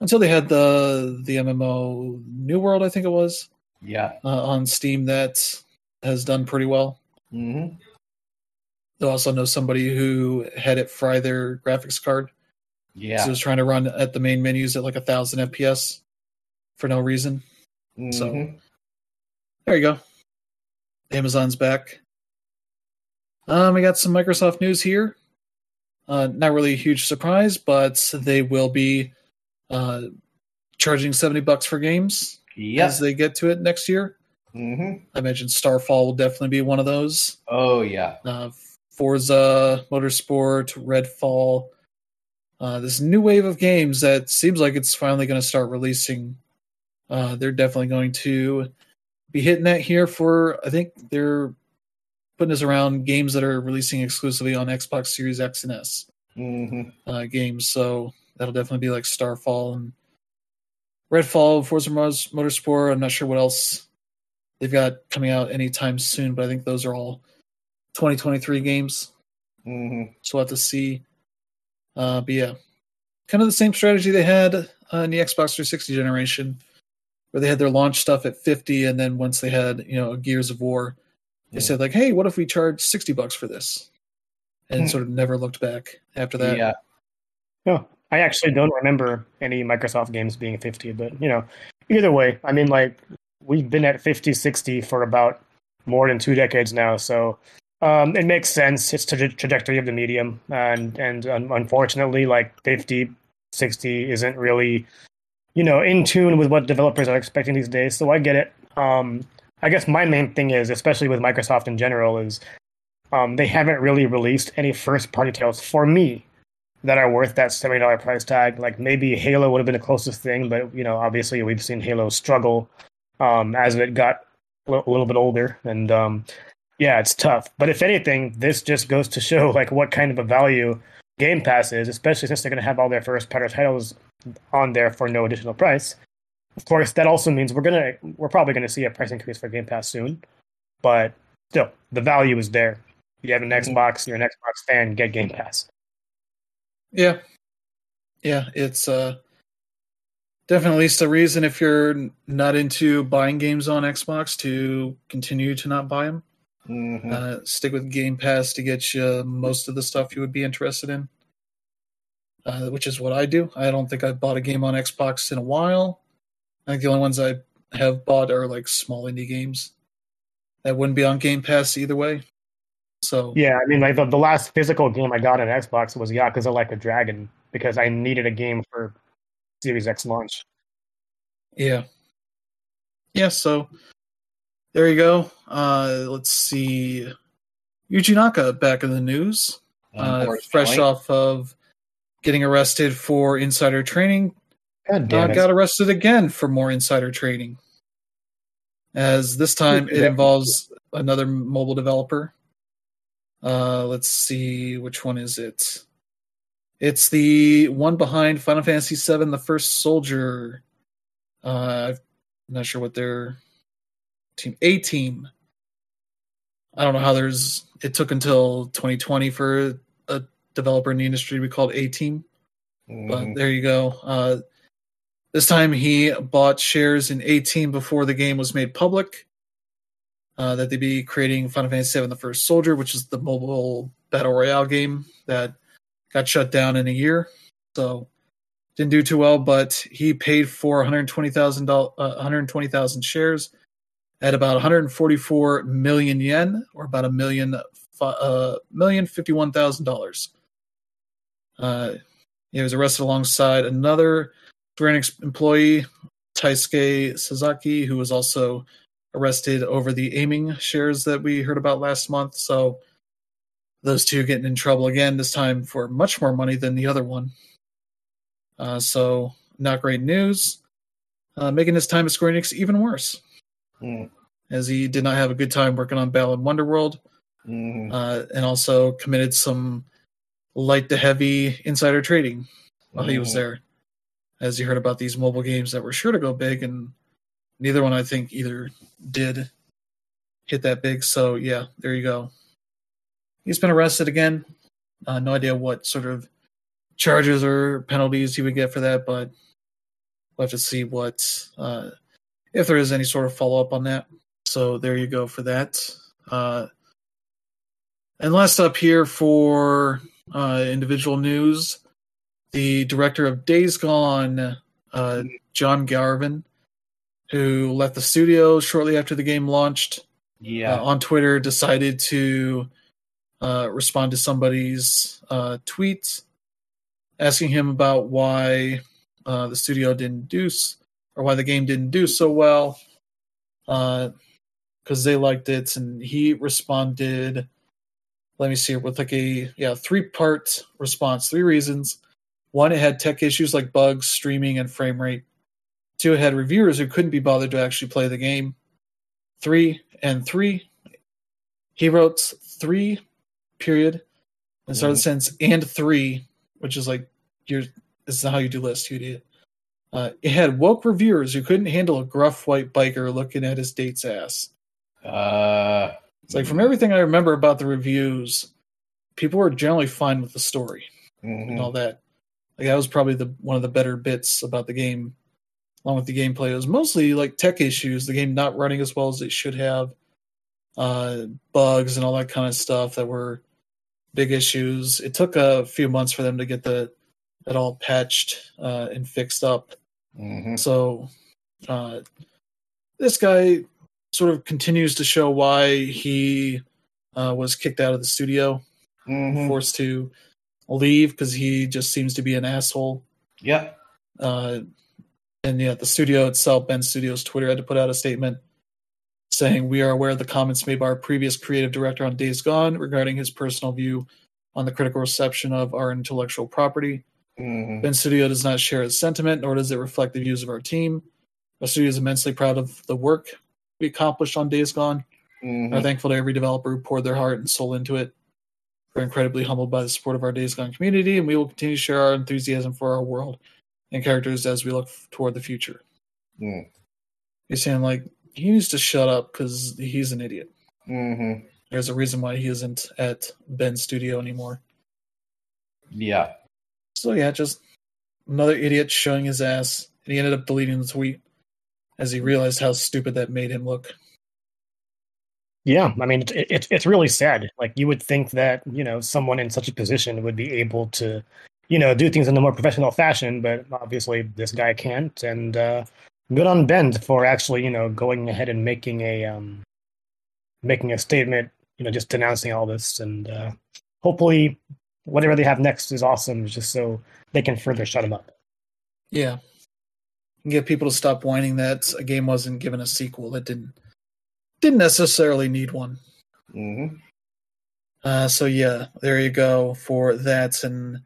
S1: Until they had the the MMO New World, I think it was,
S2: Yeah.
S1: uh, on Steam that has done pretty well.
S2: hmm
S1: They also know somebody who had it fry their graphics card.
S2: Yeah.
S1: It was trying to run at the main menus at like a thousand FPS for no reason. so-
S2: Mhm.
S1: There you go. Amazon's back. Um, we got some Microsoft news here. Uh, not really a huge surprise, but they will be uh, charging seventy bucks for games
S2: Yep.
S1: as they get to it next year.
S2: hmm
S1: I imagine Starfall will definitely be one of those.
S2: Oh yeah.
S1: Uh, Forza, Motorsport, Redfall. Uh, this new wave of games that seems like it's finally going to start releasing. Uh, they're definitely going to be hitting that here for. I think they're putting us around games that are releasing exclusively on Xbox Series X and S
S2: hmm
S1: uh, games. So that'll definitely be like Starfall and Redfall, Forza Motors- Motorsport. I'm not sure what else they've got coming out anytime soon, but I think those are all 2023 games.
S2: hmm
S1: So we'll have to see. Uh, but yeah, kind of the same strategy they had uh, in the Xbox 360 generation, where they had their launch stuff at 50, and then once they had you know Gears of War, they
S2: Yeah.
S1: said like, hey, what if we charge 60 bucks for this? And
S2: Hmm.
S1: sort of never looked back after that.
S2: Yeah.
S3: No, I actually don't remember any Microsoft games being 50, but you know, either way, I mean, like we've been at 50, 60 for about more than two decades now, so um, it makes sense. It's the trajectory of the medium, and and un- unfortunately, like 50, 60 isn't really, you know, in tune with what developers are expecting these days. So I get it. Um, I guess my main thing is, especially with Microsoft in general, is um, they haven't really released any first party titles for me that are worth that seventy dollar price tag. Like maybe Halo would have been the closest thing, but you know, obviously we've seen Halo struggle um, as it got a little bit older, and um, yeah, it's tough. But if anything, this just goes to show like what kind of a value Game Pass is, especially since they're going to have all their first party titles on there for no additional price. Of course, that also means we're gonna we're probably going to see a price increase for Game Pass soon, but still, the value is there. You have an
S2: Mhm.
S3: Xbox, you're an Xbox fan, get Game Pass.
S1: Yeah. Yeah, it's uh definitely at least a reason if you're not into buying games on Xbox to continue to not buy them.
S2: hmm
S1: Uh, stick with Game Pass to get you most of the stuff you would be interested in. Uh, which is what I do. I don't think I've bought a game on Xbox in a while. I think the only ones I have bought are like small indie games that wouldn't be on Game Pass either way. So
S3: Yeah, I mean, like the, the last physical game I got on Xbox was Yakuza Like a Dragon because I needed a game for Series X launch.
S1: Yeah. Yeah, so there you go. Uh let's see. Yuji Naka back in the news. Uh, fresh
S2: Unfortunately.
S1: off of getting arrested for insider trading.
S3: God
S1: Uh, got arrested again for more insider trading. As this time it involves another mobile developer. Uh let's see which one is it. It's the one behind Final Fantasy VII, The First Soldier. Uh, I'm not sure what their team Ateam. I don't know how there's. It took until 2020 for a developer in the industry to be called Ateam, but
S2: Mhm.
S1: there you go. Uh, this time he bought shares in Ateam before the game was made public. Uh, that they'd be creating Final Fantasy VII: The First Soldier, which is the mobile battle royale game that got shut down in a year. So didn't do too well, but he paid for 120,000 uh, 120,000 shares at about 144 million yen, or about a million uh, million fifty one thousand dollars. Uh, he was arrested alongside another Square Enix employee, Taisuke Sasaki, who was also arrested over the aiming shares that we heard about last month. So those two getting in trouble again, this time for much more money than the other one. Uh, so not great news. Uh, making his time at Square Enix even worse,
S2: Mm.
S1: as he did not have a good time working on Balan Wonderworld,
S2: Mhm.
S1: uh, and also committed some light to heavy insider trading while he was
S2: Mhm.
S1: there. As you heard about these mobile games that were sure to go big, and neither one I think either did hit that big. So yeah, there you go. He's been arrested again. Uh, no idea what sort of charges or penalties he would get for that, but we'll have to see what uh, if there is any sort of follow up on that. So there you go for that. Uh, and last up here for uh, individual news, the director of Days Gone, uh, John Garvin, who left the studio shortly after the game launched,
S2: Yeah.
S1: uh, on Twitter decided to uh, respond to somebody's uh, tweet asking him about why uh, the studio didn't do or why the game didn't do so well because they liked it, and he responded. Let me see with like a yeah three part response, three reasons. One, it had tech issues like bugs, streaming, and frame rate. Two, it had reviewers who couldn't be bothered to actually play the game. Three and three, he wrote three period and started the sentence and three, which is like you're this is how you do lists, you idiot. Uh, it had woke reviewers who couldn't handle a gruff white biker looking at his date's ass.
S2: Uh,
S1: It's like from everything I remember about the reviews, people were generally fine with the story
S2: mhm.
S1: and all that. Like that was probably the one of the better bits about the game, along with the gameplay. It was mostly like tech issues, the game not running as well as it should have, uh, bugs and all that kind of stuff that were big issues. It took a few months for them to get the that all patched uh, and fixed up.
S2: Mhm.
S1: So uh, this guy sort of continues to show why he uh, was kicked out of the studio,
S2: Mhm.
S1: forced to leave because he just seems to be an asshole.
S2: Yep.
S1: And yeah, the studio itself, Bend Studios Twitter, had to put out a statement saying, We are aware of the comments made by our previous creative director on Days Gone regarding his personal view on the critical reception of our intellectual property.
S2: Mhm.
S1: Bend Studio does not share his sentiment, nor does it reflect the views of our team. Our studio is immensely proud of the work we accomplished on Days Gone.
S2: Mhm.
S1: Are thankful to every developer who poured their heart and soul into it. We're incredibly humbled by the support of our Days Gone community, and we will continue to share our enthusiasm for our world and characters as we look toward the future.
S2: Mm.
S1: He's saying like he needs to shut up because he's an idiot.
S2: Mhm.
S1: There's a reason why he isn't at Bend's studio anymore.
S2: Yeah.
S1: So yeah, just another idiot showing his ass, and he ended up deleting the tweet as he realized how stupid that made him look.
S3: Yeah, I mean, it, it, it's really sad. Like you would think that you know someone in such a position would be able to, you know, do things in a more professional fashion, but obviously this guy can't. And uh, good on Bend for actually, you know, going ahead and making a um, making a statement, you know, just denouncing all this, and uh, hopefully whatever they have next is awesome, just so they can further shut him up.
S1: Yeah, and get people to stop whining that a game wasn't given a sequel that didn't didn't necessarily need one.
S2: Mhm.
S1: Uh, so yeah, there you go for that. And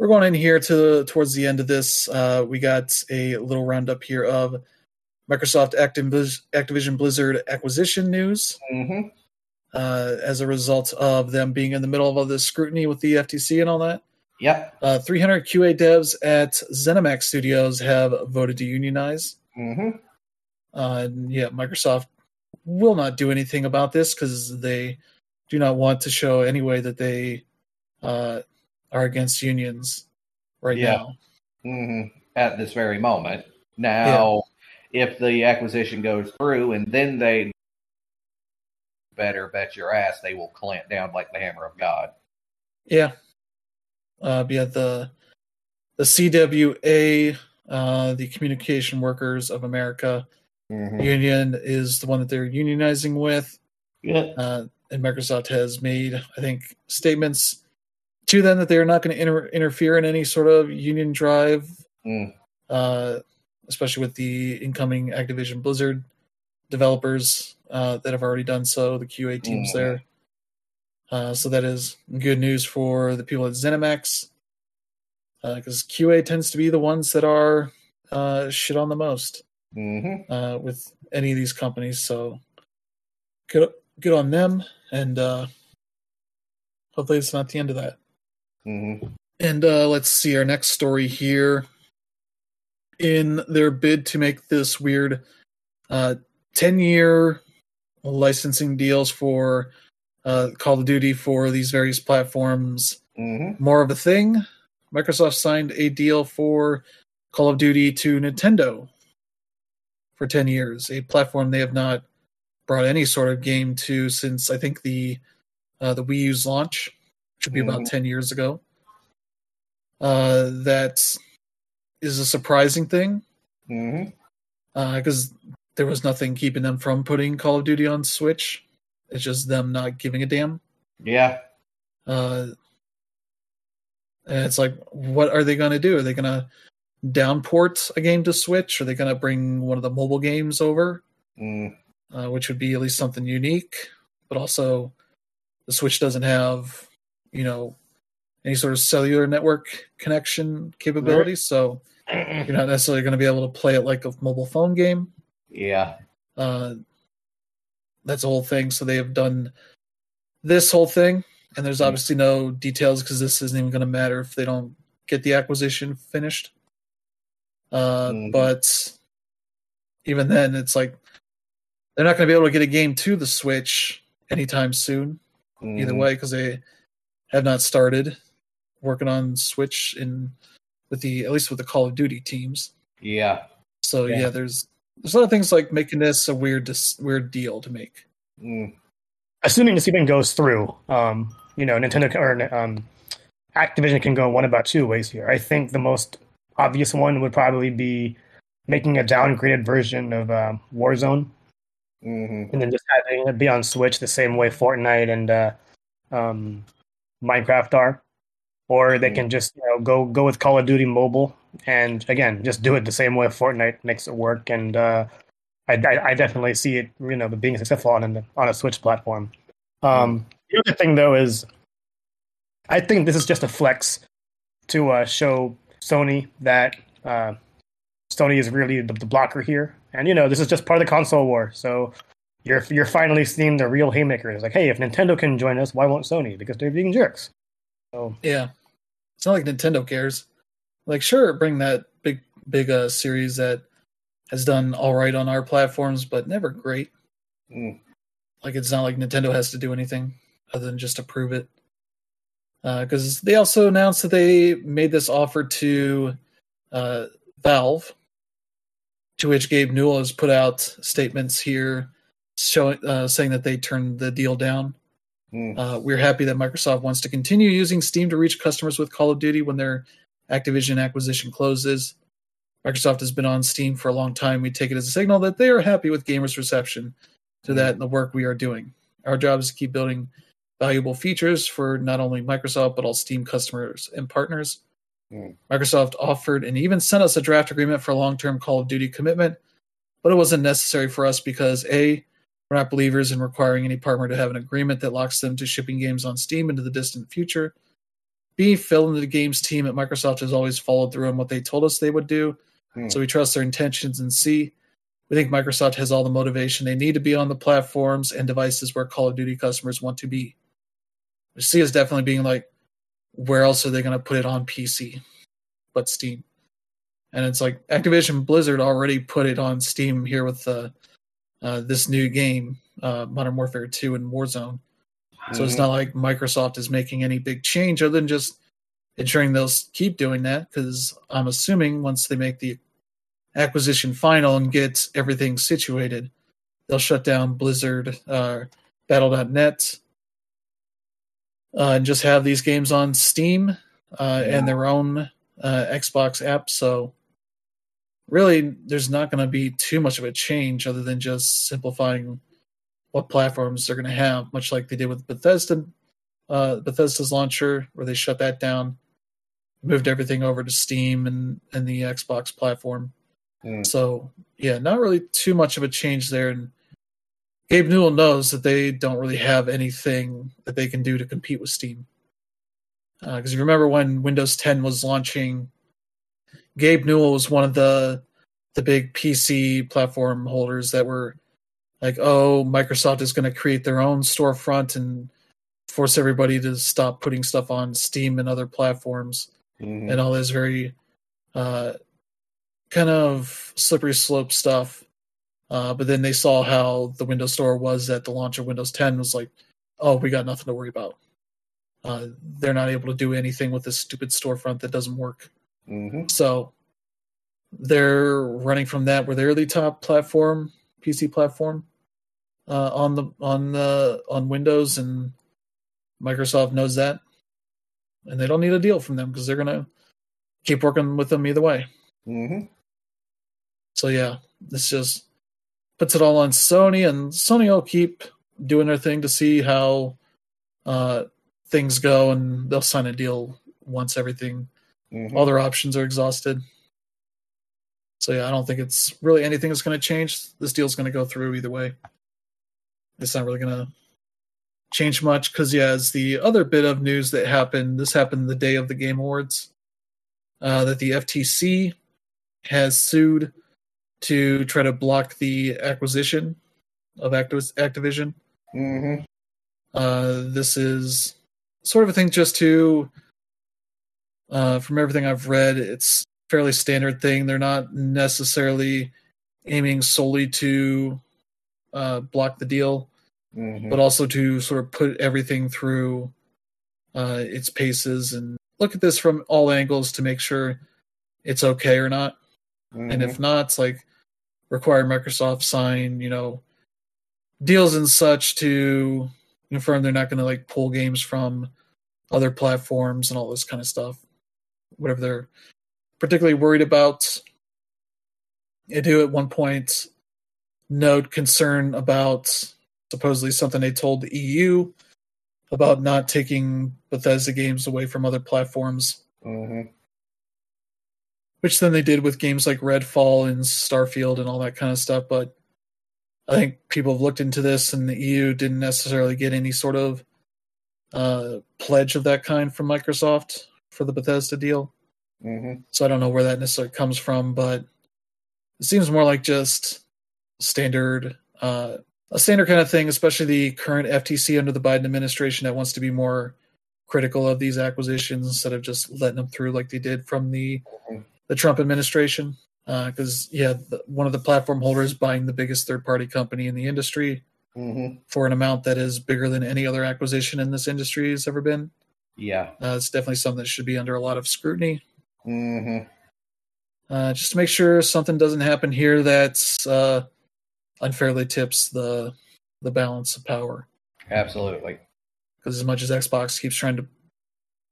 S1: we're going in here to towards the end of this. Uh, we got a little roundup here of Microsoft Activ- Activision Blizzard acquisition news.
S2: Mhm.
S1: Uh, as a result of them being in the middle of all this scrutiny with the FTC and all that,
S2: Yep.
S1: uh, 300 QA devs at ZeniMax Studios have voted to unionize.
S2: Mhm.
S1: Uh, and yeah, Microsoft will not do anything about this because they do not want to show any way that they uh, are against unions right
S2: Yeah.
S1: now.
S2: hmm At this very moment. Now, if the acquisition goes through and then they better bet your ass they will clamp down like the hammer of God.
S1: Yeah. Uh, yeah, the the CWA, uh, the Communication Workers of America
S2: Mhm.
S1: union, is the one that they're unionizing with.
S2: Yeah.
S1: Uh, and Microsoft has made, I think, statements to them that they are not going to inter- interfere in any sort of union drive,
S2: Mm.
S1: uh, especially with the incoming Activision Blizzard developers uh, that have already done so, the QA teams
S2: Mhm.
S1: there. Uh, so that is good news for the people at ZeniMax, because QA tends to be the ones that are uh, shit on the most
S2: Mhm.
S1: uh, with any of these companies. So good, good on them, and uh, hopefully it's not the end of that.
S2: Mhm.
S1: And uh, let's see our next story here. In their bid to make this weird uh, 10 year licensing deals for uh, Call of Duty for these various platforms
S2: Mhm.
S1: more of a thing, Microsoft signed a deal for Call of Duty to Nintendo for 10 years, a platform they have not brought any sort of game to since I think the uh, the Wii U's launch, which would be about
S2: Mhm.
S1: 10 years ago. Uh, that is a surprising thing because there was nothing keeping them from putting Call of Duty on Switch. It's just them not giving a damn.
S2: Yeah.
S1: Uh, and it's like, what are they going to do? Are they going to downport a game to Switch? Are they going to bring one of the mobile games over,
S2: Mm,
S1: uh, which would be at least something unique? But also, the Switch doesn't have, you know, any sort of cellular network connection capabilities, so you're not necessarily going to be able to play it like a mobile phone game.
S2: yeah.
S1: Uh, that's the whole thing. So they have done this whole thing, and there's
S2: Mm.
S1: obviously no details because this isn't even going to matter if they don't get the acquisition finished. Uh,
S2: Mhm.
S1: But even then, it's like they're not going to be able to get a game to the Switch anytime soon, either
S2: Mhm.
S1: way, because they have not started working on Switch in with the at least with the Call of Duty teams.
S2: Yeah.
S1: So
S3: Yeah.
S1: yeah, there's there's a lot of things like making this a weird dis- weird deal to make.
S2: Mm,
S3: assuming this even goes through, um, you know, Nintendo or um, Activision can go one about two ways here. I think the most obvious one would probably be making a downgraded version of uh, Warzone
S2: mhm.
S3: and then just having it be on Switch the same way Fortnite and uh, um, Minecraft are, or they can just you know go go with Call of Duty Mobile and again just do it the same way Fortnite makes it work. And uh, I, I, I definitely see it you know being successful on a, on a Switch platform. Um, the other thing though is, I think this is just a flex to uh, show Sony that uh, Sony is really the, the blocker here, and you know this is just part of the console war. So you're you're finally seeing the real haymakers. Like, hey, if Nintendo can join us, why won't Sony? Because they're being jerks. So
S1: Yeah, it's not like Nintendo cares. Like, sure, bring that big big uh series that has done all right on our platforms, but never great.
S2: Mm.
S1: Like, it's not like Nintendo has to do anything other than just approve it. Because they also announced that they made this offer to uh, Valve, to which Gabe Newell has put out statements here showing uh, saying that they turned the deal down.
S2: Mm.
S1: Uh, we're happy that Microsoft wants to continue using Steam to reach customers with Call of Duty when their Activision acquisition closes. Microsoft has been on Steam for a long time. We take it as a signal that they are happy with gamers' reception to that and the work we are doing. Our job is to keep building valuable features for not only Microsoft but all Steam customers and partners.
S2: Hmm.
S1: Microsoft offered and even sent us a draft agreement for a long-term Call of Duty commitment, but it wasn't necessary for us because a we're not believers in requiring any partner to have an agreement that locks them to shipping games on Steam into the distant future. B, Phil and the games team at Microsoft has always followed through on what they told us they would do,
S2: Hmm.
S1: so we trust their intentions. And C, we think Microsoft has all the motivation they need to be on the platforms and devices where Call of Duty customers want to be. We see is definitely being like, where else are they going to put it on PC but Steam? And it's like Activision Blizzard already put it on Steam here with uh, uh, this new game, uh, Modern Warfare 2 and Warzone. So it's
S2: Mhm.
S1: not like Microsoft is making any big change other than just ensuring they'll keep doing that because I'm assuming once they make the acquisition final and get everything situated, they'll shut down Blizzard, uh, Battle.net, uh, and just have these games on Steam uh, and their own uh, Xbox app. So really, there's not going to be too much of a change other than just simplifying what platforms they're going to have, much like they did with Bethesda, uh, Bethesda's launcher, where they shut that down, moved everything over to Steam and and the Xbox platform.
S2: Mm.
S1: So yeah, not really too much of a change there. And Gabe Newell knows that they don't really have anything that they can do to compete with Steam. Because you remember when Windows 10 was launching, Gabe Newell was one of the the big PC platform holders that were like, "Oh, Microsoft is going to create their own storefront and force everybody to stop putting stuff on Steam and other platforms."
S2: Mhm.
S1: and all this very uh, kind of slippery slope stuff. Uh, but then they saw how the Windows Store was at the launch of Windows 10. Was like, oh, we got nothing to worry about. Uh, they're not able to do anything with this stupid storefront that doesn't work.
S2: Mhm.
S1: So they're running from that. Where they're the top platform, PC platform, uh, on the on the on Windows, and Microsoft knows that, and they don't need a deal from them because they're gonna keep working with them either way.
S2: Mhm.
S1: So yeah, this just puts it all on Sony, and Sony will keep doing their thing to see how uh, things go, and they'll sign a deal once everything
S2: Mhm.
S1: all their options are exhausted. So yeah, I don't think it's really anything that's going to change. This deal's going to go through either way. It's not really going to change much because yeah, as the other bit of news that happened, this happened the day of the Game Awards, uh, that the FTC has sued to try to block the acquisition of Activ- Activision.
S2: Mhm.
S1: Uh, this is sort of a thing just to, uh, from everything I've read, it's fairly standard thing. They're not necessarily aiming solely to uh, block the deal,
S2: Mhm.
S1: but also to sort of put everything through uh, its paces and look at this from all angles to make sure it's okay or not. And if not, it's like require Microsoft sign, you know, deals and such to confirm they're not going to like pull games from other platforms and all this kind of stuff. Whatever they're particularly worried about. I do at one point note concern about supposedly something they told the EU about not taking Bethesda games away from other platforms
S2: Mhm.
S1: which then they did with games like Redfall and Starfield and all that kind of stuff. But I think people have looked into this, and the EU didn't necessarily get any sort of uh, pledge of that kind from Microsoft for the Bethesda deal.
S2: Mhm.
S1: So I don't know where that necessarily comes from, but it seems more like just standard, uh, a standard kind of thing, especially the current FTC under the Biden administration that wants to be more critical of these acquisitions instead of just letting them through like they did from the the Trump administration. Because yeah, the, one of the platform holders buying the biggest third party company in the industry
S2: Mhm.
S1: for an amount that is bigger than any other acquisition in this industry has ever been.
S2: Yeah.
S1: Uh, it's definitely something that should be under a lot of scrutiny.
S2: Mm-hmm.
S1: uh, just to make sure something doesn't happen here that's uh, unfairly tips the the balance of power.
S2: Absolutely.
S1: Because as much as Xbox keeps trying to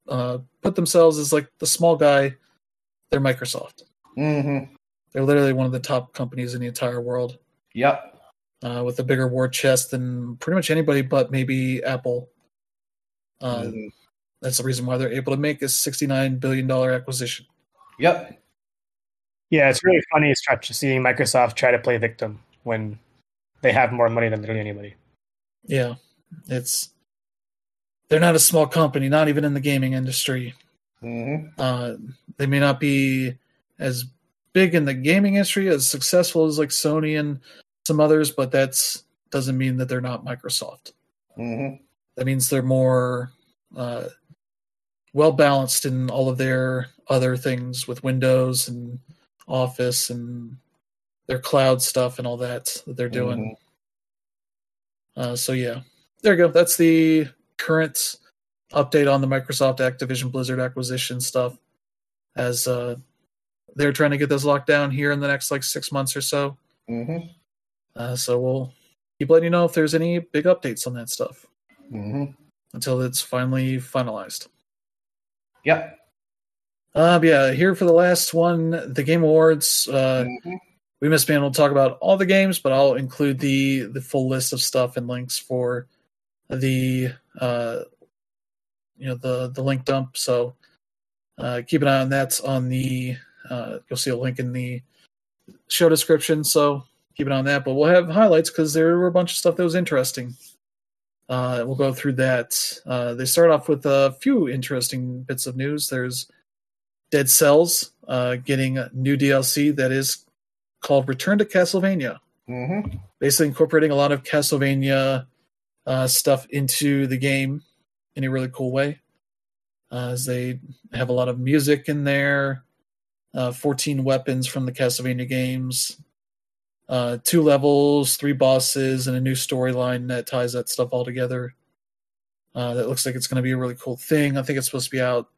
S1: uh, put themselves as like the small guy, they're Microsoft.
S2: Mm-hmm.
S1: They're literally one of the top companies in the entire world,
S2: Yep.
S1: uh, with a bigger war chest than pretty much anybody but maybe Apple. Uh,
S2: Mhm.
S1: That's the reason why they're able to make a sixty-nine billion dollar acquisition.
S2: Yep.
S3: Yeah, it's really funny stretch seeing Microsoft try to play victim when they have more money than literally anybody.
S1: Yeah, it's they're not a small company, not even in the gaming industry.
S2: Mhm.
S1: Uh, they may not be as big in the gaming industry as successful as like Sony and some others, but that's doesn't mean that they're not Microsoft.
S2: Mhm.
S1: That means they're more uh, well balanced in all of their other things with Windows and Office and their cloud stuff and all that that they're doing. Uh, so yeah, there you go. That's the current update on the Microsoft Activision Blizzard acquisition stuff. As uh, they're trying to get this locked down here in the next like six months or so.
S2: Mhm.
S1: Uh, so we'll keep letting you know if there's any big updates on that stuff
S2: Mhm.
S1: until it's finally finalized.
S2: Yep.
S1: Uh, but yeah, here for the last one, the Game Awards. Uh,
S2: Mhm.
S1: we missed being able to talk about all the games, but I'll include the the full list of stuff and links for the uh, you know the the link dump. So uh, keep an eye on that. On the uh, you'll see a link in the show description. So keep an eye on that. But we'll have highlights because there were a bunch of stuff that was interesting. Uh, we'll go through that. Uh, they start off with a few interesting bits of news. There's Dead Cells uh, getting a new DLC that is called Return to Castlevania,
S2: Mhm.
S1: basically incorporating a lot of Castlevania uh, stuff into the game in a really cool way. Uh, as they have a lot of music in there, uh, 14 weapons from the Castlevania games, uh, two levels, three bosses, and a new storyline that ties that stuff all together. Uh, that looks like it's going to be a really cool thing. I think it's supposed to be out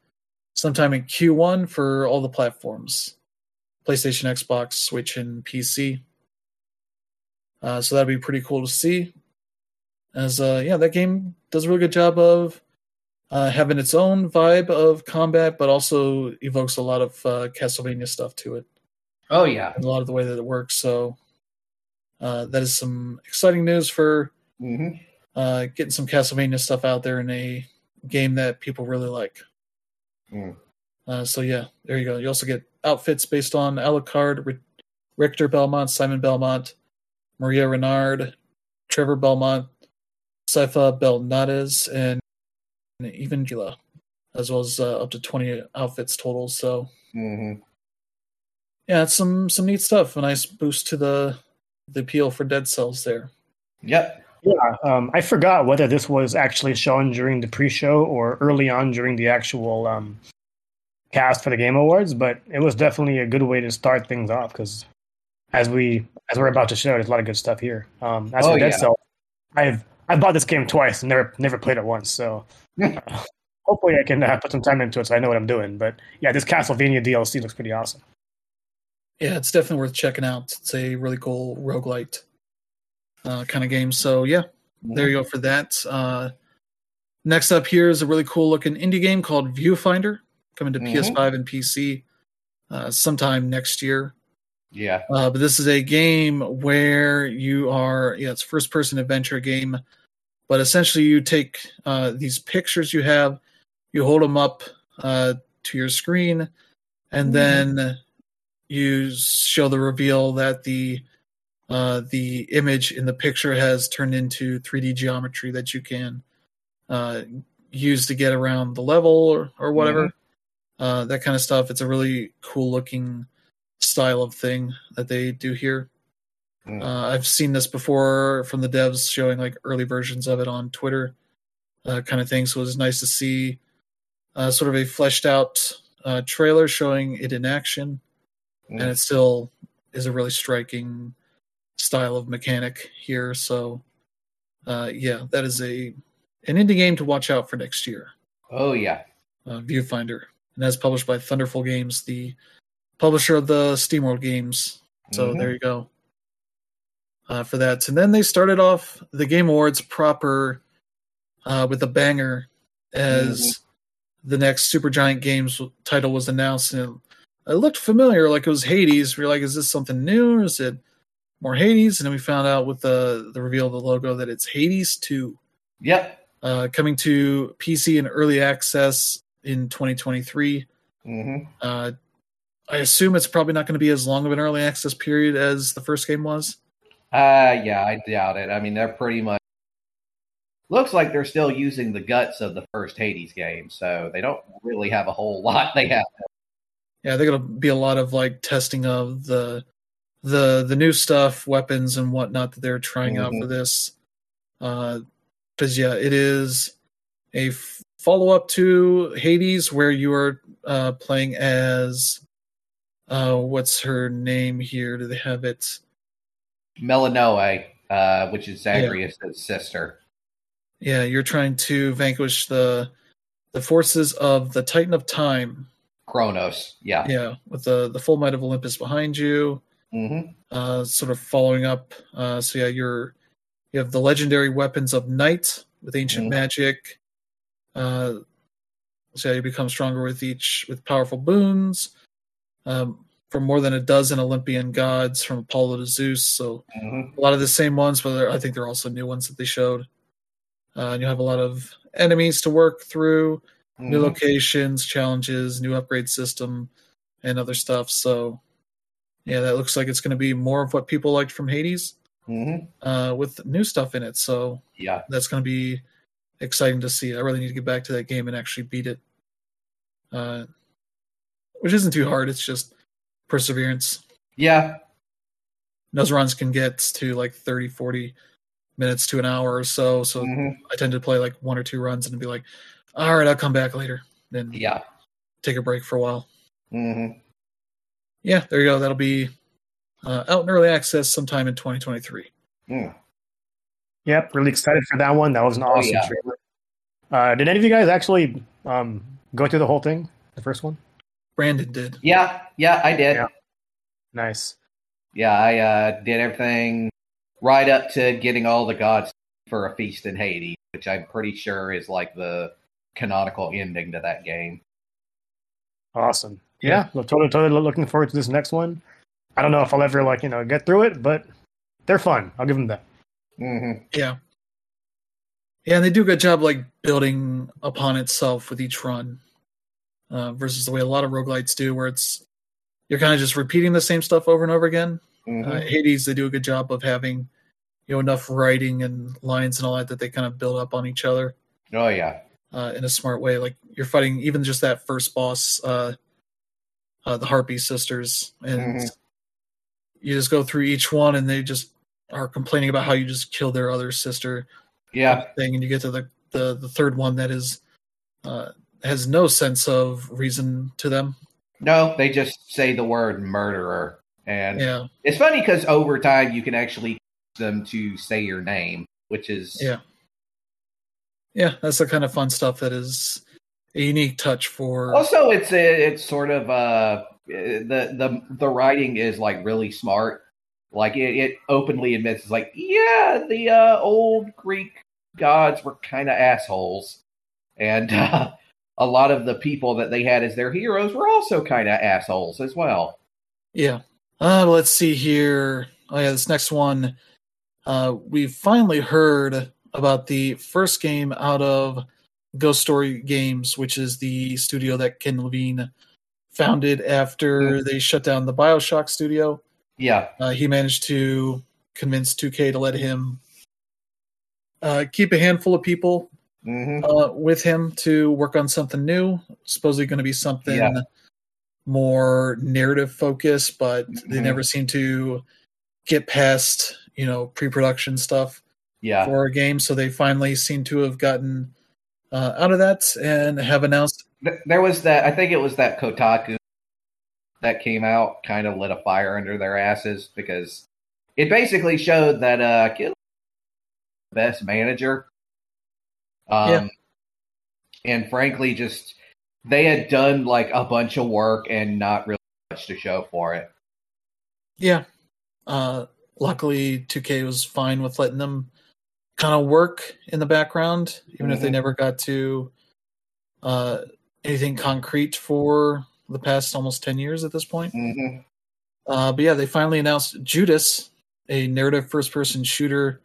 S1: sometime in Q1 for all the platforms PlayStation, Xbox, Switch, and PC. Uh, so that'd be pretty cool to see. As uh, yeah, that game does a really good job of uh, having its own vibe of combat, but also evokes a lot of uh, Castlevania stuff to it,
S2: Oh yeah.
S1: a lot of the way that it works. So uh, that is some exciting news for
S2: Mhm.
S1: uh, getting some Castlevania stuff out there in a game that people really like.
S2: Mm.
S1: Uh, so yeah, there you go. You also get outfits based on Alucard, Richter Belmont, Simon Belmont, Maria Renard, Trevor Belmont, Sypha Belnades, and even Gila, as well as uh, up to 20 outfits total. So
S2: hmm
S1: yeah, it's some some neat stuff. A nice boost to the the appeal for Dead Cells there.
S2: Yep.
S3: Yeah, um, I forgot whether this was actually shown during the pre-show or early on during the actual um, cast for the Game Awards, but it was definitely a good way to start things off because as we as we're about to show, there's a lot of good stuff here. Um, as
S2: Oh,
S3: for Dead
S2: yeah.
S3: Cells, I've I bought this game twice and never never played it once, so uh, hopefully I can uh, put some time into it so I know what I'm doing. But yeah, this Castlevania DLC looks pretty awesome.
S1: Yeah, it's definitely worth checking out. It's a really cool roguelite uh, kind of game. So yeah, there you go for that. Uh, next up here is a really cool looking indie game called Viewfinder, coming to
S2: Mhm.
S1: PS5 and PC uh, sometime next year.
S2: Yeah.
S1: Uh, but this is a game where you are, yeah, it's first person adventure game, but essentially you take uh, these pictures you have, you hold them up uh, to your screen, and
S2: Mhm.
S1: then you show the reveal that the uh, the image in the picture has turned into 3D geometry that you can uh, use to get around the level or, or whatever. Uh, that kind of stuff. It's a really cool looking style of thing that they do here.
S2: Mm.
S1: Uh, I've seen this before from the devs showing like early versions of it on Twitter, uh, kind of thing. So it was nice to see uh, sort of a fleshed out uh, trailer showing it in action,
S2: Mm.
S1: and it still is a really striking style of mechanic here. So uh, yeah, that is a an indie game to watch out for next year
S2: Oh yeah.
S1: uh, Viewfinder, and that's published by Thunderful Games, the publisher of the SteamWorld games. So
S2: Mhm.
S1: there you go uh, for that. And then they started off the Game Awards proper uh, with a banger as the next Supergiant Games title was announced, and it, looked familiar, like it was Hades. We are like, is this something new, or is it more Hades? And then we found out with the the reveal of the logo that it's Hades Two
S2: Yep.
S1: uh, coming to PC and early access in 2023.
S2: hmm
S1: Uh, I assume it's probably not going to be as long of an early access period as the first game was.
S2: Uh yeah, I doubt it. I mean, they're pretty much looks like they're still using the guts of the first Hades game, so they don't really have a whole lot they have.
S1: Yeah, they're going to be a lot of like testing of the the the new stuff, weapons and whatnot that they're trying out
S2: Mhm.
S1: for this. Because yeah, it is a f- follow up to Hades, where you are uh, playing as uh, what's her name here? Do they have it?
S2: Melinoë, uh, which is Zagreus' sister.
S1: Yeah, you're trying to vanquish the the forces of the Titan of Time.
S2: Kronos. Yeah.
S1: Yeah, with the the full might of Olympus behind you,
S2: hmm
S1: uh, sort of following up. Uh, so yeah, you're you have the legendary weapons of Night with ancient
S2: Mhm.
S1: magic. Uh, so yeah, you become stronger with each with powerful boons. Um, from more than a dozen Olympian gods, from Apollo to Zeus. So
S2: hmm
S1: a lot of the same ones, but I think there are also new ones that they showed. Uh, and you have a lot of enemies to work through, new
S2: Mm-hmm.
S1: locations, challenges, new upgrade system, and other stuff. So, yeah, that looks like it's going to be more of what people liked from Hades
S2: hmm
S1: uh, with new stuff in it. So
S2: Yeah.
S1: that's going to be exciting to see. I really need to get back to that game and actually beat it, uh, which isn't too hard. It's just perseverance.
S2: Yeah.
S1: those runs can get to like 30 40 minutes to an hour or so so
S2: hmm
S1: i tend to play like one or two runs and be like all right i'll come back later then
S2: Yeah.
S1: take a break for a while
S2: hmm
S1: yeah there you go that'll be uh, out in early access sometime in 2023
S2: Mm.
S3: Yep, really excited for that one. That was an
S2: Oh,
S3: awesome
S2: yeah.
S3: trailer. Uh, did any of you guys actually um, go through the whole thing, the first one?
S1: brandon did
S2: Yeah. Yeah, I did.
S3: Yeah.
S2: Yeah, I uh, did everything right up to getting all the gods for a feast in Hades, which I'm pretty sure is like the canonical ending to that game.
S3: Awesome. Yeah, well, totally, totally looking forward to this next one. I don't know if I'll ever like you know get through it, but they're fun. I'll give them that.
S2: hmm
S1: yeah Yeah, and they do a good job like building upon itself with each run, uh, versus the way a lot of roguelites do, where it's you're kind of just repeating the same stuff over and over again.
S2: Mhm.
S1: Uh, Hades, they do a good job of having you know enough writing and lines and all that that they kind of build up on each other
S2: oh yeah.
S1: Uh, in a smart way. Like you're fighting even just that first boss, uh, uh, the Harpy sisters, and
S2: Mhm.
S1: you just go through each one, and they just are complaining about how you just killed their other sister
S2: Yeah.
S1: thing, and you get to the the, the third one that is uh, has no sense of reason to them.
S2: No, they just say the word murderer. And
S1: Yeah,
S2: it's funny because over time you can actually get them to say your name, which is
S1: yeah, yeah. That's the kind of fun stuff that is a unique touch for.
S2: Also, it's it's sort of uh the the the writing is like really smart. Like it, it openly admits it's like yeah, the uh, old Greek gods were kind of assholes, and uh, a lot of the people that they had as their heroes were also kind of assholes as well.
S1: Yeah. Uh, let's see here. Oh yeah, this next one. Uh, we finally heard about the first game out of Ghost Story Games, which is the studio that Ken Levine founded after they shut down the Bioshock studio.
S2: Yeah,
S1: Uh, he managed to convince 2K to let him uh, keep a handful of people
S2: hmm
S1: uh, with him to work on something new. Supposedly going to be something
S2: Yeah.
S1: more narrative focused, but they
S2: Mhm.
S1: never seem to get past you know pre-production stuff
S2: yeah,
S1: for a game. So they finally seem to have gotten uh, out of that and have announced.
S2: There was that. I think it was that Kotaku that came out, kind of lit a fire under their asses because it basically showed that uh, Kid best manager. Um,
S1: Yeah.
S2: and frankly, just they had done like a bunch of work and not really much to show for it.
S1: Yeah, uh, luckily 2K was fine with letting them kind of work in the background, even if they
S2: Mhm.
S1: never got to uh, anything concrete for the past almost 10 years at this point.
S2: hmm
S1: Uh, but yeah, they finally announced Judas, a narrative first person shooter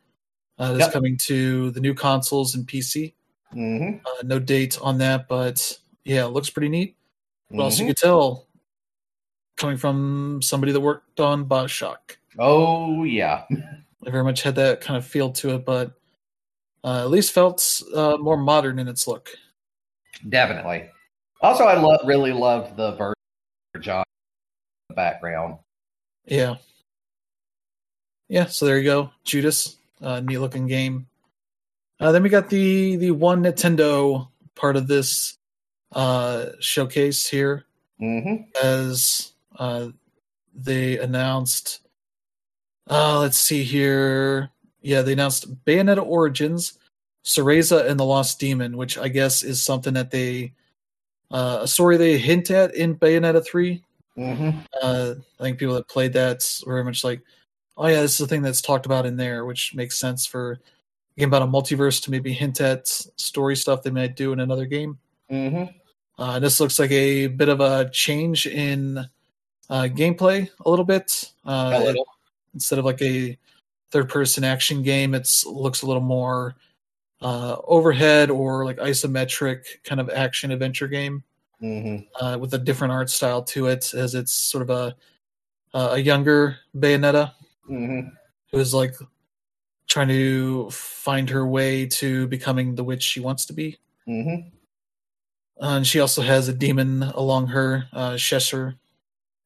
S1: uh, that's
S2: Yep.
S1: coming to the new consoles and PC.
S2: hmm
S1: Uh, no date on that, but yeah, it looks pretty neat. Also,
S2: Mm-hmm.
S1: you could tell coming from somebody that worked on Bioshock.
S2: Oh yeah,
S1: It very much had that kind of feel to it, but uh, at least felt uh, more modern in its look.
S2: definitely. Also, I lo- really love the version of the background.
S1: Yeah. Yeah, so there you go. Judas, uh, neat looking game. Uh, then we got the the one Nintendo part of this uh, showcase here
S2: hmm
S1: as uh, they announced. Uh, let's see here. Yeah, they announced Bayonetta Origins, Cereza, and the Lost Demon, which I guess is something that they uh, a story they hint at in Bayonetta three.
S2: hmm
S1: Uh, I think people that played that were very much like, oh yeah, this is the thing that's talked about in there, which makes sense for a game about a multiverse to maybe hint at story stuff they might do in another game.
S2: hmm
S1: Uh, this looks like a bit of a change in uh, gameplay a little bit. Uh,
S2: A little.
S1: Instead of like a third-person action game, it's looks a little more uh, overhead or like isometric kind of action adventure game
S2: hmm
S1: uh, with a different art style to it, as it's sort of a a younger Bayonetta
S2: hmm
S1: who is like trying to find her way to becoming the witch she wants to be.
S2: hmm
S1: Uh, and she also has a demon along her, uh, Cheshire,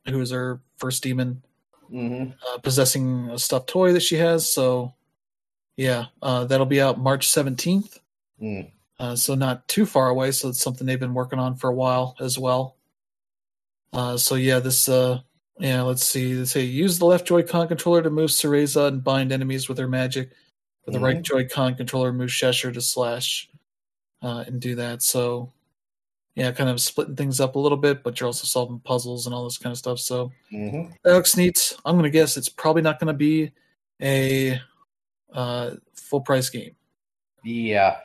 S1: who is her first demon,
S2: hmm
S1: uh, possessing a stuffed toy that she has. So, yeah, uh, that'll be out March 17th.
S2: Mm.
S1: Uh, so, not too far away. So, it's something they've been working on for a while as well. Uh, so, yeah, this, uh, yeah, let's see. They say use the left Joy-Con controller to move Cereza and bind enemies with her magic. With the right Joy-Con controller, move Cheshire to slash uh, and do that. So, yeah, kind of splitting things up a little bit, but you're also solving puzzles and all this kind of stuff. So
S2: hmm
S1: that looks neat. I'm gonna guess it's probably not gonna be a uh, full price game.
S2: Yeah.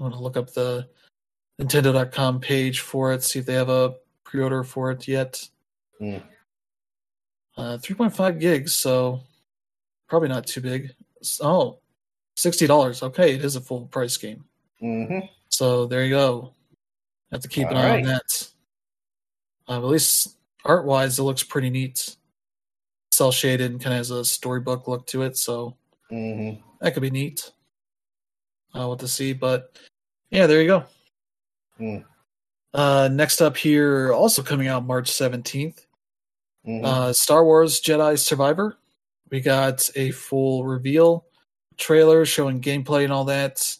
S1: I'm gonna look up the Nintendo.com page for it, see if they have a pre-order for it yet.
S2: Hmm.
S1: Uh, 3.5 gigs, so probably not too big. Oh, Sixty dollars. Okay, it is a full price game.
S2: hmm
S1: So there you go. Have to keep an eye
S2: right.
S1: on that. Uh, at least art wise, it looks pretty neat. Cell shaded and kind of has a storybook look to it, so
S2: hmm
S1: that could be neat. Uh, what to see, but yeah, there you go.
S2: Mm.
S1: Uh, next up here, also coming out March seventeenth,
S2: hmm
S1: uh, Star Wars Jedi Survivor. We got a full reveal trailer showing gameplay and all that.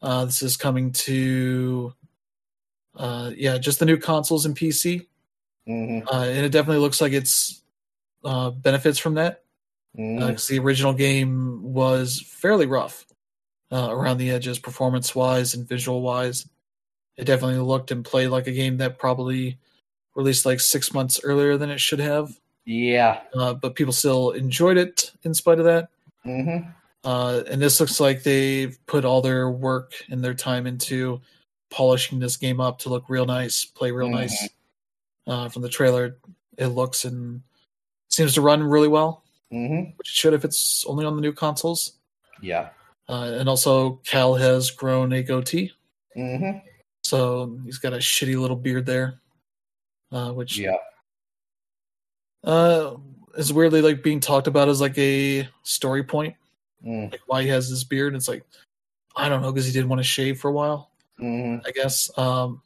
S1: Uh, this is coming to, uh, yeah, just the new consoles and PC,
S2: hmm
S1: uh, and it definitely looks like it's uh, benefits from that because the original game was fairly rough uh, around the edges, performance wise and visual wise. It definitely looked and played like a game that probably released like six months earlier than it should have.
S2: Yeah.
S1: uh, but people still enjoyed it in spite of that.
S2: hmm
S1: Uh, and this looks like they've put all their work and their time into polishing this game up to look real nice, play real
S2: Mhm.
S1: nice. Uh, from the trailer, it looks and seems to run really well,
S2: hmm
S1: which it should if it's only on the new consoles.
S2: Yeah.
S1: Uh, and also, Cal has grown a goatee,
S2: hmm
S1: so he's got a shitty little beard there, uh, which
S2: Yeah.
S1: uh, is weirdly like being talked about as like a story point.
S2: Mm.
S1: like why he has this beard. It's like I don't know because he didn't want to shave for a while,
S2: hmm
S1: I guess. Um,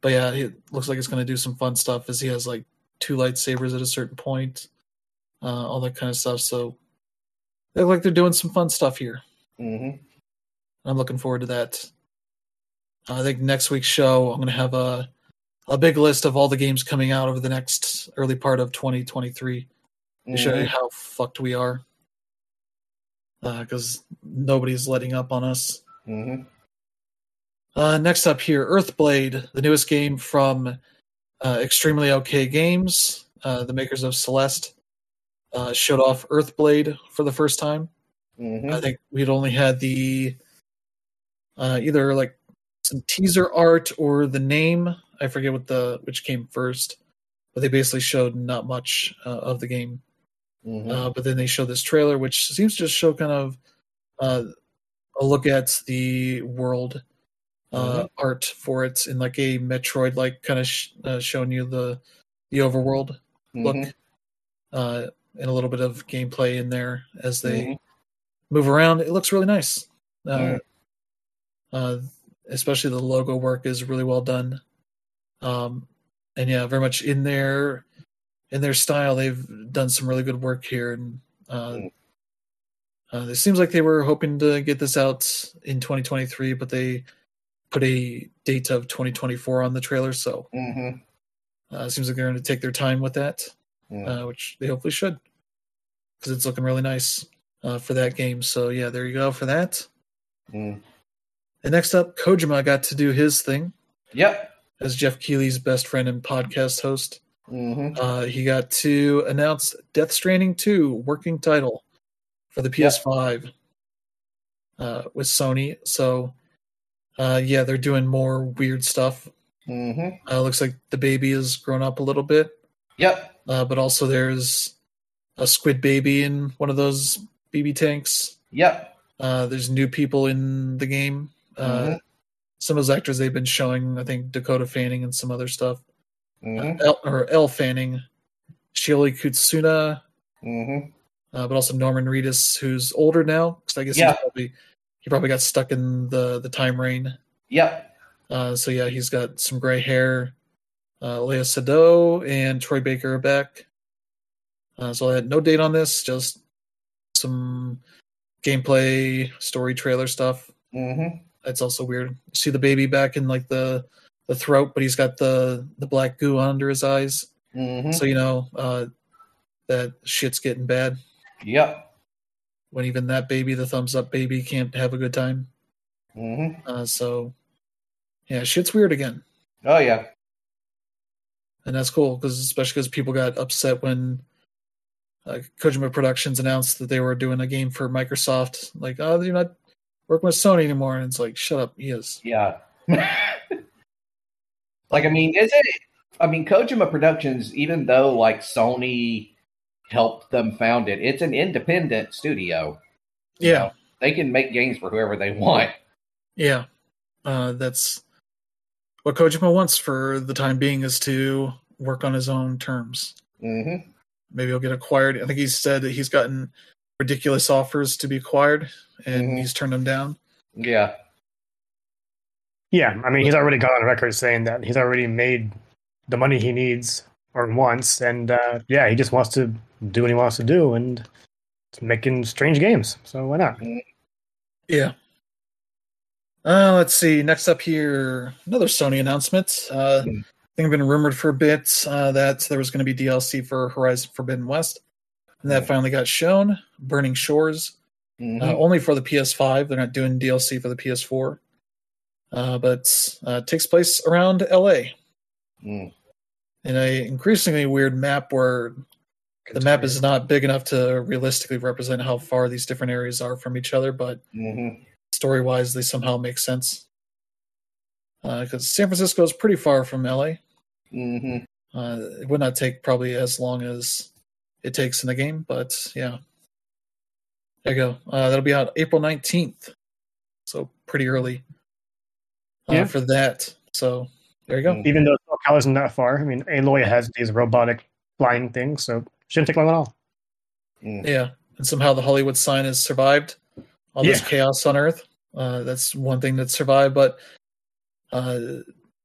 S1: but yeah, it looks like it's going to do some fun stuff as he has like two lightsabers at a certain point, uh, all that kind of stuff. So they look like they're doing some fun stuff here.
S2: hmm
S1: I'm looking forward to that. I think next week's show I'm going to have a a big list of all the games coming out over the next early part of 2023 to show you how fucked we are. Because nobody's letting up on us.
S2: hmm
S1: Uh, next up here, Earthblade, the newest game from uh, Extremely OK Games, uh, the makers of Celeste, uh, showed off Earthblade for the first time.
S2: hmm
S1: I think we'd only had the uh, either like some teaser art or the name. I forget what the which came first, but they basically showed not much uh, of the game.
S2: hmm
S1: Uh, but then they showed this trailer, which seems to just show kind of uh, a look at the world uh, art for it in like a Metroid like kind of sh- uh, showing you the the overworld look,
S2: Mhm.
S1: uh, and a little bit of gameplay in there as they
S2: Mhm.
S1: move around. It looks really nice. Uh,
S2: Mm.
S1: uh, especially the logo work is really well done. Um, and yeah, very much in their in their style. They've done some really good work here, and uh,
S2: Mm.
S1: uh, it seems like they were hoping to get this out in 2023, but they put a date of 2024 on the trailer. So
S2: Mhm.
S1: uh, seems like they're going to take their time with that, uh, which they hopefully should, because it's looking really nice uh, for that game. So yeah, there you go for that.
S2: Mm.
S1: And next up, Kojima got to do his thing
S2: Yep.
S1: as Jeff Keighley's best friend and podcast host.
S2: hmm
S1: Uh, he got to announce Death Stranding 2 working title for the PS5 uh, with Sony. So, uh, yeah, they're doing more weird stuff.
S2: hmm
S1: Uh, looks like the baby has grown up a little bit,
S2: Yep.
S1: uh, but also there's a squid baby in one of those BB tanks.
S2: Yep.
S1: Uh, there's new people in the game. Uh,
S2: Mhm.
S1: Some of those actors they've been showing, I think Dakota Fanning and some other stuff.
S2: hmm
S1: El, or Elle Fanning, Shioli Kutsuna,
S2: hmm
S1: uh, but also Norman Reedus, who's older now. Because I guess
S2: Yeah.
S1: he's probably he probably got stuck in the the time rain.
S2: Yep.
S1: Uh, so yeah, he's got some gray hair. Uh, Léa Seydoux and Troy Baker are back. Uh, so I had no date on this, just some gameplay, story trailer stuff.
S2: hmm
S1: That's also weird. You see the baby back in like the the throat, but he's got the the black goo under his eyes.
S2: hmm
S1: So you know uh, that shit's getting bad.
S2: Yep.
S1: When even that baby, the thumbs up baby, can't have a good time.
S2: hmm
S1: Uh, so, yeah, shit's weird again,
S2: Oh yeah.
S1: and that's cool because especially because people got upset when uh, Kojima Productions announced that they were doing a game for Microsoft. Like, oh, you're not working with Sony anymore, and it's like, shut up, he is.
S2: Yeah. like I mean, is it? I mean, Kojima Productions, even though like Sony helped them found it, it's an independent studio. you
S1: Yeah,
S2: know? they can make games for whoever they want.
S1: Yeah, uh, that's what Kojima wants for the time being is to work on his own terms.
S2: hmm
S1: Maybe he'll get acquired. I think he said that he's gotten ridiculous offers to be acquired, and
S2: Mhm.
S1: he's turned them down.
S2: Yeah.
S3: Yeah, I mean, he's already gone on record saying that he's already made the money he needs or once, and uh, yeah, he just wants to do what he wants to do, and it's making strange games. So why not?
S1: Yeah. Uh, let's see. Next up here, another Sony announcement. Uh,
S2: Hmm.
S1: I think I've been rumored for a bit uh, that there was going to be DLC for Horizon Forbidden West, and that
S2: Hmm.
S1: finally got shown. Burning Shores,
S2: Mhm.
S1: uh, only for the PS5. They're not doing DLC for the PS4, uh, but uh, takes place around LA
S2: Mm.
S1: In a increasingly weird map where the map is not big enough to realistically represent how far these different areas are from each other, but
S2: Mhm.
S1: story wise, they somehow make sense. Because San Francisco is pretty far from LA.
S2: Mhm.
S1: Uh, it would not take probably as long as it takes in the game, but yeah. There you go. Uh, that'll be out April 19th. So pretty early uh,
S3: Yeah.
S1: for that. So there you go.
S3: Even though Cal isn't that far, I mean, Aloy has these robotic flying things, so shouldn't take long at all.
S2: Mm.
S1: Yeah. And somehow the Hollywood sign has survived all this
S3: Yeah.
S1: chaos on Earth. Uh, that's one thing that survived, but uh,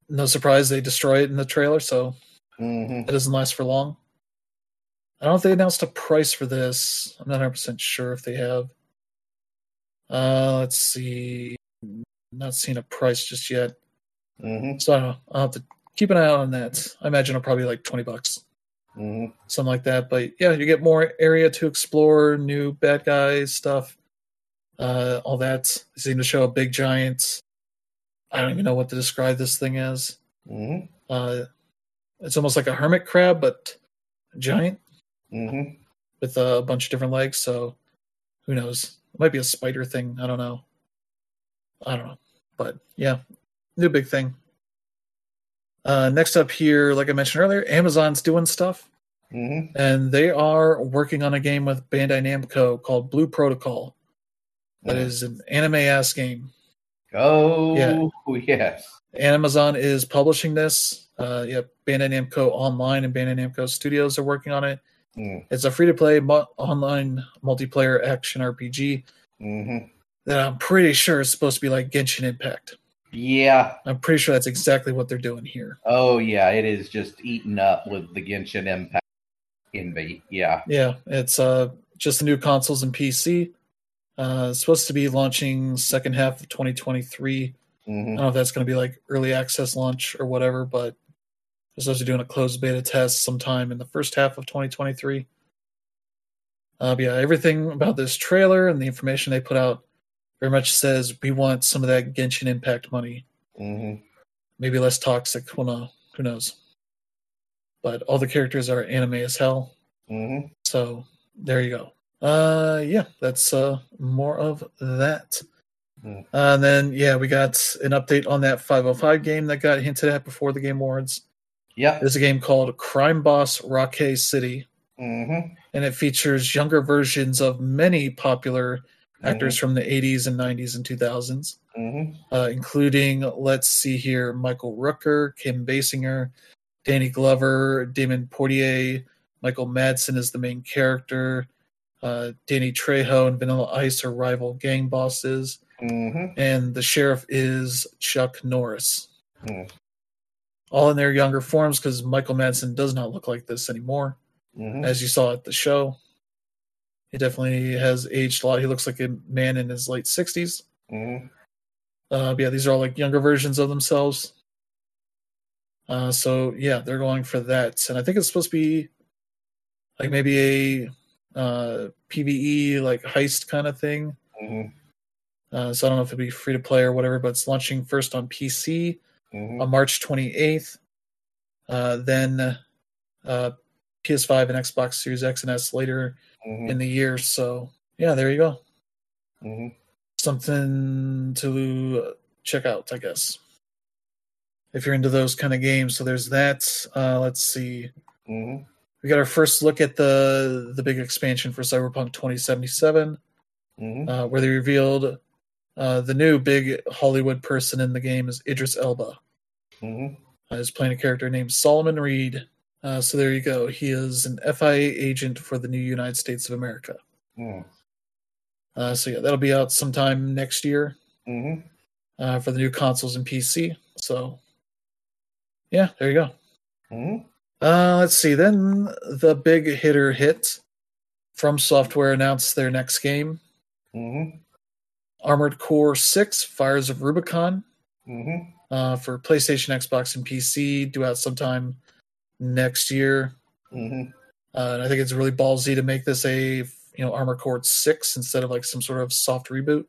S1: no surprise they destroy it in the trailer, so
S2: Mhm.
S1: it doesn't last for long. I don't know if they announced a price for this. I'm not 100% sure if they have. Uh, let's see. Not seeing a price just yet.
S2: Mhm.
S1: So I don't know. I'll have to keep an eye out on that. I imagine it'll probably be like 20 bucks.
S2: Mhm.
S1: something like that. But yeah, you get more area to explore, new bad guys stuff, uh, all that. They seem to show a big giant. I don't even know what to describe this thing as.
S2: Mhm.
S1: Uh, it's almost like a hermit crab, but giant
S2: Mhm.
S1: with a bunch of different legs. So who knows? It might be a spider thing. I don't know. I don't know. But yeah, new big thing. Uh, next up here, like I mentioned earlier, Amazon's doing stuff.
S2: Mhm.
S1: and they are working on a game with Bandai Namco called Blue Protocol. That
S2: Mm.
S1: an anime ass game.
S2: Oh
S1: Yeah.
S2: yes.
S1: Amazon is publishing this. Uh, yeah, Bandai Namco Online and Bandai Namco Studios are working on it.
S2: Mm.
S1: It's a free to play mu- online multiplayer action RPG
S2: Mhm.
S1: that I'm pretty sure is supposed to be like Genshin Impact.
S2: Yeah.
S1: I'm pretty sure that's exactly what they're doing here.
S2: Oh yeah. It is just eaten up with the Genshin Impact envy. Yeah.
S1: Yeah, it's uh, just the new consoles and PC. Uh, supposed to be launching second half of 2023. I
S2: Mhm.
S1: don't know if that's going to be like early access launch or whatever, but they're supposed to be doing a closed beta test sometime in the first half of 2023. Uh, yeah, everything about this trailer and the information they put out very much says we want some of that Genshin Impact money.
S2: Mhm.
S1: Maybe less toxic. Well, no, who knows? But all the characters are anime as hell.
S2: Mhm.
S1: So there you go. Uh, yeah, that's uh more of that.
S2: Hmm.
S1: Uh, and then yeah, we got an update on that 505 game that got hinted at before the Game Awards.
S2: Yeah.
S1: There's a game called Crime Boss Rocket City,
S2: Mhm.
S1: and it features younger versions of many popular actors from the 80s and 90s and 2000s,
S2: Mhm.
S1: uh, including let's see here, Michael Rooker, Kim Basinger, Danny Glover, Damion Poitier, Michael Madsen is the main character. Uh, Danny Trejo and Vanilla Ice are rival gang bosses,
S2: Mhm.
S1: and the sheriff is Chuck Norris.
S2: Hmm.
S1: All in their younger forms because Michael Madsen does not look like this anymore,
S2: Mhm.
S1: as you saw at the show. He definitely has aged a lot. He looks like a man in his late 60s.
S2: Mhm.
S1: Uh, yeah, these are all like younger versions of themselves. Uh, so yeah, they're going for that, and I think it's supposed to be like maybe a uh, PVE like heist kind of thing.
S2: Mhm.
S1: Uh, so I don't know if it'll be free to play or whatever, but it's launching first on PC
S2: Mhm.
S1: on March 28th, uh, then uh, PS5 and Xbox Series X and S later
S2: Mhm.
S1: in the year. So yeah, there you go.
S2: Mhm.
S1: something to check out, I guess. If you're into those kind of games, so there's that. Uh, let's see.
S2: Mhm.
S1: We got our first look at the the big expansion for Cyberpunk 2077.
S2: Mm-hmm.
S1: uh, where they revealed uh, the new big Hollywood person in the game is Idris Elba.
S2: Mm-hmm.
S1: Uh, he's playing a character named Solomon Reed. Uh, so there you go. He is an FIA agent for the new United States of America.
S2: Mm-hmm.
S1: Uh, so yeah, that'll be out sometime next year
S2: Mm-hmm.
S1: uh, for the new consoles and PC. So yeah, there you go.
S2: Mm-hmm.
S1: Uh, let's see. Then the big hitter hit From Software announced their next game,
S2: Mm-hmm.
S1: Armored Core 6 Fires of Rubicon
S2: Mm-hmm.
S1: uh, for PlayStation, Xbox, and PC, due out sometime next year.
S2: Mm-hmm.
S1: Uh, and I think it's really ballsy to make this a you know Armored Core 6 instead of like some sort of soft reboot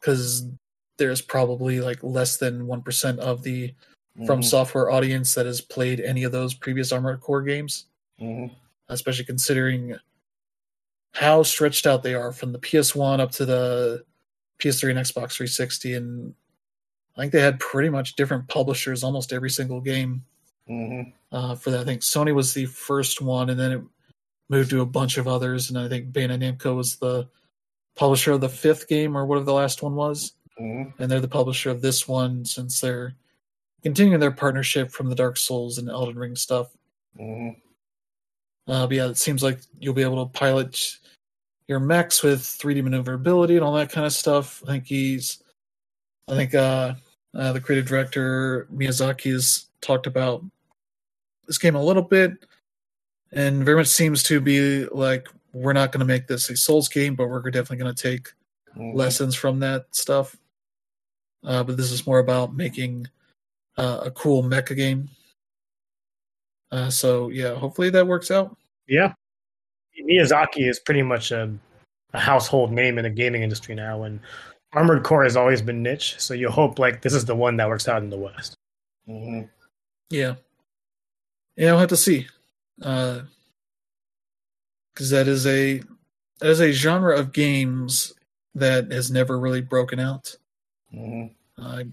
S1: because there's probably like less than 1% of the from
S2: Mhm.
S1: software audience that has played any of those previous Armored Core games.
S2: Mhm.
S1: especially considering how stretched out they are from the PS1 up to the PS3 and Xbox 360. And I think they had pretty much different publishers almost every single game
S2: Mhm.
S1: uh, for that. I think Sony was the first one, and then it moved to a bunch of others. And I think Bandai Namco was the publisher of the fifth game or whatever the last one was.
S2: Mhm.
S1: And they're the publisher of this one since they're continuing their partnership from the Dark Souls and Elden Ring stuff.
S2: Mhm.
S1: Uh, but yeah, it seems like you'll be able to pilot your mechs with 3D maneuverability and all that kind of stuff. I think he's, I think uh, uh, the creative director Miyazaki has talked about this game a little bit, and very much seems to be like we're not going to make this a Souls game, but we're definitely going to take
S2: Mhm.
S1: lessons from that stuff. Uh, but this is more about making uh, a cool mecha game. Uh, so yeah, hopefully that works out.
S3: Yeah. Miyazaki is pretty much a, a household name in the gaming industry now, and Armored Core has always been niche. So you hope like this is the one that works out in the West.
S2: Mhm.
S1: Yeah. Yeah, I'll have to see. Uh 'cause that is a that is a genre of games that has never really broken out.
S2: Mhm.
S1: I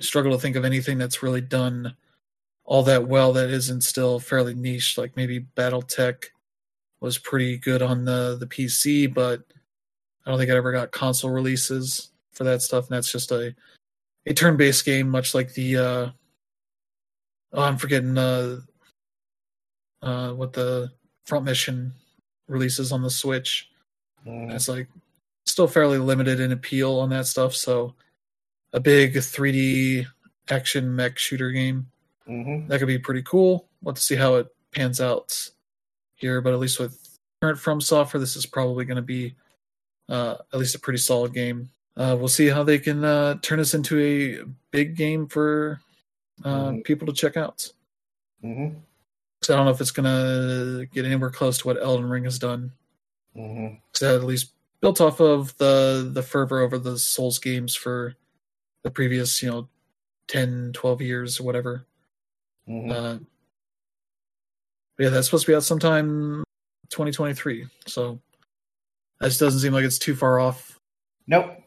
S1: struggle to think of anything that's really done all that well that isn't still fairly niche. Like maybe BattleTech was pretty good on the the PC, but I don't think it ever got console releases for that stuff. And that's just a a turn based game, much like the uh, oh, I'm forgetting uh, uh, what the Front Mission releases on the Switch.
S2: Mhm.
S1: It's like still fairly limited in appeal on that stuff. So a big 3D action mech shooter game
S2: Mhm.
S1: that could be pretty cool. We'll have to see how it pans out here, but at least with current From Software, this is probably going to be uh, at least a pretty solid game. Uh, we'll see how they can uh, turn this into a big game for uh,
S2: Mhm.
S1: people to check out.
S2: Mhm.
S1: I don't know if it's going to get anywhere close to what Elden Ring has done.
S2: Mhm.
S1: So at least built off of the the fervor over the Souls games for the previous, you know, 10, 12 years or whatever.
S2: Mhm.
S1: Uh, but yeah, that's supposed to be out sometime 2023. So that just doesn't seem like it's too far off,
S2: Nope.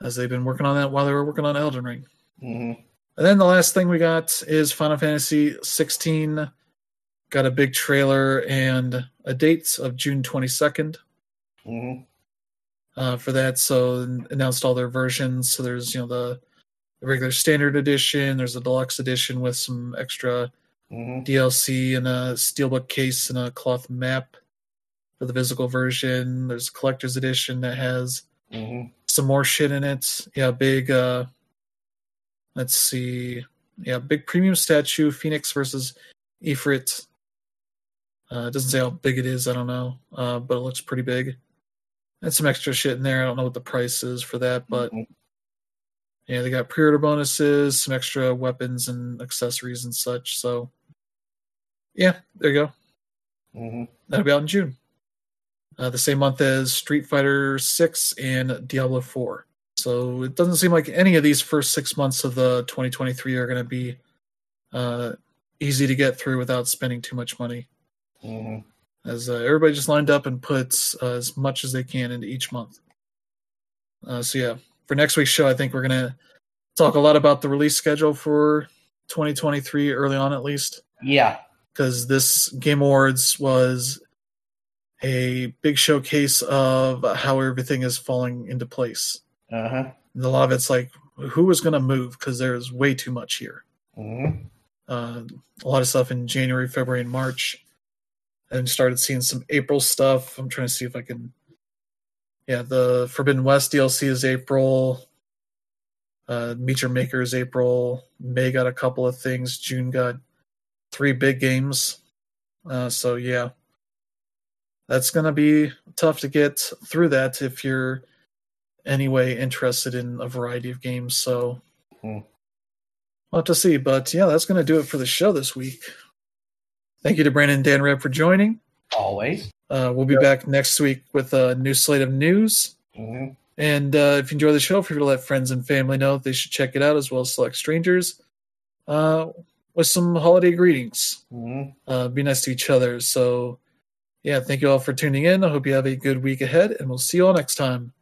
S1: as they've been working on that while they were working on Elden Ring.
S2: Mhm.
S1: And then the last thing we got is Final Fantasy 16. Got a big trailer and a date of June 22nd
S2: Mhm.
S1: uh, for that. So announced all their versions. So there's you know the, the regular standard edition. There's a deluxe edition with some extra
S2: Mhm.
S1: DLC and a steelbook case and a cloth map for the physical version. There's a collector's edition that has
S2: Mhm.
S1: some more shit in it. Yeah, big. uh Let's see. Yeah, big premium statue Phoenix versus Ifrit. Uh, it doesn't say how big it is. I don't know, uh, but it looks pretty big. And some extra shit in there. I don't know what the price is for that, but
S2: Mhm.
S1: yeah, they got pre-order bonuses, some extra weapons and accessories and such. So, yeah, there you go.
S2: Mhm.
S1: That'll be out in June. Uh, the same month as Street Fighter Six and Diablo Four. So it doesn't seem like any of these first six months of the 2023 are going to be uh, easy to get through without spending too much money.
S2: Mhm.
S1: As uh, everybody just lined up and puts uh, as much as they can into each month. Uh, so yeah, for next week's show, I think we're going to talk a lot about the release schedule for 2023 early on, at least
S2: Yeah.
S1: because this Game Awards was a big showcase of how everything is falling into place.
S2: Uh huh.
S1: And a lot of it's like who is going to move because there's way too much here.
S2: Mm-hmm.
S1: Uh, a lot of stuff in January, February, and March, and started seeing some April stuff. I'm trying to see if I can. Yeah, the Forbidden West DLC is April. Uh, Meet Your Maker is April. May got a couple of things. June got three big games. Uh, so yeah, that's gonna be tough to get through that if you're anyway interested in a variety of games. So
S2: Hmm.
S1: we'll have to see. But yeah, that's gonna do it for the show this week. Thank you to Brandon and Dan Reb for joining.
S2: Always.
S1: Uh, we'll be back next week with a new slate of news.
S2: Mm-hmm.
S1: And uh, if you enjoy the show, feel free to let friends and family know they should check it out, as well as select strangers. Uh, with some holiday greetings.
S2: Mm-hmm.
S1: Uh, be nice to each other. So, yeah, thank you all for tuning in. I hope you have a good week ahead, and we'll see you all next time.